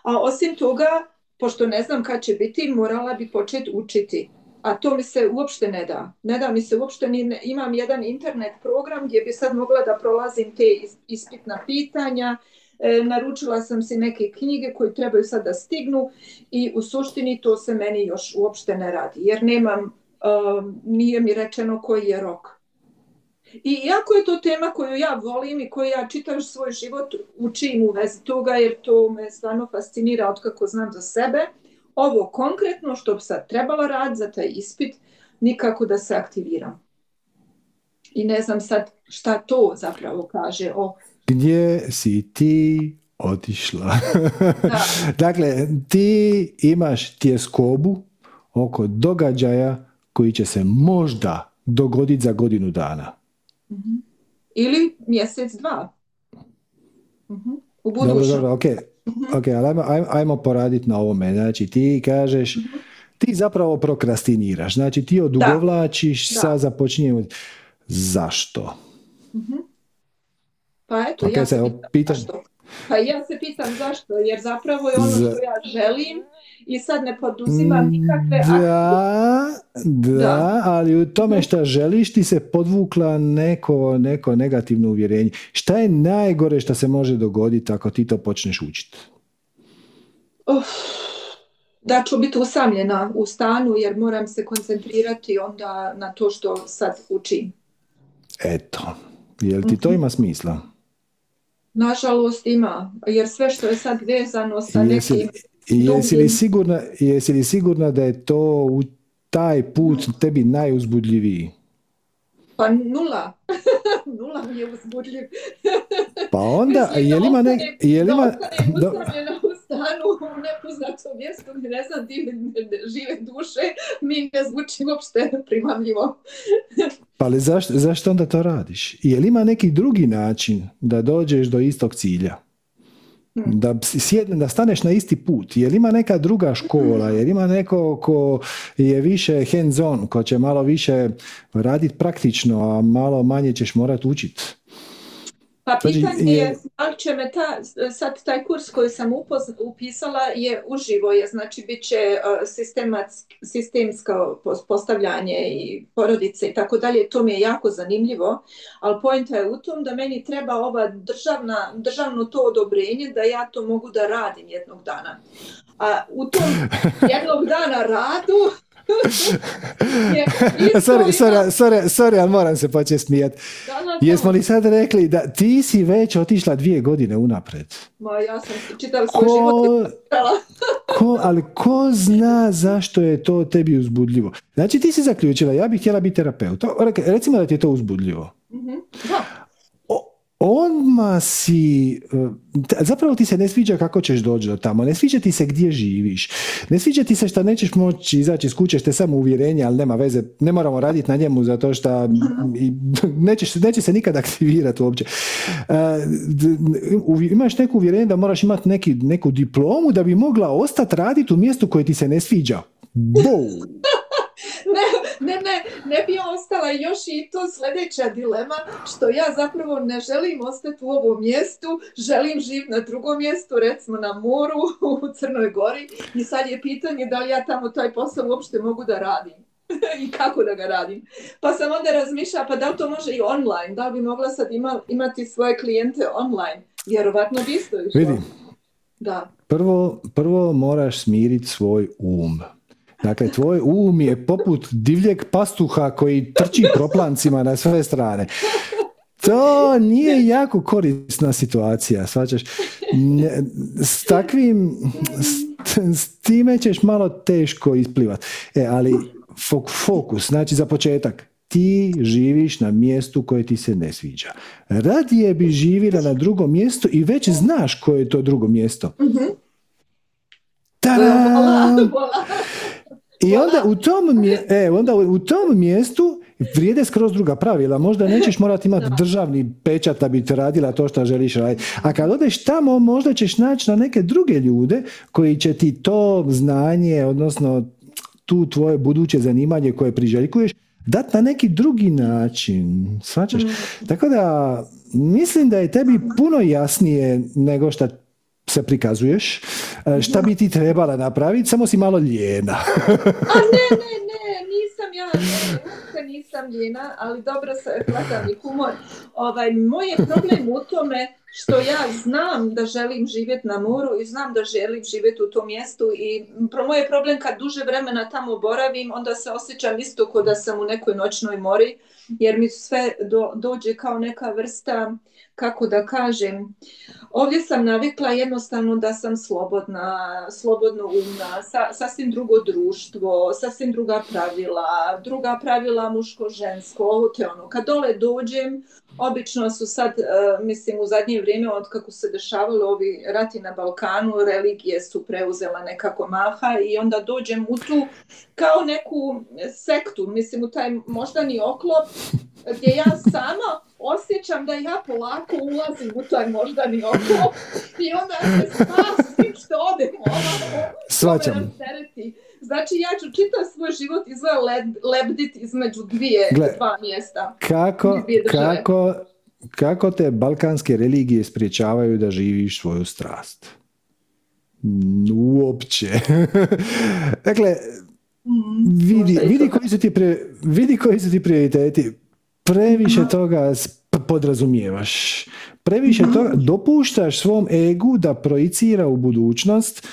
a osim toga, pošto ne znam kad će biti, morala bi početi učiti. A to mi se uopšte ne da. Ne da mi se uopšte, ni, imam jedan internet program gdje bi sad mogla da prolazim te ispitna pitanja, E, naručila sam si neke knjige koje trebaju sad da stignu i u suštini to se meni još uopšte ne radi jer nemam, e, nije mi rečeno koji je rok. I iako je to tema koju ja volim i koju ja čitav svoj život učim u vezi toga jer to me stvarno fascinira od kako znam za sebe, ovo konkretno što bi sad trebala raditi za taj ispit, nikako da se aktiviram. I ne znam sad šta to zapravo kaže o gdje si ti otišla? dakle, ti imaš tjeskobu oko događaja koji će se možda dogoditi za godinu dana. Mhm. Ili mjesec, dva. Mhm. U Dobro, dobro, ok. Mhm. Ok, ali ajmo, ajmo poraditi na ovome. Znači, ti kažeš, ti zapravo prokrastiniraš. Znači, ti odugovlačiš sa započinjenjem. Zašto? Pa eto, ja se pitam zašto. Pa ja se pitam zašto, jer zapravo je ono što ja želim i sad ne poduzimam nikakve da, da, da, ali u tome što želiš ti se podvukla neko, neko negativno uvjerenje. Šta je najgore što se može dogoditi ako ti to počneš učiti? Uf, da ću biti usamljena u stanu jer moram se koncentrirati onda na to što sad učim. Eto, jel ti to mhm. ima smisla? Nažalost ima, jer sve što je sad vezano sa jesi, nekim... Jesi li, sigurna, jesi li sigurna da je to u taj put tebi najuzbudljiviji? Pa nula. nula mi je uzbudljiv. Pa onda, je li ima ne... Je li ima... danu u nepoznatom mjestu gdje ne znam di žive duše, mi ne zvuči uopšte primamljivo. Pa ali zašto, zašto onda to radiš? Je li ima neki drugi način da dođeš do istog cilja? Hmm. da sjedne, da staneš na isti put. Jer ima neka druga škola, jer ima neko ko je više hands on, ko će malo više raditi praktično, a malo manje ćeš morati učiti. Pa pitanje je, da će me ta, sad taj kurs koji sam upisala je uživo, je, znači bit će sistemsko postavljanje i porodice i tako dalje, to mi je jako zanimljivo, ali pojenta je u tom da meni treba ova državna, državno to odobrenje da ja to mogu da radim jednog dana. A u tom jednog dana radu sorry, sorry, sorry, sorry, ali moram se početi smijati. Jesmo li sad rekli da ti si već otišla dvije godine unapred? Ma ja sam čitala svoj život. ko, ali ko zna zašto je to tebi uzbudljivo? Znači ti si zaključila, ja bih htjela biti terapeut. Recimo da ti je to uzbudljivo. Mm-hmm. Da odma si, e, zapravo ti se ne sviđa kako ćeš doći do tamo, ne sviđa ti se gdje živiš, ne sviđa ti se što nećeš moći izaći iz kuće, što je samo uvjerenje, ali nema veze, ne moramo raditi na njemu zato što nećeš, neće se nikad aktivirati uopće. Uh, imaš neku uvjerenje da moraš imati neki, neku diplomu da bi mogla ostati raditi u mjestu koje ti se ne sviđa. Boom! ne, ne, ne bi ostala još i to sljedeća dilema, što ja zapravo ne želim ostati u ovom mjestu, želim živjeti na drugom mjestu, recimo na moru u Crnoj Gori i sad je pitanje da li ja tamo taj posao uopšte mogu da radim. i kako da ga radim. Pa sam onda razmišljala, pa da li to može i online, da li bi mogla sad ima, imati svoje klijente online. Vjerovatno bi isto išlo. Vidim. Da. Prvo, prvo moraš smiriti svoj um. Dakle, tvoj um je poput divljeg pastuha koji trči proplancima na sve strane. To nije jako korisna situacija, svačaš. S takvim, s, time ćeš malo teško isplivati. E, ali fokus, znači za početak, ti živiš na mjestu koje ti se ne sviđa. Radije bi živjela na drugom mjestu i već znaš koje je to drugo mjesto. Mm-hmm. I onda u tom, e, onda u tom mjestu vrijede skroz druga pravila. Možda nećeš morati imati državni pečat da bi te radila to što želiš raditi. A kad odeš tamo, možda ćeš naći na neke druge ljude koji će ti to znanje, odnosno tu tvoje buduće zanimanje koje priželjkuješ, dati na neki drugi način. Svačaš? Mm. Tako da mislim da je tebi puno jasnije nego što se prikazuješ, e, šta bi ti trebala napraviti, samo si malo ljena. A ne, ne, ne, nisam ja, ne, nisam ljena, ali dobro se hvatam i humor. Ovaj, moj je problem u tome što ja znam da želim živjeti na moru i znam da želim živjeti u tom mjestu i moj je problem kad duže vremena tamo boravim, onda se osjećam isto kao da sam u nekoj noćnoj mori, jer mi sve do, dođe kao neka vrsta kako da kažem, ovdje sam navikla jednostavno da sam slobodna, slobodno umna, sa, sasvim drugo društvo, sasvim druga pravila, druga pravila muško-žensko, ovo te ono. Kad dole dođem, obično su sad, e, mislim, u zadnje vrijeme, od kako se dešavalo ovi rati na Balkanu, religije su preuzela nekako maha i onda dođem u tu kao neku sektu, mislim, u taj moždani oklop, gdje ja sama osjećam da ja polako ulazim u taj moždani oko i onda se spasim što odem ovako. Svaćam. Znači ja ću čitav svoj život izgleda led, lebdit između dvije, Gle, dva mjesta. Kako, kako, kako te balkanske religije spriječavaju da živiš svoju strast? Uopće. dakle, mm, vidi, vidi, koji su ti pre, vidi koji su ti prioriteti previše toga podrazumijevaš. Previše toga dopuštaš svom egu da projicira u budućnost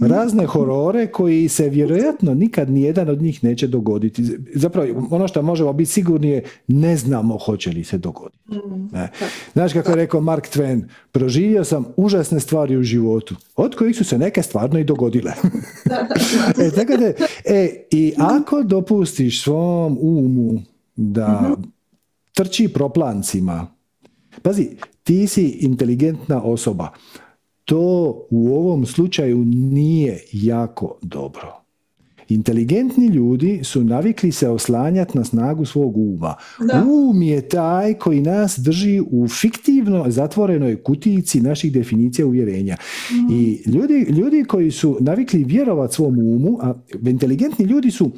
razne horore koji se vjerojatno nikad nijedan od njih neće dogoditi. Zapravo, ono što možemo biti sigurni je ne znamo hoće li se dogoditi. Ne. Znaš kako je rekao Mark Twain, proživio sam užasne stvari u životu, od kojih su se neke stvarno i dogodile. e, tako da, e, I ako dopustiš svom umu da trči proplancima. Pazi, ti si inteligentna osoba. to u ovom slučaju nije jako dobro. Inteligentni ljudi su navikli se oslanjati na snagu svog uma. Um je taj koji nas drži u fiktivno zatvorenoj kutijici naših definicija uvjerenja. Mm. I ljudi, ljudi koji su navikli vjerovati svom umu, a inteligentni ljudi su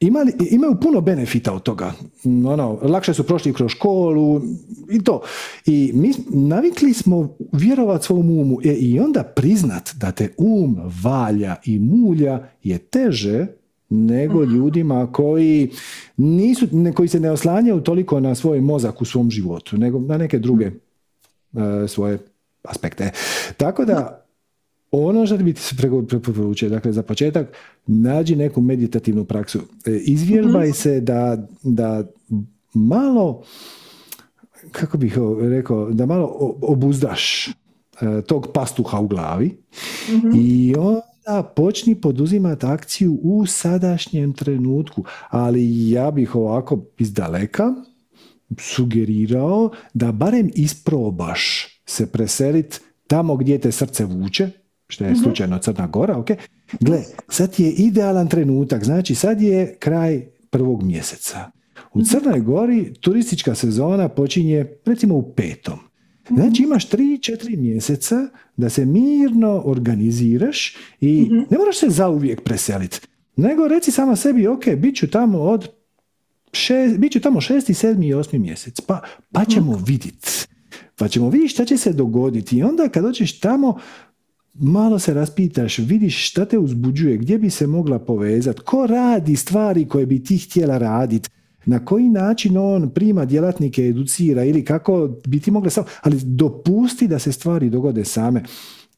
imali, imaju puno benefita od toga. Ono, lakše su prošli kroz školu i to. I mi navikli smo vjerovati svom umu e, i onda priznat da te um valja i mulja je teže nego mhm. ljudima koji nisu, koji se ne oslanjaju toliko na svoj mozak u svom životu, nego na neke druge uh, svoje aspekte. Tako da ono što bi ti se preporučio, dakle za početak, nađi neku meditativnu praksu. E, izvježbaj mhm. se da, da malo, kako bih rekao, da malo obuzdaš e, tog pastuha u glavi mhm. i onda počni poduzimati akciju u sadašnjem trenutku. Ali ja bih ovako iz daleka sugerirao da barem isprobaš se preseliti tamo gdje te srce vuče, što je slučajno Crna Gora, ok? Gle, sad je idealan trenutak, znači sad je kraj prvog mjeseca. U. Crnoj Gori turistička sezona počinje recimo u petom. Znači imaš tri, četiri mjeseca da se mirno organiziraš i ne moraš se zauvijek preseliti. Nego reci sama sebi, ok, bit ću tamo od šest, bit ću tamo šesti, sedmi i osmi mjesec. Pa, pa ćemo vidjeti. Pa ćemo vidjeti šta će se dogoditi. I onda kad dođeš tamo, malo se raspitaš, vidiš šta te uzbuđuje, gdje bi se mogla povezati, ko radi stvari koje bi ti htjela raditi, na koji način on prima djelatnike, educira ili kako bi ti mogla sam, ali dopusti da se stvari dogode same.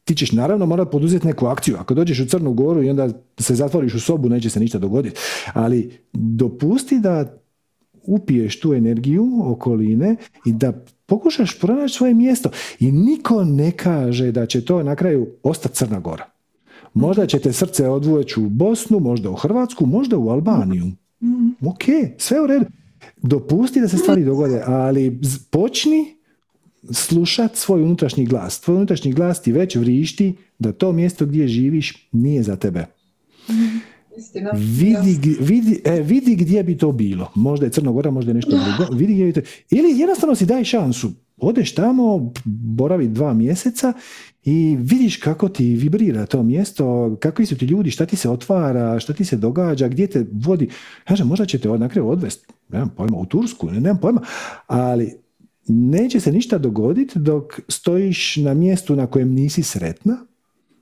Ti ćeš naravno morati poduzeti neku akciju. Ako dođeš u Crnu Goru i onda se zatvoriš u sobu, neće se ništa dogoditi. Ali dopusti da upiješ tu energiju okoline i da pokušaš pronaći svoje mjesto. I niko ne kaže da će to na kraju ostati Crna Gora. Možda će te srce odvući u Bosnu, možda u Hrvatsku, možda u Albaniju. Ok, sve u redu. Dopusti da se stvari dogode, ali počni slušat svoj unutrašnji glas. Tvoj unutrašnji glas ti već vrišti da to mjesto gdje živiš nije za tebe. Vidi, vidi, e, vidi gdje bi to bilo. Možda je Crnogora, možda je nešto drugo. Vidi gdje bi to... Ili jednostavno si daj šansu. Odeš tamo, boravi dva mjeseca i vidiš kako ti vibrira to mjesto, kakvi su ti ljudi, šta ti se otvara, šta ti se događa, gdje te vodi. Kaže, možda će te na kraju odvesti, nemam pojma, u Tursku, nemam pojma, ali neće se ništa dogoditi dok stojiš na mjestu na kojem nisi sretna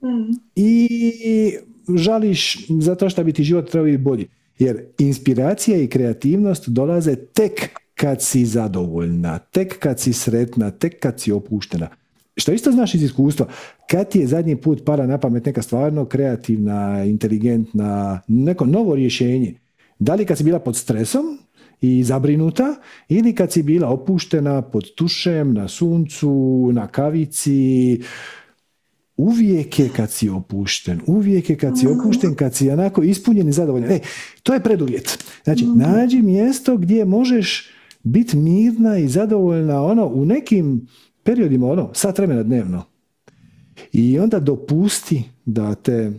mm. i žališ zato što bi ti život trebao biti bolji. Jer inspiracija i kreativnost dolaze tek kad si zadovoljna, tek kad si sretna, tek kad si opuštena. Što isto znaš iz iskustva, kad ti je zadnji put para na pamet neka stvarno kreativna, inteligentna, neko novo rješenje, da li kad si bila pod stresom i zabrinuta ili kad si bila opuštena pod tušem, na suncu, na kavici, uvijek je kad si opušten, uvijek je kad si opušten, kad si onako ispunjen i zadovoljan. E, to je preduvjet. Znači, mhm. nađi mjesto gdje možeš biti mirna i zadovoljna ono u nekim periodima, ono, sat vremena dnevno. I onda dopusti da te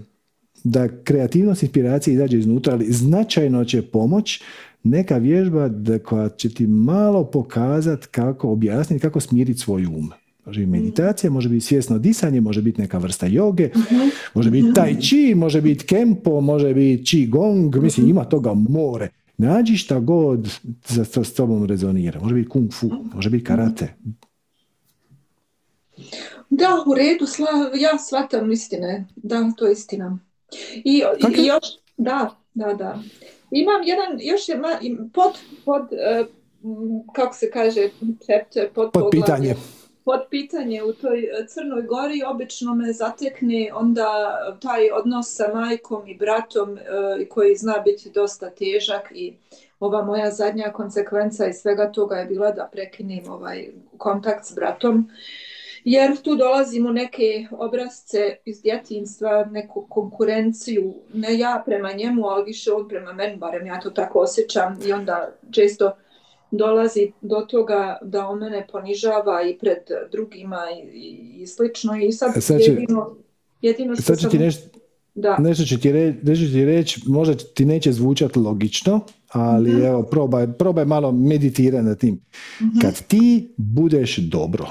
da kreativnost inspiracije izađe iznutra, ali značajno će pomoć neka vježba da koja će ti malo pokazati kako objasniti, kako smiriti svoj um. Može biti meditacija, može biti svjesno disanje, može biti neka vrsta joge, mhm. može biti tai chi, može biti kempo, može biti chi gong, mislim ima toga more. Nađi šta god za to s tobom rezonira. Može biti kung fu, može biti karate. Da, u redu, ja shvatam istine. Da, to je istina. I, još, da, da, da. Imam jedan, još je pod, pod uh, kako se kaže, pod, pod pitanje pod pitanje u toj e, Crnoj Gori obično me zatekne onda taj odnos sa majkom i bratom e, koji zna biti dosta težak i ova moja zadnja konsekvenca i svega toga je bila da prekinem ovaj kontakt s bratom. Jer tu dolazim u neke obrazce iz djetinstva, neku konkurenciju, ne ja prema njemu, ali više on prema meni, barem ja to tako osjećam. I onda često dolazi do toga da on mene ponižava i pred drugima i, i slično i sad, E, sad će- jedino, jedino što Sad sam... ti nešto, Da, nešto ću ti reći, nešto ću ti reći, možda ti neće zvučati logično, ali Mhm. evo, probaj, probaj malo meditirati na tim. Kad ti budeš dobro,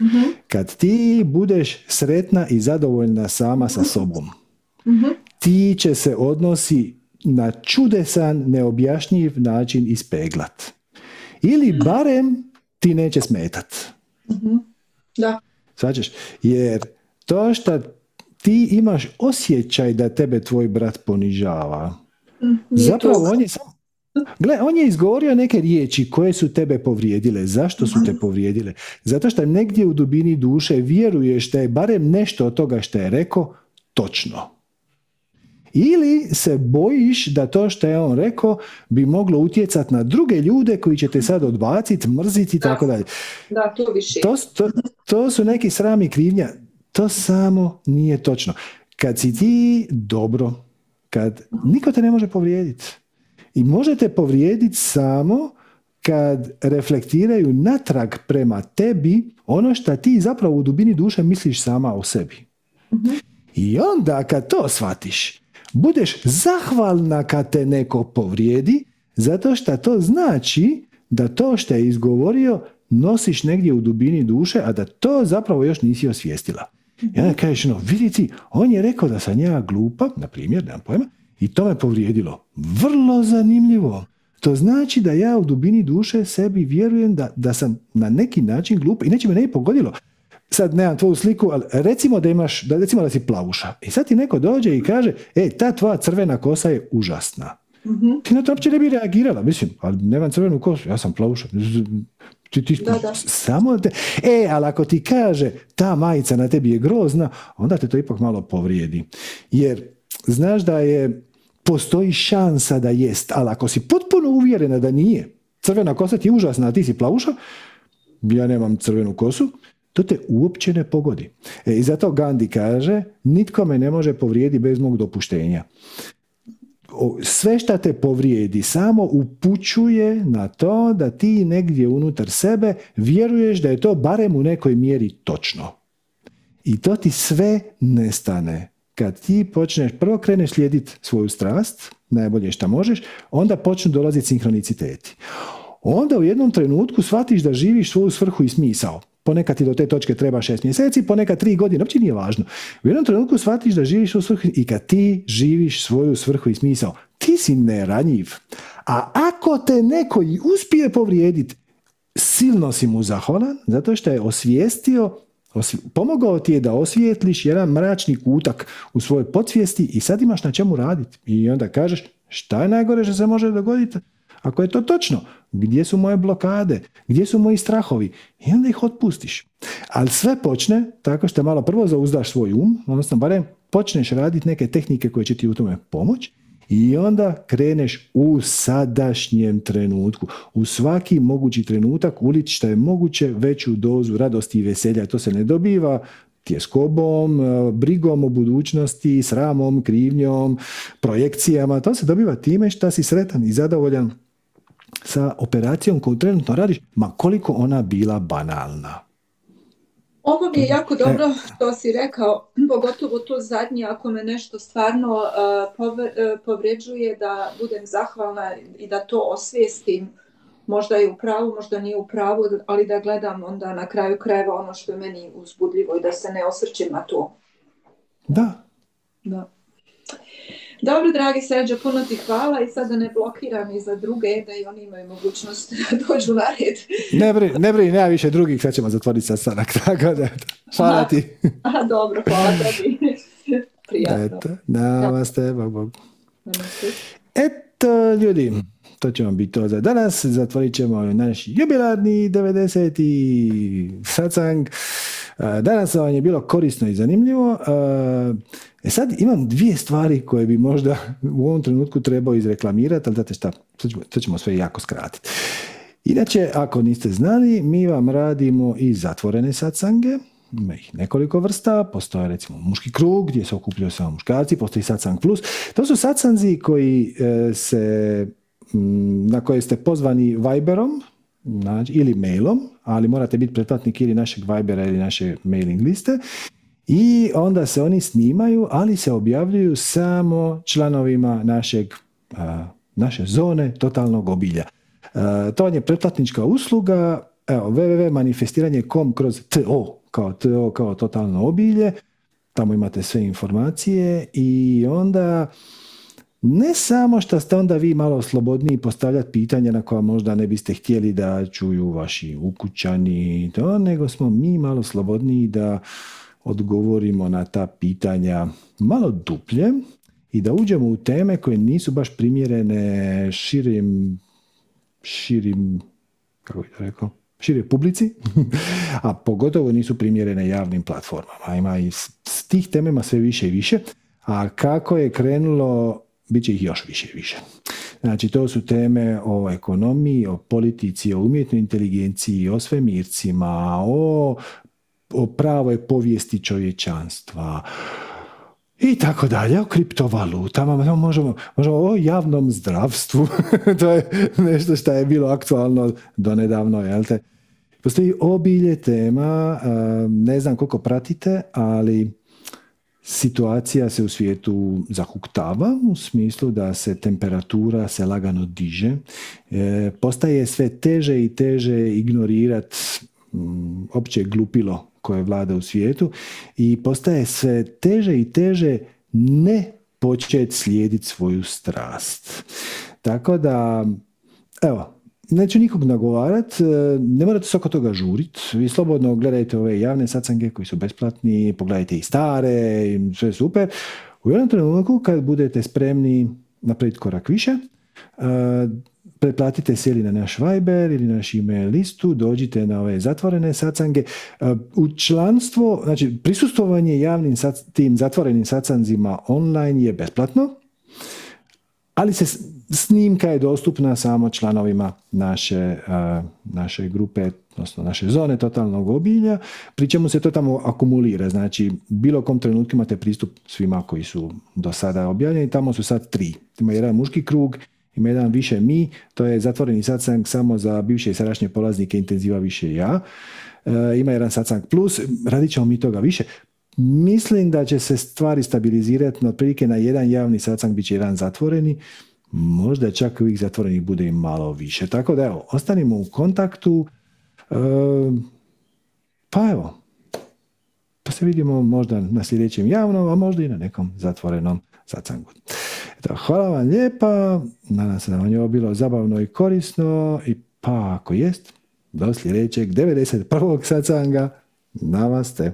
Mhm. kad ti budeš sretna i zadovoljna sama sa sobom, Mhm. ti će se odnosi na čudesan, neobjašnjiv način ispeglat. Ili barem ti neće smetat. da, Svađaš? Jer to što ti imaš osjećaj da tebe tvoj brat ponižava, nije zapravo on je sam Gle, on je izgovorio neke riječi koje su tebe povrijedile. Zašto su te povrijedile? Zato što negdje u dubini duše vjeruješ da je barem nešto od toga što je rekao točno. Ili se bojiš da to što je on rekao bi moglo utjecati na druge ljude koji će te sad odbaciti, mrziti i tako dalje. Da, to više. To, to, to su neki srami krivnja. To samo nije točno. Kad si ti dobro, kad niko te ne može povrijediti. I možete povrijediti samo kad reflektiraju natrag prema tebi ono što ti zapravo u dubini duše misliš sama o sebi. I onda kad to shvatiš, budeš zahvalna kad te neko povrijedi, zato što to znači da to što je izgovorio nosiš negdje u dubini duše, a da to zapravo još nisi osvijestila. I onda kažeš, no, vidi ti, on je rekao da sam ja glupa, na primjer, nemam pojma, i to me povrijedilo. Vrlo zanimljivo. To znači da ja u dubini duše sebi vjerujem da, da sam na neki način glup i neće me ne pogodilo. Sad nemam tvoju sliku, ali recimo da imaš, da recimo da si plavuša. I sad ti neko dođe i kaže, e, ta tvoja crvena kosa je užasna. Ti na to uopće ne bi reagirala, mislim, ali nemam crvenu kosu, ja sam plavuša. Ti, ti, Da, da. Samo te, e, ali ako ti kaže ta majica na tebi je grozna, onda te to ipak malo povrijedi. Jer znaš da je, postoji šansa da jest, ali ako si potpuno uvjerena da nije, crvena kosa ti je užasna, a ti si plavuša, ja nemam crvenu kosu, to te uopće ne pogodi. E, I zato Gandhi kaže, nitko me ne može povrijedi bez mog dopuštenja. Sve šta te povrijedi samo upućuje na to da ti negdje unutar sebe vjeruješ da je to barem u nekoj mjeri točno. I to ti sve nestane. Kad ti počneš, prvo kreneš slijediti svoju strast, najbolje što možeš, onda počnu dolaziti sinhroniciteti. Onda u jednom trenutku shvatiš da živiš svoju svrhu i smisao. Ponekad ti do te točke treba šest mjeseci, ponekad tri godine, uopće nije važno. U jednom trenutku shvatiš da živiš svoju svrhu i kad ti živiš svoju svrhu i smisao, ti si neranjiv. A ako te neko i uspije povrijediti, silno si mu zahvalan zato što je osvijestio osvi- pomogao ti je da osvijetliš jedan mračni kutak u svojoj podsvijesti i sad imaš na čemu raditi. I onda kažeš šta je najgore što se može dogoditi? Ako je to točno, gdje su moje blokade, gdje su moji strahovi i onda ih otpustiš. Ali sve počne tako što malo prvo zauzdaš svoj um, odnosno barem počneš raditi neke tehnike koje će ti u tome pomoći i onda kreneš u sadašnjem trenutku. U svaki mogući trenutak ulići što je moguće veću dozu radosti i veselja. To se ne dobiva tjeskobom, e, brigom o budućnosti, sramom, krivnjom, projekcijama. To se dobiva time što si sretan i zadovoljan sa operacijom koju trenutno radiš, ma koliko ona bila banalna. Ovo mi je jako dobro što si rekao, pogotovo to zadnje, ako me nešto stvarno pove- uh, povređuje, da budem zahvalna i da to osvijestim. Možda je u pravu, možda nije u pravu, ali da gledam onda na kraju krajeva ono što je meni uzbudljivo i da se ne osvrćem na to. Da, Da. Dobro, dragi Sređo, puno ti hvala i sada ne blokiram i za druge, da i oni imaju mogućnost da dođu na red. ne brini, ne brini, nema više drugih, sad ćemo zatvoriti sastanak, tako da, hvala ti. Aha, dobro, hvala tebi. Prijatno. Eto, namaste, bog, bog. Namaste. Eto, ljudi, to će vam biti to za danas. Zatvorit ćemo naš jubilarni 90. satsang. E, Danas vam je bilo korisno i zanimljivo. E sad imam dvije stvari koje bi možda u ovom trenutku trebao izreklamirati, ali znate šta, to ćemo sve jako skratiti. Inače, ako niste znali, mi vam radimo i zatvorene satsange, ima ih nekoliko vrsta, postoje recimo muški krug gdje se okupljaju samo muškarci, postoji satsang plus. To su satsanzi koji e, se na koje ste pozvani Viberom znači, ili mailom, ali morate biti pretplatnik ili našeg Vibera ili naše mailing liste. I onda se oni snimaju, ali se objavljuju samo članovima našeg, naše zone totalnog obilja. To vam je pretplatnička usluga, evo, www.manifestiranje.com kroz TO, kao TO, kao totalno obilje. Tamo imate sve informacije i onda ne samo što ste onda vi malo slobodniji postavljati pitanja na koja možda ne biste htjeli da čuju vaši ukućani, to, nego smo mi malo slobodniji da odgovorimo na ta pitanja malo duplje i da uđemo u teme koje nisu baš primjerene širim, širim, kako bih rekao, šire publici, a pogotovo nisu primjerene javnim platformama. Ima i s tih temama sve više i više, a kako je krenulo, bit će ih još više i više. Znači, to su teme o ekonomiji, o politici, o umjetnoj inteligenciji, o svemircima, o, o pravoj povijesti čovječanstva, i tako dalje, o kriptovalutama, možemo, možemo o javnom zdravstvu, to je nešto što je bilo aktualno do nedavno, jel te? Postoji obilje tema, ne znam koliko pratite, ali situacija se u svijetu zahuktava u smislu da se temperatura se lagano diže. E, postaje sve teže i teže ignorirati opće glupilo koje vlada u svijetu i postaje sve teže i teže ne početi slijediti svoju strast. Tako da, evo, neću nikog nagovarat, e, ne morate se oko toga žurit. Vi slobodno gledajte ove javne sacange koji su besplatni, pogledajte i stare, sve super. U jednom trenutku kad budete spremni napraviti korak više, e, pretplatite se ili na naš Viber ili na naš email listu, dođite na ove zatvorene sacange. E, u članstvo, znači prisustvovanje javnim tim zatvorenim sacanzima online je besplatno, ali se snimka je dostupna samo članovima naše, naše grupe, odnosno naše zone totalnog obilja, pri čemu se to tamo akumulira. Znači, bilo kom trenutku imate pristup svima koji su do sada objavljeni. Tamo su sad tri. Ima jedan muški krug, ima jedan više mi, to je zatvoreni satsang samo za bivše i sadašnje polaznike intenziva više ja. E, ima jedan satsang plus, radit ćemo mi toga više. Mislim da će se stvari stabilizirati, otprilike na jedan javni satsang bit će jedan zatvoreni, možda čak ovih zatvorenih bude i malo više. Tako da evo, ostanimo u kontaktu, e, pa evo, pa se vidimo možda na sljedećem javnom, a možda i na nekom zatvorenom satsangu. Eto, hvala vam lijepa, nadam se da vam je ovo bilo zabavno i korisno i pa ako jest, do sljedećeg 91. satsanga, namaste.